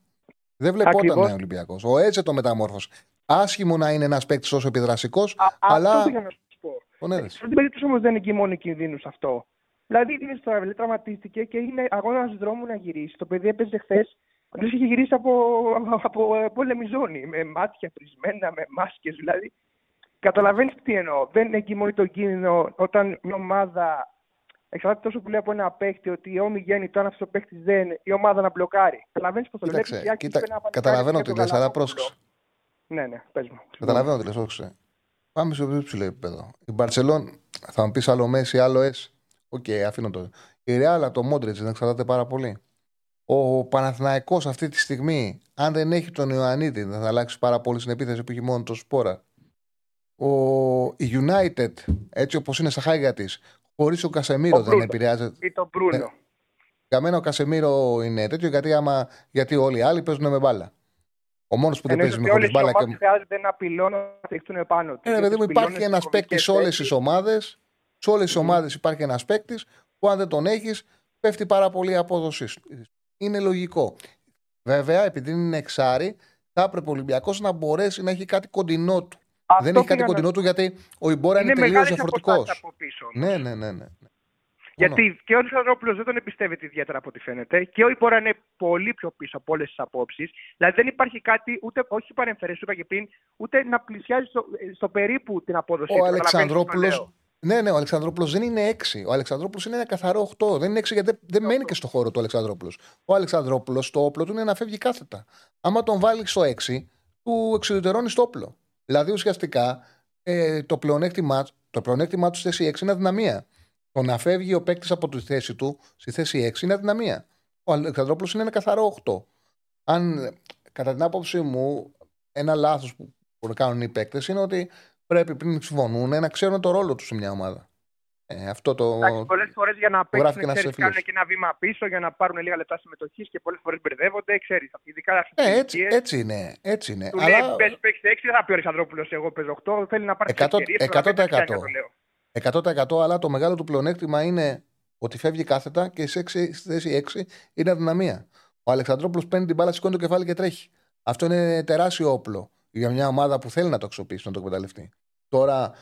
Speaker 1: Δεν βλεπόταν ο Ολυμπιακός. Ο Έζε το μεταμόρφωσε. Άσχημο να είναι ένας παίκτης όσο επιδραστικό, αλλά.
Speaker 9: Αυτό πήγα να σου πω. Στην περίπτωση όμως δεν είναι και μόνο κινδύνου αυτό. Δηλαδή είναι στο Αβελέ, τραυματίστηκε και είναι αγώνας δρόμου να γυρίσει. Το παιδί έπαιζε χθες, δεν είχε γυρίσει από, από, από πολεμιζόνη, με μάτια φρισμένα, με μάσκες δηλαδή. Καταλαβαίνεις τι εννοώ. Δεν είναι εκεί μόνο το κίνδυνο όταν μια ομάδα εξαρτάται τόσο πολύ από ένα παίχτη ότι ο το αν αυτός ο παίχτη δεν, η ομάδα να μπλοκάρει. Καταλαβαίνεις πώ το λέω.
Speaker 1: Κοίτα, καταλαβαίνω τι λε, αλλά πρόσεξε.
Speaker 9: Ναι, ναι, πες μου.
Speaker 1: Καταλαβαίνω τι λε, πρόσεξε. Πάμε σε πιο ψηλό επίπεδο. Η Μπαρσελόνα, θα μου πεις άλλο Μέσι, άλλο Εσ. OK, okay, αφήνω το. Η Ρεάλα, το Μόντριτς δεν εξαρτάται πάρα πολύ. Ο Παναθηναϊκός αυτή τη στιγμή, αν δεν έχει τον Ιωαννίδη, δεν θα αλλάξει πάρα πολύ στην επίθεση που έχει μόνο τον Σπόραρ. Ο United, έτσι όπως είναι στα χάγια της, χωρίς ο Κασεμίρο δεν επηρεάζεται.
Speaker 9: Ή τον Μπρούνο. Ναι.
Speaker 1: Για μένα ο Κασεμίρο είναι τέτοιο γιατί, άμα, γιατί όλοι οι άλλοι παίζουν με μπάλα. Ο μόνος που δεν παίζει με χωρίς μπάλα.
Speaker 9: Και... Χρειάζεται ένα πυλώνα να θυχτούν επάνω
Speaker 1: τους. Ναι, μου υπάρχει ένας παίκτης σε όλες τις ομάδες. Σε όλες τις ομάδες υπάρχει ένας παίκτης που αν δεν τον έχεις, πέφτει πάρα πολύ η απόδοσή Είναι λογικό. Βέβαια, επειδή είναι εξάρι, θα έπρεπε ο Ολυμπιακός να μπορέσει να έχει κάτι κοντινό του. Αυτό δεν έχει κάτι κοντινό του γιατί ο Ιμπόρα είναι, είναι τελείως διαφορετικός. Ναι, ναι, ναι, ναι.
Speaker 9: Γιατί και ο Αλεξανδρόπουλο δεν τον εμπιστεύεται ιδιαίτερα από ό,τι φαίνεται και ο Ιμπόρα είναι πολύ πιο πίσω από όλες τις απόψεις. Δηλαδή δεν υπάρχει κάτι, ούτε όχι παρεμφερές, είπα και πριν, ούτε να πλησιάζει στο, στο περίπου την απόδοση
Speaker 1: ο του. Αλεξανδρόπουλο. Ναι, ναι, ο Αλεξανδρόπουλος δεν είναι 6. Ο Αλεξανδρόπουλος είναι ένα καθαρό 8. Δεν είναι 6 γιατί δεν, μένει και στο χώρο του Αλεξανδρόπουλος. Ο Αλεξανδρόπουλος το όπλο του είναι να φεύγει κάθετα. Άμα τον βάλεις στο 6, του εξουδετερώνεις το όπλο. Δηλαδή ουσιαστικά ε, το πλεονέκτημά το πλεονέκτημά του στη θέση 6 είναι αδυναμία. Το να φεύγει ο παίκτης από τη θέση του στη θέση 6 είναι αδυναμία. Ο Αλεξανδρόπουλος είναι ένα καθαρό 8. Αν κατά την άποψή μου, ένα λάθος που μπορούν να κάνουν οι παίκτες είναι ότι πρέπει πριν συμφωνούν να ξέρουν το ρόλο τους σε μια ομάδα. Ε, αυτό το.
Speaker 9: Πολλές φορές για να παίξουν και να κάνουν και ένα βήμα πίσω για να πάρουν λίγα λεπτά συμμετοχής και πολλές φορές μπερδεύονται. Ξέρεις, ειδικά
Speaker 1: ε, έτσι, έτσι είναι. Έτσι είναι.
Speaker 9: Του Αλλά... λέει παίξει 6, δεν θα πει ο Αλεξανδρόπουλος. Εγώ παίζω 8. Θέλει να πάρει
Speaker 1: 100%. 100%. 100%, αλλά το μεγάλο του πλεονέκτημα είναι ότι φεύγει κάθετα και σε στη θέση 6 είναι αδυναμία. Ο Αλεξανδρόπουλος παίρνει την μπάλα, σηκώνει το κεφάλι και τρέχει. Αυτό είναι τεράστιο όπλο για μια ομάδα που θέλει να το αξιοποιήσει, να το εκμεταλλευτεί. Τώρα,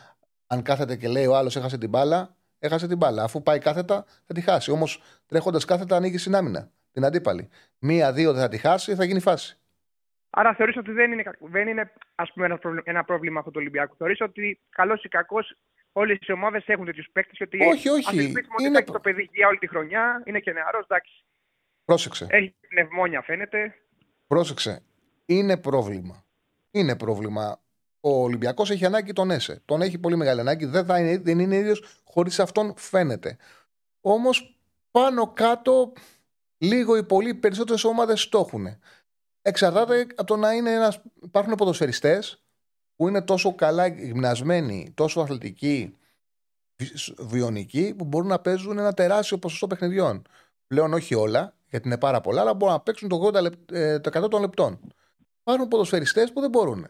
Speaker 1: αν κάθεται και λέει ο άλλος έχασε την μπάλα, έχασε την μπάλα. Αφού πάει κάθετα, θα τη χάσει. Όμως τρέχοντας κάθετα ανοίγει στην άμυνα. Την αντίπαλη. Μία-δύο δεν θα τη χάσει, θα γίνει φάση.
Speaker 9: Άρα θεωρείς ότι δεν είναι, δεν είναι ας πούμε, ένα, πρόβλημα, ένα πρόβλημα αυτό του Ολυμπιακού. Θεωρείς ότι καλός ή κακός όλες οι ομάδες έχουν τέτοιους παίκτες. Ότι
Speaker 1: όχι, όχι.
Speaker 9: είναι... Ότι το παιδί για όλη τη χρονιά, είναι και νεαρός, εντάξει.
Speaker 1: Πρόσεξε.
Speaker 9: Έχει πνευμόνια, φαίνεται.
Speaker 1: Πρόσεξε. Είναι πρόβλημα. Είναι πρόβλημα ο Ολυμπιακός έχει ανάγκη τον ΕΣΕ. Τον έχει πολύ μεγάλη ανάγκη. Δεν, θα είναι, δεν είναι ίδιος χωρίς αυτόν, φαίνεται. Όμως πάνω κάτω, λίγο ή πολύ περισσότερες ομάδες το έχουν. Εξαρτάται από το να είναι ένα. Υπάρχουν ποδοσφαιριστές που είναι τόσο καλά γυμνασμένοι, τόσο αθλητικοί, βιονικοί, που μπορούν να παίζουν ένα τεράστιο ποσοστό παιχνιδιών. Πλέον όχι όλα, γιατί είναι πάρα πολλά, αλλά μπορούν να παίξουν το 80% ε, των λεπτών. Υπάρχουν ποδοσφαιριστές που δεν μπορούν.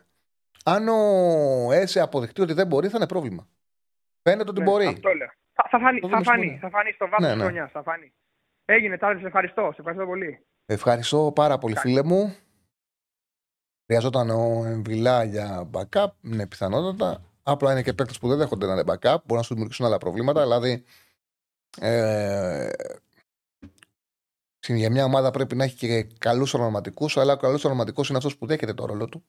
Speaker 1: Αν ο ΕΣΕ αποδεχτεί ότι δεν μπορεί, θα είναι πρόβλημα. Φαίνεται ότι
Speaker 9: ναι,
Speaker 1: μπορεί.
Speaker 9: Αυτό λέω. Θα, θα φανεί, θα φανεί, θα φανεί στο βάθος ναι, ναι. χρονιάς. Θα φανεί. Έγινε, Τάρι, σε ευχαριστώ. Σε ευχαριστώ πολύ.
Speaker 1: Ευχαριστώ πάρα πολύ, φίλε μου. Χρειαζόταν ο Εμβιλά για backup, ναι, πιθανότατα. Απλά είναι και παίκτες που δεν δέχονται να είναι backup. Μπορεί να σου δημιουργήσουν άλλα προβλήματα. Δηλαδή, ε, για μια ομάδα πρέπει να έχει και καλούς ονοματικού, αλλά ο καλός ονοματικό είναι αυτός που δέχεται το ρόλο του.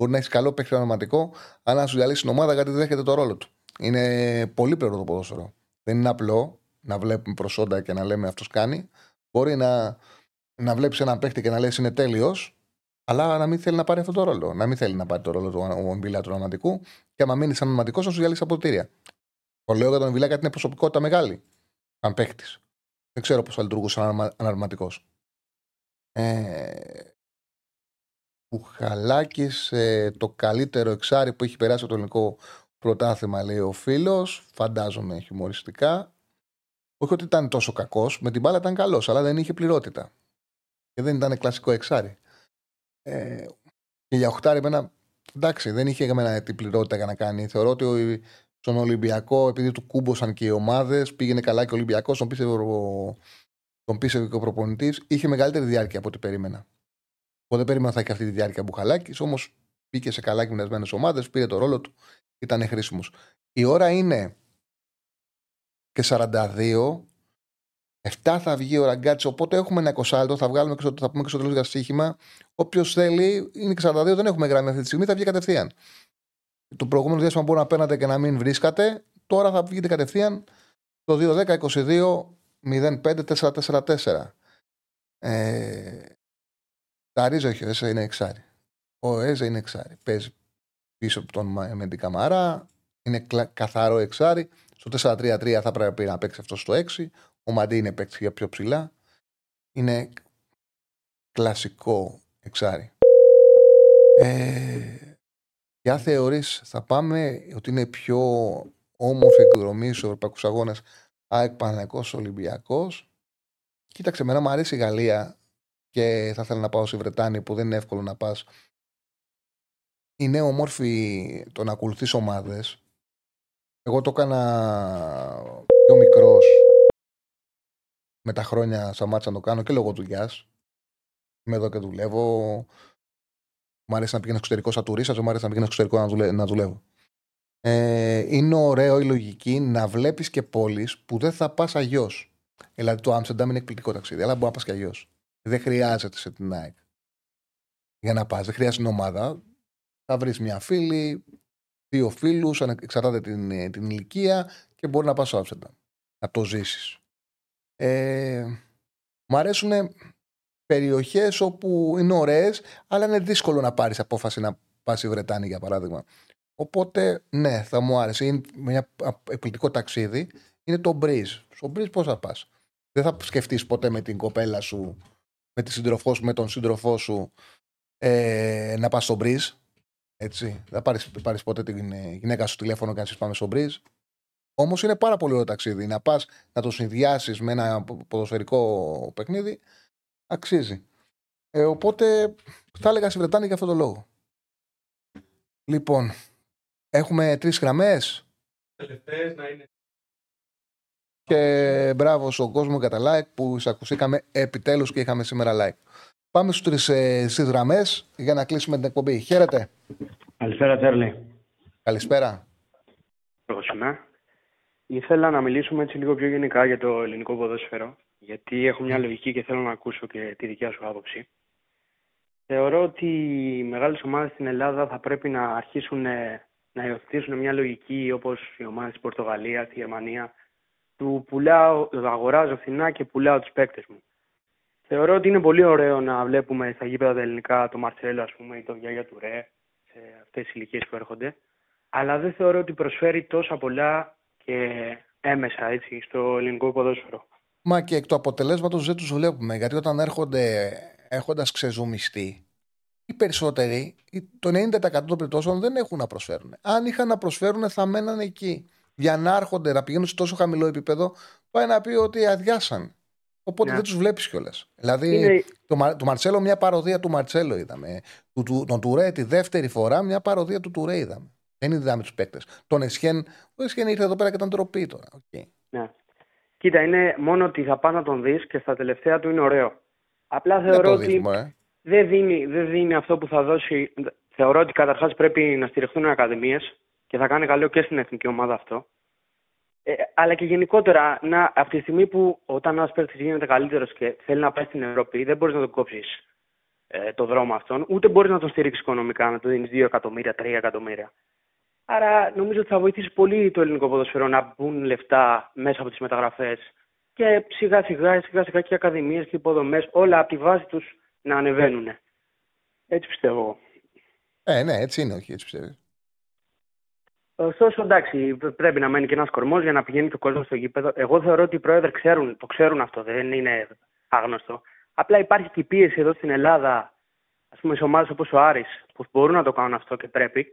Speaker 1: Μπορεί να έχεις καλό παίκτη ονοματικό, αλλά να σου διαλύσει την ομάδα γιατί δεν δέχεται το ρόλο του. Είναι πολύ πλέον το ποδόσφαιρο. Δεν είναι απλό να βλέπουμε προσόντα και να λέμε αυτός κάνει. Μπορεί να, να βλέπεις έναν παίκτη και να λες είναι τέλειος, αλλά να μην θέλει να πάρει αυτό το ρόλο. Να μην θέλει να πάρει το ρόλο του Εμβιλά του ονοματικού και άμα μείνεις σαν ονοματικό να σου διαλύσει αποδητήρια. Το λέω για τον Εμβιλά γιατί είναι προσωπικότητα μεγάλη. Αν παίκτη. Δεν ξέρω πώς θα λειτουργούσε σαν αναρματικός. Ε, Πουχαλάκη, ε, το καλύτερο εξάρι που έχει περάσει το ελληνικό πρωτάθλημα, λέει ο φίλος. Φαντάζομαι χιουμοριστικά. Όχι ότι ήταν τόσο κακός, με την μπάλα ήταν καλός, αλλά δεν είχε πληρότητα. Και δεν ήταν κλασικό εξάρι. Ε, και για οχτάρι, εμένα, εντάξει, δεν είχε για μένα την πληρότητα για να κάνει. Θεωρώ ότι στον Ολυμπιακό, επειδή του κούμποσαν και οι ομάδες, πήγαινε καλά και ο Ολυμπιακός, τον πίστευε ο, τον πίστευε και ο προπονητής, είχε μεγαλύτερη διάρκεια από ό,τι περίμενα. Εγώ δεν περίμενα θα έχει αυτή τη διάρκεια Μπουχαλάκης, όμως μπήκε σε καλά γυμνασμένες ομάδες, πήρε το ρόλο του, ήταν χρήσιμος. Η ώρα είναι και 42. 7 θα βγει ο ραγκάτσι, οπότε έχουμε ένα 20 θα, βγάλουμε και στο, θα πούμε και στο τέλος για στοίχημα. Όποιος θέλει, είναι και 42, δεν έχουμε γραμμή αυτή τη στιγμή, θα βγει κατευθείαν. Το προηγούμενο διάστημα μπορεί να παίρνατε και να μην βρίσκατε. Τώρα θα βγείτε κατευθείαν το 2-10-22-05-444. Ε, τα ρίζα όχι, ο Έζα είναι εξάρι. Ο Έζα είναι εξάρι. Παίζει πίσω από τον Μέντι Καμαρά. Είναι καθαρό εξάρι. Στο 4-3-3 θα πρέπει να παίξει αυτός στο 6. Ο Μαντί είναι παίξει για πιο ψηλά. Είναι κλασικό εξάρι. Ε, Ποια θεωρείς θα πάμε ότι είναι πιο όμορφη εκδρομή στους Ευρωπαϊκούς Αγώνες ΑΕΚ Παναγικός Ολυμπιακός. Κοίταξε, εμένα μου αρέσει η Γαλλία και θα ήθελα να πάω στη Βρετάνη που δεν είναι εύκολο να πας. Είναι όμορφη το να ακολουθείς ομάδες. Εγώ το έκανα πιο μικρός με τα χρόνια σταμάτησα να το κάνω και λόγω δουλειάς. Είμαι εδώ και δουλεύω. Μου αρέσει να πηγαίνω εξωτερικό σαν τουρίστας, μου αρέσει να πηγαίνω εξωτερικό να, δουλε, να δουλεύω. Ε, είναι ωραίο η λογική να βλέπεις και πόλεις που δεν θα πας αγιώ. Δηλαδή το Άμστερνταμ είναι εκπληκτικό ταξίδι, αλλά μπορεί να πας και αγιώ. Δεν χρειάζεται σε την ΑΕΚ για να πας. Δεν χρειάζεται την ομάδα. Θα βρεις μια φίλη, δύο φίλους, εξαρτάται την, την ηλικία και μπορεί να πας στο Άμστερνταμ. Να το ζήσεις. Ε, μου αρέσουν περιοχές όπου είναι ωραίες, αλλά είναι δύσκολο να πάρεις απόφαση να πας στη Βρετάνη, για παράδειγμα. Οπότε, ναι, θα μου άρεσε. Είναι ένα εκπληκτικό ταξίδι. Είναι το Breeze. Στο Breeze πώς θα πας; Δεν θα σκεφτείς ποτέ με την κοπέλα σου, με, τη σύντροφό σου, με τον σύντροφό σου ε, να πας στο Breeze. Έτσι. Δεν θα πάρεις ποτέ την γυναίκα σου τηλέφωνο και να πάμε στο Breeze. Όμως είναι πάρα πολύ ωραίο ταξίδι. Να πας να το συνδυάσεις με ένα ποδοσφαιρικό παιχνίδι αξίζει. Ε, οπότε θα έλεγα στη Βρετάνη για αυτόν τον λόγο. Λοιπόν, έχουμε τρεις γραμμές.
Speaker 2: Τελευταίες να είναι.
Speaker 1: Και μπράβο στον κόσμο κατά like που εισακουσήκαμε επιτέλους και είχαμε σήμερα like. Πάμε στους τρεις ε, στις γραμμές για να κλείσουμε την εκπομπή. Χαίρετε.
Speaker 10: Καλησπέρα Τέρλι.
Speaker 1: Καλησπέρα.
Speaker 10: Πρόσημα. Ήθελα να μιλήσουμε έτσι λίγο πιο γενικά για το ελληνικό ποδόσφαιρο γιατί έχω μια λογική και θέλω να ακούσω και τη δικιά σου άποψη. Θεωρώ ότι οι μεγάλες ομάδες στην Ελλάδα θα πρέπει να αρχίσουν ε, να υιοθετήσουν μια λογική όπως οι ομάδες της Πορτογαλίας, της Γερμανίας, του πουλάω, αγοράζω φθηνά και πουλάω τους παίκτες μου. Θεωρώ ότι είναι πολύ ωραίο να βλέπουμε στα γήπεδα τα ελληνικά το Μαρτσέλο ας πούμε, ή το Γιάγια του Ρε σε αυτές τις ηλικίες που έρχονται. Αλλά δεν θεωρώ ότι προσφέρει τόσα πολλά και έμεσα έτσι, στο ελληνικό ποδόσφαιρο.
Speaker 1: Μα και εκ του αποτελέσματος δεν τους βλέπουμε. Γιατί όταν έρχονται έχοντας ξεζουμιστεί, οι περισσότεροι, το 90% των περιπτώσεων δεν έχουν να προσφέρουν. Αν είχαν να προσφέρουν, θα μέναν εκεί. Για να έρχονται, να πηγαίνουν σε τόσο χαμηλό επίπεδο, πάει να πει ότι αδειάσαν. Οπότε ναι. δεν τους βλέπεις κιόλας. Δηλαδή, Είναι... το, το Μαρτσέλο, μια παροδία του Μαρτσέλο είδαμε. Του, του, τον Τουρέ τη δεύτερη φορά, μια παροδία του Τουρέ είδαμε. Δεν είναι δυνάμει τους παίκτες. Τον Εσχέν, ο Εσχέν ήρθε εδώ πέρα και ήταν τροπή τώρα. Okay.
Speaker 10: Ναι. Κοίτα, είναι μόνο ότι θα πάει να τον δεις και στα τελευταία του είναι ωραίο. Απλά θεωρώ ότι ε. δεν, δίνει, δεν δίνει αυτό που θα δώσει. Θεωρώ ότι καταρχάς πρέπει να στηριχθούν οι ακαδημίες και θα κάνει καλό και στην εθνική ομάδα αυτό. Ε, αλλά και γενικότερα, να, από τη στιγμή που όταν ένας παίκτης γίνεται καλύτερος και θέλει να πάει στην Ευρώπη, δεν μπορείς να τον κόψεις ε, το δρόμο αυτόν, ούτε μπορείς να τον στηρίξεις οικονομικά, να του δίνεις 2 εκατομμύρια, 3 εκατομμύρια. Άρα νομίζω ότι θα βοηθήσει πολύ το ελληνικό ποδοσφαίρο να μπουν λεφτά μέσα από τις μεταγραφές και σιγά σιγά, σιγά σιγά και οι ακαδημίες και οι υποδομές, όλα από τη βάση τους να ανεβαίνουν. Έτσι πιστεύω.
Speaker 1: Ε, ναι, έτσι είναι, όχι, έτσι πιστεύω.
Speaker 10: Ωστόσο, εντάξει, πρέπει να μένει και ένας κορμός για να πηγαίνει και ο κόσμος στο γήπεδο. Εγώ θεωρώ ότι οι πρόεδροι ξέρουν, το ξέρουν αυτό, δεν είναι άγνωστο. Απλά υπάρχει και η πίεση εδώ στην Ελλάδα, ας πούμε, σε ομάδες όπως ο Άρης, που μπορούν να το κάνουν αυτό και πρέπει.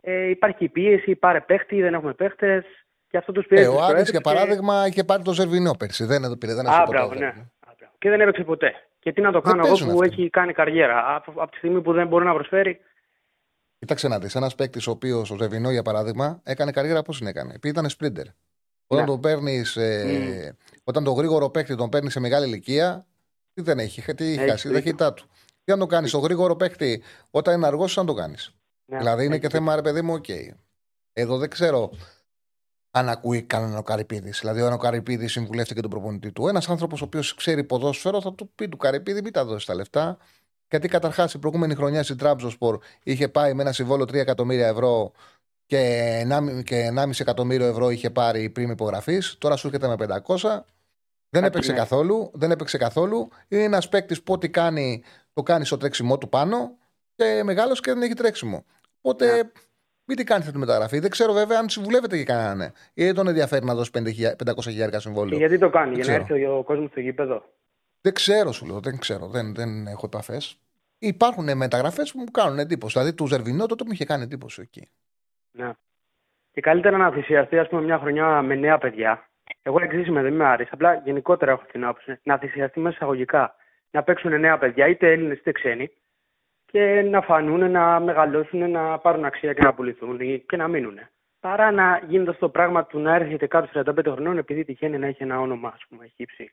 Speaker 10: Ε, υπάρχει και η πίεση, πάρε παίχτη, δεν έχουμε παίχτες. Και αυτό τους πιέζει.
Speaker 1: Ε, ο Άρης, για παράδειγμα, είχε πάρει το Ζερβινό πέρσι. Δεν πήρε, δεν Α,
Speaker 10: μπράβο, ναι. Και δεν έπαιξε ποτέ. Και τι να το κάνω εγώ που έχει κάνει καριέρα. Από, από τη στιγμή που δεν μπορεί να προσφέρει,
Speaker 1: Κοίταξε να δεις. Ένας παίκτης ο οποίος, ο Ζεβινό για παράδειγμα, έκανε καριέρα πώς την έκανε; Επειδή ήταν σπρίντερ. Όταν, ναι. τον παίρνεις, ε, mm. όταν τον γρήγορο παίκτη τον παίρνεις σε μεγάλη ηλικία, τι δεν έχει, τι έχει χάσει, η ταχύτητά του. Τι να το κάνεις, ο γρήγορο παίκτη, όταν είναι αργός, αν το κάνεις. Ναι. Δηλαδή είναι και θέμα, ρε παιδί μου, OK. Okay. Εδώ δεν ξέρω αν ακούει κανέναν ο Καρυπίδης. Δηλαδή, αν ο Καρυπίδης συμβουλεύτηκε τον προπονητή του, ένας άνθρωπος ο οποίος ξέρει ποδόσφαιρο θα του πει του Καρυπίδη, μην τα δώσεις τα λεφτά. Γιατί καταρχάς η προηγούμενη χρονιά στην Τραμπζονσπόρ είχε πάει με ένα συμβόλαιο 3 εκατομμύρια ευρώ και 1,5 εκατομμύριο ευρώ είχε πάρει πριν υπογραφής. Τώρα σου έρχεται με 500. Δεν έπαιξε καθόλου. Δεν έπαιξε καθόλου. Είναι ένας παίκτης που ό,τι κάνει, το κάνει στο τρέξιμό του πάνω και μεγάλος και δεν έχει τρέξιμο. Οπότε yeah. Ναι. μην τι κάνει αυτή τη μεταγραφή. Δεν ξέρω βέβαια αν συμβουλεύεται και κανέναν. Ή δεν τον ενδιαφέρει να δώσει 500 χιλιάρια συμβόλαιο.
Speaker 10: γιατί το κάνει, για να έρθει ο κόσμος στο γήπεδο;
Speaker 1: Δεν ξέρω, σου λέω. Δεν ξέρω. Δεν, δεν έχω επαφές. Υπάρχουν μεταγραφές που μου κάνουν εντύπωση. Δηλαδή του Ζερβινό τότε μου είχε κάνει εντύπωση εκεί.
Speaker 10: Ναι. Και καλύτερα να θυσιαστεί, ας πούμε, μια χρονιά με νέα παιδιά. Εγώ εξή δεν είμαι άρης. Απλά γενικότερα έχω την άποψη. Να θυσιαστεί μέσα εισαγωγικά. Να παίξουν νέα παιδιά, είτε Έλληνες είτε ξένοι. Και να φανούν, να μεγαλώσουν, να πάρουν αξία και να πουληθούν και να μείνουν. Παρά να γίνεται αυτό το πράγμα του να έρχεται κάποιος 35 χρονών επειδή τυχαίνει να έχει ένα όνομα, ας πούμε, έχει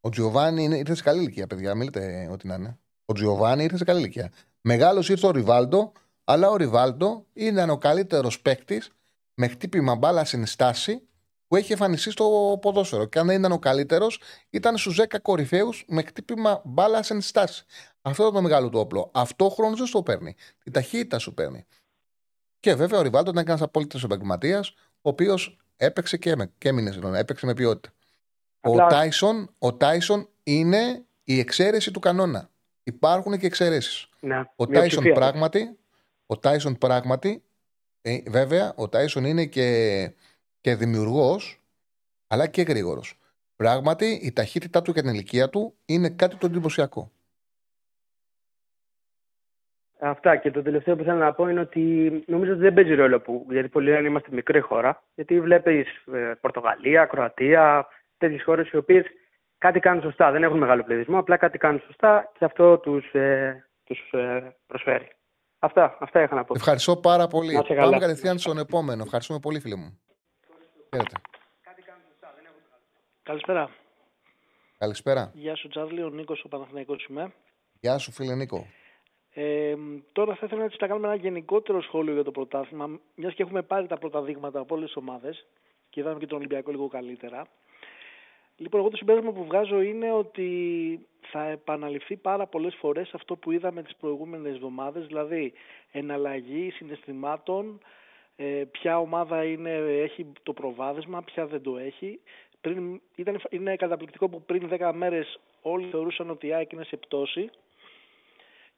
Speaker 1: Ο Τζιοβάνι ήρθε σε καλή ηλικία, παιδιά. Μιλείτε ό,τι να είναι. Ο Τζιοβάνι ήρθε σε καλή ηλικία. Μεγάλος ήρθε ο Ριβάλντο, αλλά ο Ριβάλντο ήταν ο καλύτερος παίκτης με χτύπημα μπάλα στην στάση που έχει εμφανιστεί στο ποδόσφαιρο. Και αν δεν ήταν ο καλύτερος, ήταν στους 10 κορυφαίους με χτύπημα μπάλα στην στάση. Αυτό ήταν το μεγάλο του όπλο. Αυτό χρόνος δεν το παίρνει. Την ταχύτητα σου παίρνει. Και βέβαια ο Ριβάλντο ήταν ένας απόλυτος επαγγελματίας, ο οποίος έπαιξε και, με, και έμεινε έπαιξε με ποιότητα. Ο Τάισον, ο Τάισον είναι η εξαίρεση του κανόνα. Υπάρχουν και εξαιρέσεις.
Speaker 10: Ναι,
Speaker 1: ο Τάισον πράγματι, ο Τάισον πράγματι, ε, βέβαια, ο Τάισον είναι και, και δημιουργός, αλλά και γρήγορος. Πράγματι, η ταχύτητά του και την ηλικία του είναι κάτι το εντυπωσιακό.
Speaker 10: Αυτά και το τελευταίο που θέλω να πω είναι ότι νομίζω ότι δεν παίζει ρόλο που, γιατί πολλοί λένε είμαστε μικρή χώρα. Γιατί βλέπεις ε, Πορτογαλία, Κροατία, τέτοιες χώρες οι οποίες κάτι κάνουν σωστά. Δεν έχουν μεγάλο πληθυσμό, απλά κάτι κάνουν σωστά και αυτό τους ε, τους, ε, προσφέρει. Αυτά, αυτά είχα να πω.
Speaker 1: Ευχαριστώ πάρα πολύ. Πάμε κατευθείαν στον επόμενο. Ευχαριστούμε πολύ, φίλε μου. Χαίρετε.
Speaker 11: Καλησπέρα.
Speaker 1: Καλησπέρα.
Speaker 11: Γεια σου, Τσάρλι. Ο Νίκος, ο Παναθηναϊκός είμαι.
Speaker 1: Γεια σου, φίλε Νίκο.
Speaker 11: Ε, τώρα θα ήθελα να κάνουμε ένα γενικότερο σχόλιο για το πρωτάθλημα, μιας και έχουμε πάρει τα πρώτα δείγματα από όλες τις ομάδες και είδαμε και τον Ολυμπιακό λίγο καλύτερα. Λοιπόν, εγώ το συμπέρασμα που βγάζω είναι ότι θα επαναληφθεί πάρα πολλές φορές αυτό που είδαμε τις προηγούμενες εβδομάδες, δηλαδή εναλλαγή συναισθημάτων, ε, ποια ομάδα είναι, έχει το προβάδισμα, ποια δεν το έχει. Πριν, ήταν, είναι καταπληκτικό που πριν 10 μέρες όλοι θεωρούσαν ότι η ΑΕΚ είναι σε πτώση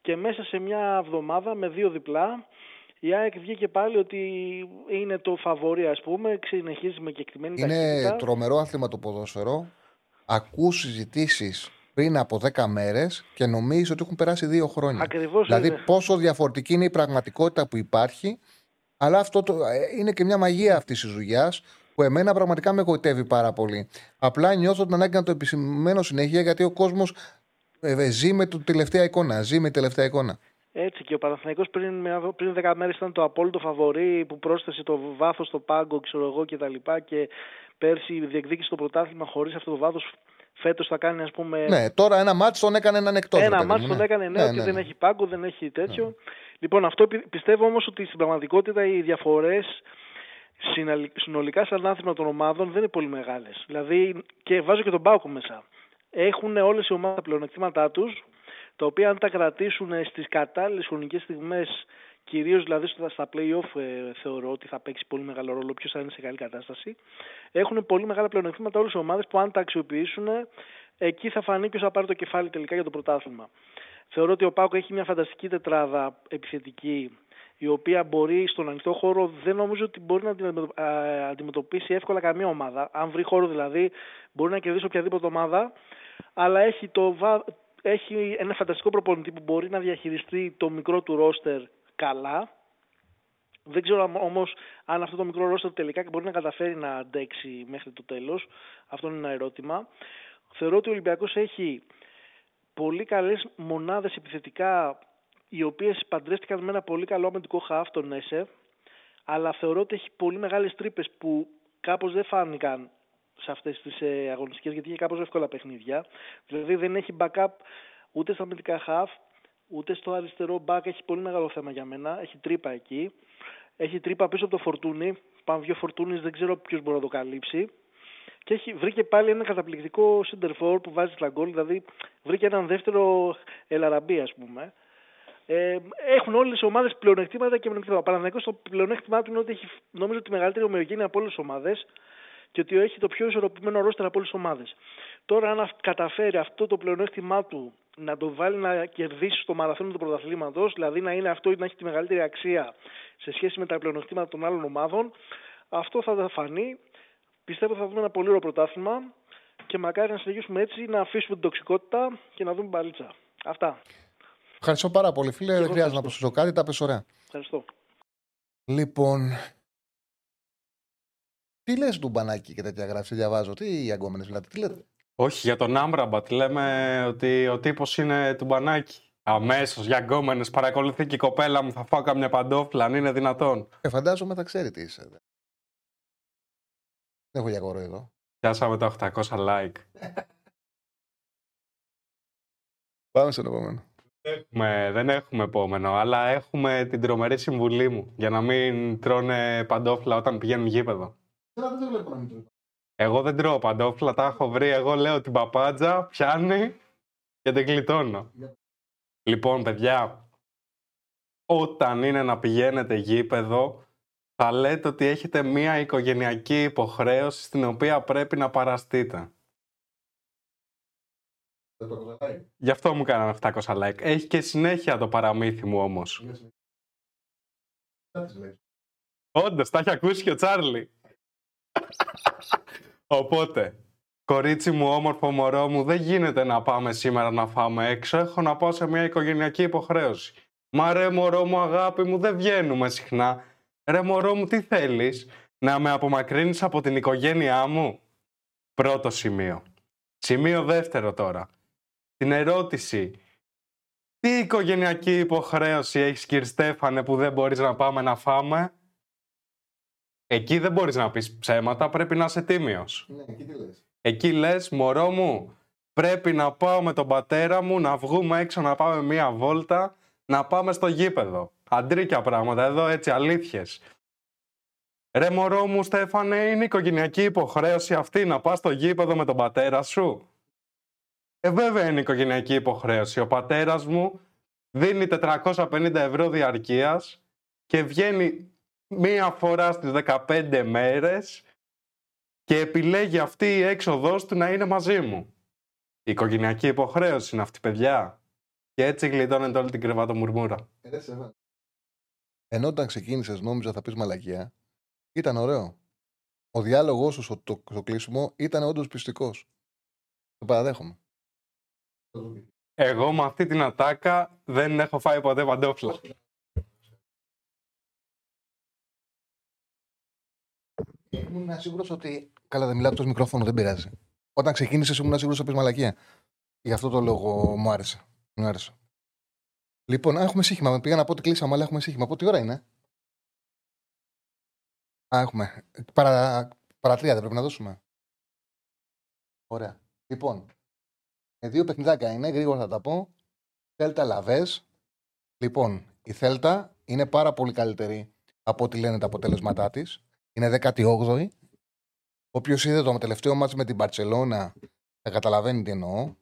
Speaker 11: και μέσα σε μια εβδομάδα με δύο διπλά η ΑΕΚ βγήκε πάλι ότι είναι το φαβορή ας πούμε, συνεχίζει με κεκτημένη
Speaker 1: είναι ταχύτητα. Είναι τρομερό άθλημα το ποδόσφαιρο. Ακούς συζητήσεις πριν από 10 μέρες και νομίζεις ότι έχουν περάσει δύο χρόνια.
Speaker 11: Ακριβώς
Speaker 1: δηλαδή, είναι. πόσο διαφορετική είναι η πραγματικότητα που υπάρχει. Αλλά αυτό το, ε, είναι και μια μαγεία αυτής της δουλειάς που εμένα πραγματικά με εγωιτεύει πάρα πολύ. Απλά νιώθω την ανάγκη να το επισημαίνω συνέχεια γιατί ο κόσμος ε, ζει με την τελευταία εικόνα. Ζει με τη τελευταία εικόνα.
Speaker 11: Έτσι και ο Παναθηναϊκός πριν, πριν 10 μέρες ήταν το απόλυτο φαβορή που πρόσθεσε το βάθος στο πάγκο ξέρω εγώ και τα λοιπά και πέρσι διεκδίκησε το πρωτάθλημα χωρίς αυτό το βάθος φέτος θα κάνει ας πούμε...
Speaker 1: Ναι, τώρα ένα μάτς τον έκανε έναν εκτός.
Speaker 11: Ένα μάτς τον ναι. έκανε ναι, ναι, ναι, δεν έχει πάγκο, δεν έχει τέτοιο. Ναι. Λοιπόν αυτό πιστεύω όμως ότι στην πραγματικότητα οι διαφορές συνολικά σαν άθλημα των ομάδων δεν είναι πολύ μεγάλες. Δηλαδή και βάζω και τον Πάοκο μέσα. Έχουν όλες οι ομάδες τα πλεονεκτήματά τους τα οποία αν τα κρατήσουν στις κατάλληλες χρονικές στιγμές κυρίως δηλαδή στα play-off ε, θεωρώ ότι θα παίξει πολύ μεγάλο ρόλο ποιος θα είναι σε καλή κατάσταση έχουν πολύ μεγάλα πλεονεκτήματα όλες οι ομάδες που αν τα αξιοποιήσουν εκεί θα φανεί ποιος θα πάρει το κεφάλι τελικά για το πρωτάθλημα. Θεωρώ ότι ο Πάκο έχει μια φανταστική τετράδα επιθετική η οποία μπορεί στον ανοιχτό χώρο δεν νομίζω ότι μπορεί να αντιμετωπίσει εύκολα καμία ομάδα. Αν βρει χώρο δηλαδή μπορεί να κερδίσει οποιαδήποτε ομάδα αλλά έχει το, έχει ένα φανταστικό προπονητή που μπορεί να διαχειριστεί το μικρό του ρόστερ καλά. Δεν ξέρω όμως αν αυτό το μικρό ρόστερ τελικά μπορεί να καταφέρει να αντέξει μέχρι το τέλος. Αυτό είναι ένα ερώτημα. Θεωρώ ότι ο Ολυμπιακός έχει πολύ καλές μονάδες επιθετικά οι οποίες παντρεύτηκαν με ένα πολύ καλό αμυντικό χαφ, τον Έσε. Αλλά θεωρώ ότι έχει πολύ μεγάλες τρύπες που κάπως δεν φάνηκαν σε αυτές τις ε, αγωνιστικές γιατί είχε κάπως εύκολα παιχνίδια. Δηλαδή δεν έχει backup ούτε στα αμυντικά half, ούτε στο αριστερό back έχει πολύ μεγάλο θέμα για μένα. Έχει τρύπα εκεί. Έχει τρύπα πίσω από το Φορτούνι. Πάμε δύο Φορτούνις, δεν ξέρω ποιος μπορεί να το καλύψει. Και έχει, βρήκε πάλι ένα καταπληκτικό center for που βάζει στα γκολ, δηλαδή βρήκε έναν δεύτερο Ελαραμπή, ας πούμε. Ε, έχουν όλες οι ομάδες πλεονεκτήματα και μειονεκτήματα. Παναθηναϊκός το πλεονέκτημά του είναι ότι έχει νομίζω τη μεγαλύτερη ομοιογένεια από όλες τις ομάδες και ότι έχει το πιο ισορροπημένο ρόστερ από όλες τις ομάδες. Τώρα, αν καταφέρει αυτό το πλεονέκτημά του να το βάλει να κερδίσει στο μαραθώνιο του πρωταθλήματος, δηλαδή να είναι αυτό ή να έχει τη μεγαλύτερη αξία σε σχέση με τα πλεονεκτήματα των άλλων ομάδων, αυτό θα φανεί. Πιστεύω θα δούμε ένα πολύ ωραίο πρωτάθλημα και μακάρι να συνεχίσουμε έτσι, να αφήσουμε την τοξικότητα και να δούμε μπαλίτσα. Αυτά.
Speaker 1: Ευχαριστώ πάρα πολύ, φίλε. Δεν χρειάζεται να προσθέσω κάτι, τα πες ωραία.
Speaker 11: Ευχαριστώ.
Speaker 1: Λοιπόν, τι λες του μπανάκι και τέτοια γράψη, διαβάζω. Τι οι αγκόμενες δηλαδή, τι λέτε;
Speaker 2: Όχι, για τον Άμπραμπατ λέμε ότι ο τύπος είναι του μπανάκι. Αμέσως για γκόμενε παρακολουθεί και η κοπέλα μου. Θα φάω καμιά παντόφλα, αν είναι δυνατόν.
Speaker 1: Ε, φαντάζομαι θα ξέρει τι είσαι. Δεν έχω για κορό εδώ.
Speaker 2: Πιάσαμε τα 800 like.
Speaker 1: Πάμε στον επόμενο.
Speaker 2: Έχουμε, δεν έχουμε επόμενο, αλλά έχουμε την τρομερή συμβουλή μου για να μην τρώνε παντόφλα όταν πηγαίνουν γήπεδο. Εγώ δεν τρώω παντόφλα, τα έχω βρει. Εγώ λέω την παπάντζα, πιάνει και την γλιτώνω. Λοιπόν, παιδιά, όταν είναι να πηγαίνετε γήπεδο, θα λέτε ότι έχετε μία οικογενειακή υποχρέωση στην οποία πρέπει να παραστείτε. Γι' αυτό μου κάνανε 700 like. Έχει και συνέχεια το παραμύθι μου όμως. Όντως, τα έχει ακούσει και ο Τσάρλι. Οπότε, κορίτσι μου, όμορφο μωρό μου, δεν γίνεται να πάμε σήμερα να φάμε έξω. Έχω να πάω σε μια οικογενειακή υποχρέωση. Μα ρε μωρό μου, αγάπη μου, δεν βγαίνουμε συχνά. Ρε μωρό μου, τι θέλεις, να με απομακρύνεις από την οικογένειά μου; Πρώτο σημείο. Σημείο δεύτερο τώρα. Την ερώτηση. Τι οικογενειακή υποχρέωση έχεις κύριε Στέφανε που δεν μπορείς να πάμε να φάμε; Εκεί δεν μπορείς να πεις ψέματα, πρέπει να είσαι τίμιος.
Speaker 1: Ναι, εκεί τι λες.
Speaker 2: Εκεί λες, μωρό μου, πρέπει να πάω με τον πατέρα μου, να βγούμε έξω να πάμε μία βόλτα, να πάμε στο γήπεδο. Αντρίκια πράγματα, εδώ έτσι αλήθειες. Ρε μωρό μου Στέφανε, είναι οικογενειακή υποχρέωση αυτή να πας στο γήπεδο με τον πατέρα σου. Ε βέβαια είναι οικογενειακή υποχρέωση. Ο πατέρας μου δίνει 450 ευρώ διαρκείας και βγαίνει μία φορά στις 15 μέρες και επιλέγει αυτή η έξοδός του να είναι μαζί μου. Η οικογενειακή υποχρέωση είναι αυτή, παιδιά. Και έτσι γλιτώνεται όλη την κρεβατομουρμούρα.
Speaker 1: Ενώ όταν ξεκίνησες, νόμιζα θα πεις μαλακία. Ήταν ωραίο. Ο διάλογο σου στο, το, κλείσιμο ήταν όντως πιστικός. Το παραδέχομαι.
Speaker 2: Εγώ με αυτή την ατάκα δεν έχω φάει ποτέ παντόφλα.
Speaker 1: Ήμουν σίγουρος ότι. Καλά, δεν μιλάω από το μικρόφωνο, δεν πειράζει. Όταν ξεκίνησες, ήμουν σίγουρος ότι πει μαλακία. Γι' αυτό το λόγο μου άρεσε. Μου άρεσε. Λοιπόν, έχουμε σύγχυμα. Πήγα να πω ότι κλείσαμε, αλλά έχουμε σύγχυμα. Από τι ώρα είναι; Α, έχουμε. Παρα, παρατρία δεν πρέπει να δώσουμε. Ωραία. Λοιπόν, ε, δύο παιχνιδάκια είναι, γρήγορα θα τα πω. Θέλτα Λαβές. Λοιπόν, η Θέλτα είναι πάρα πολύ καλύτερη από ό,τι λένε τα αποτέλεσματά της. Είναι 18η. Όποιος είδε το τελευταίο μάτι με την Παρσελώνα θα καταλαβαίνει τι εννοώ.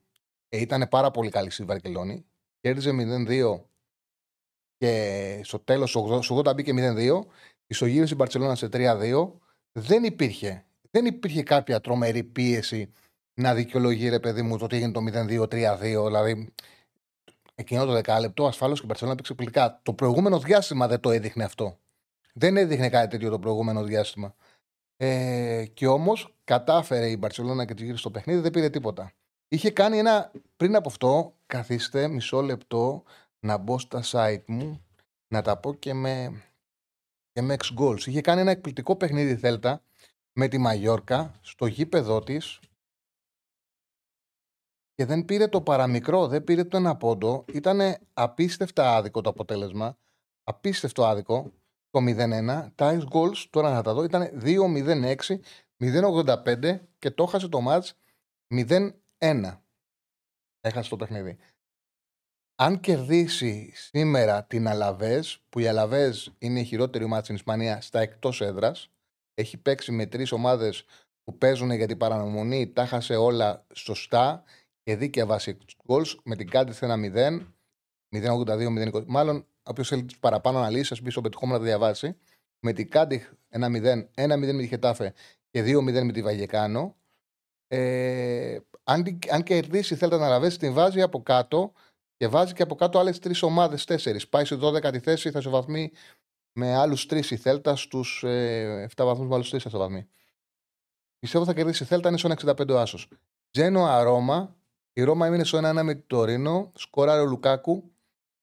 Speaker 1: Ε, ήταν πάρα πολύ καλή στη Βαρκελόνη. Κέρδιζε 0-2 και στο τέλος, στο 80 μπήκε 0-2. Ισογύρισε η Μπαρσελόνα σε 3-2. Δεν υπήρχε, δεν υπήρχε κάποια τρομερή πίεση να δικαιολογεί ρε παιδί μου το ότι έγινε το 0-2-3-2. Δηλαδή, εκείνο το δεκάλεπτο ασφαλώ και η Μπαρσελόνα έπαιξε πληκτικά. Το προηγούμενο διάστημα δεν το έδειχνε αυτό. Δεν έδειχνε κάτι τέτοιο το προηγούμενο διάστημα. Ε, και όμως κατάφερε η Μπαρσελόνα και τη γύρισε στο παιχνίδι, δεν πήρε τίποτα. Είχε κάνει ένα. Πριν από αυτό, καθίστε μισό λεπτό να μπω στα site μου, να τα πω και με, και με ex goals. Είχε κάνει ένα εκπληκτικό παιχνίδι Θέλτα με τη Μαγιόρκα στο γήπεδό της και δεν πήρε το παραμικρό, δεν πήρε το ένα πόντο. Ήταν απίστευτα άδικο το αποτέλεσμα. Απίστευτο άδικο το 0-1. Τα ex goals, τώρα να τα δω, ήταν 2-0-6, 0-85 και το έχασε το match 0-1. Έχασε το παιχνίδι αν κερδίσει σήμερα την Αλαβές, που η Αλαβές είναι η χειρότερη ομάδα στην Ισπανία στα εκτός έδρας, έχει παίξει με τρεις ομάδες που παίζουν για την παρανομονή, τα χάσε όλα σωστά και δίκαια βάσει γκολ με την Κάντιθ ένα 0, 0-82-0-20. Μάλλον, όποιος θέλει παραπάνω να λύσει, ας μπει στο πετυχόμενο να το διαβάσει. Με την Κάντιθ ένα 0, 1-0 με τη Χετάφε και 2-0 με τη Βαγεκάνο. Ε, αν, αν κερδίσει, θέλετε να λαβέσει την βάζει από κάτω και βάζει και από κάτω άλλες τρεις ομάδες, τέσσερις. Πάει σε 12η θέση, θα ισοβαθμεί με άλλους τρεις η Θέλτα στους ε, 7 βαθμούς με άλλους τρεις θα ισοβαθμεί. Πιστεύω θα κερδίσει η Θέλτα, είναι στο 65 ο Άσος. Τζένοα-Ρώμα. Η Ρώμα έμεινε στο 1-1 με το Τορίνο. Σκοράρε ο Λουκάκου.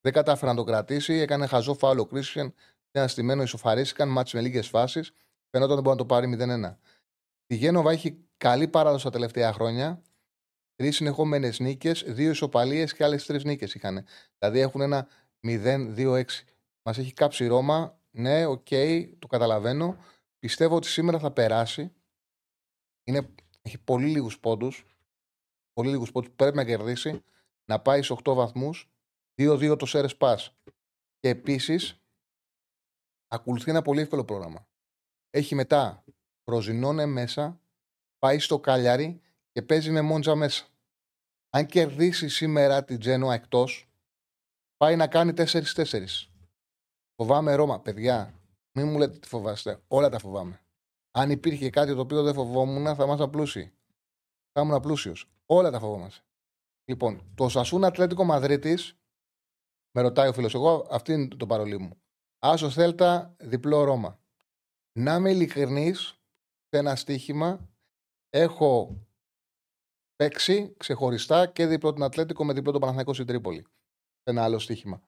Speaker 1: Δεν κατάφερε να το κρατήσει. Έκανε χαζό φάουλο ο Κρίσιαν. Ένα στημένο ισοφαρίστηκαν. Μάτσε με λίγες φάσεις. Φαινόταν δεν μπορεί να το πάρει 0-1. Η Γένοβα έχει καλή παράδοση τα τελευταία χρόνια. Τρεις συνεχόμενες νίκες, δύο ισοπαλίες και άλλες τρεις νίκες είχαν. Δηλαδή έχουν ένα 0-2-6. Μας έχει κάψει η Ρώμα. Ναι, OK, okay, το καταλαβαίνω. Πιστεύω ότι σήμερα θα περάσει. Είναι, έχει πολύ λίγους πόντους. Πολύ λίγους πόντους. Πρέπει να κερδίσει. Να πάει σε 8 βαθμούς. 2-2 το Σέρες Πας. Και επίσης ακολουθεί ένα πολύ εύκολο πρόγραμμα. Έχει μετά Προζινώνε μέσα. Πάει στο Κάλιαρι και παίζει με Μόντζα μέσα. Αν κερδίσει σήμερα την Τζένοα εκτός, πάει να κάνει 4-4. Φοβάμαι Ρώμα. Παιδιά, μην μου λέτε τι φοβάστε. Όλα τα φοβάμαι. Αν υπήρχε κάτι το οποίο δεν φοβόμουν, θα ήμασταν πλούσιοι. Θα ήμουν πλούσιος. Όλα τα φοβόμαστε. Λοιπόν, το Σασούν Ατλέτικο Μαδρίτη, με ρωτάει ο φίλος, εγώ αυτή είναι το παρολί μου. Άσο Θέλτα, διπλό Ρώμα. Να είμαι ειλικρινής, σε ένα στοίχημα, έχω παίξει ξεχωριστά και διπλό την Ατλέτικο με διπλό το Παναθηναϊκό στην Τρίπολη. Ένα άλλο στοίχημα.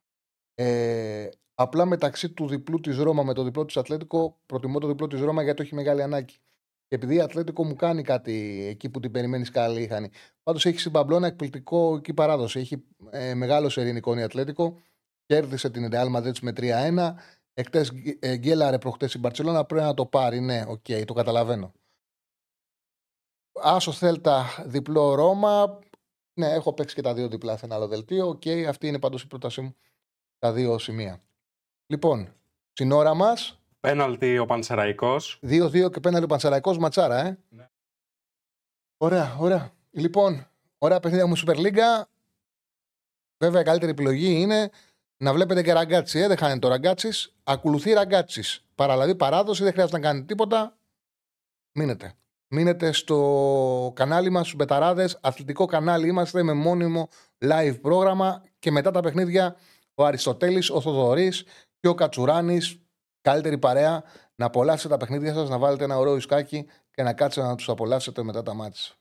Speaker 1: Ε, απλά μεταξύ του διπλού της Ρώμα με το διπλό της Ατλέτικο, προτιμώ το διπλό της Ρώμα γιατί έχει μεγάλη ανάγκη. Και επειδή η Ατλέτικο μου κάνει κάτι εκεί που την περιμένεις καλή είχαν. Πάντως έχει στην Παμπλόνα εκπληκτικό εκεί παράδοση. Έχει ε, μεγάλο σερί νικών η Ατλέτικο. Κέρδισε την Real Madrid με 3-1. Εκτές ε, γκέλαρε προχτές η Μπαρσελόνα. Πρέπει να το πάρει. Ναι, OK, okay, το καταλαβαίνω. Άσο Θέλτα, διπλό Ρώμα. Ναι, έχω παίξει και τα δύο διπλά σε ένα άλλο δελτίο. OK, okay, αυτή είναι πάντως η πρότασή μου. Τα δύο σημεία. Λοιπόν, στην ώρα μας.
Speaker 2: Πέναλτι ο Πανσεραϊκός.
Speaker 1: 2-2 και πέναλτι ο Πανσεραϊκός, ματσάρα, ε. Ναι. Ωραία, ωραία. Λοιπόν, ωραία παιχνίδια μου Super League. Βέβαια, η καλύτερη επιλογή είναι να βλέπετε και ραγκάτσι. Ε, δεν χάνει το ραγκάτσις. Ακολουθεί ραγκάτσις. Παραλαβή παράδοση, δεν χρειάζεται να κάνει τίποτα. Μείνετε. Μείνετε στο κανάλι μας, στους Μπεταράδες. Αθλητικό κανάλι είμαστε με μόνιμο live πρόγραμμα και μετά τα παιχνίδια ο Αριστοτέλης, ο Θοδωρής και ο Κατσουράνης. Καλύτερη παρέα να απολαύσετε τα παιχνίδια σας, να βάλετε ένα ωραίο ισκάκι και να κάτσετε να τους απολαύσετε μετά τα μάτια.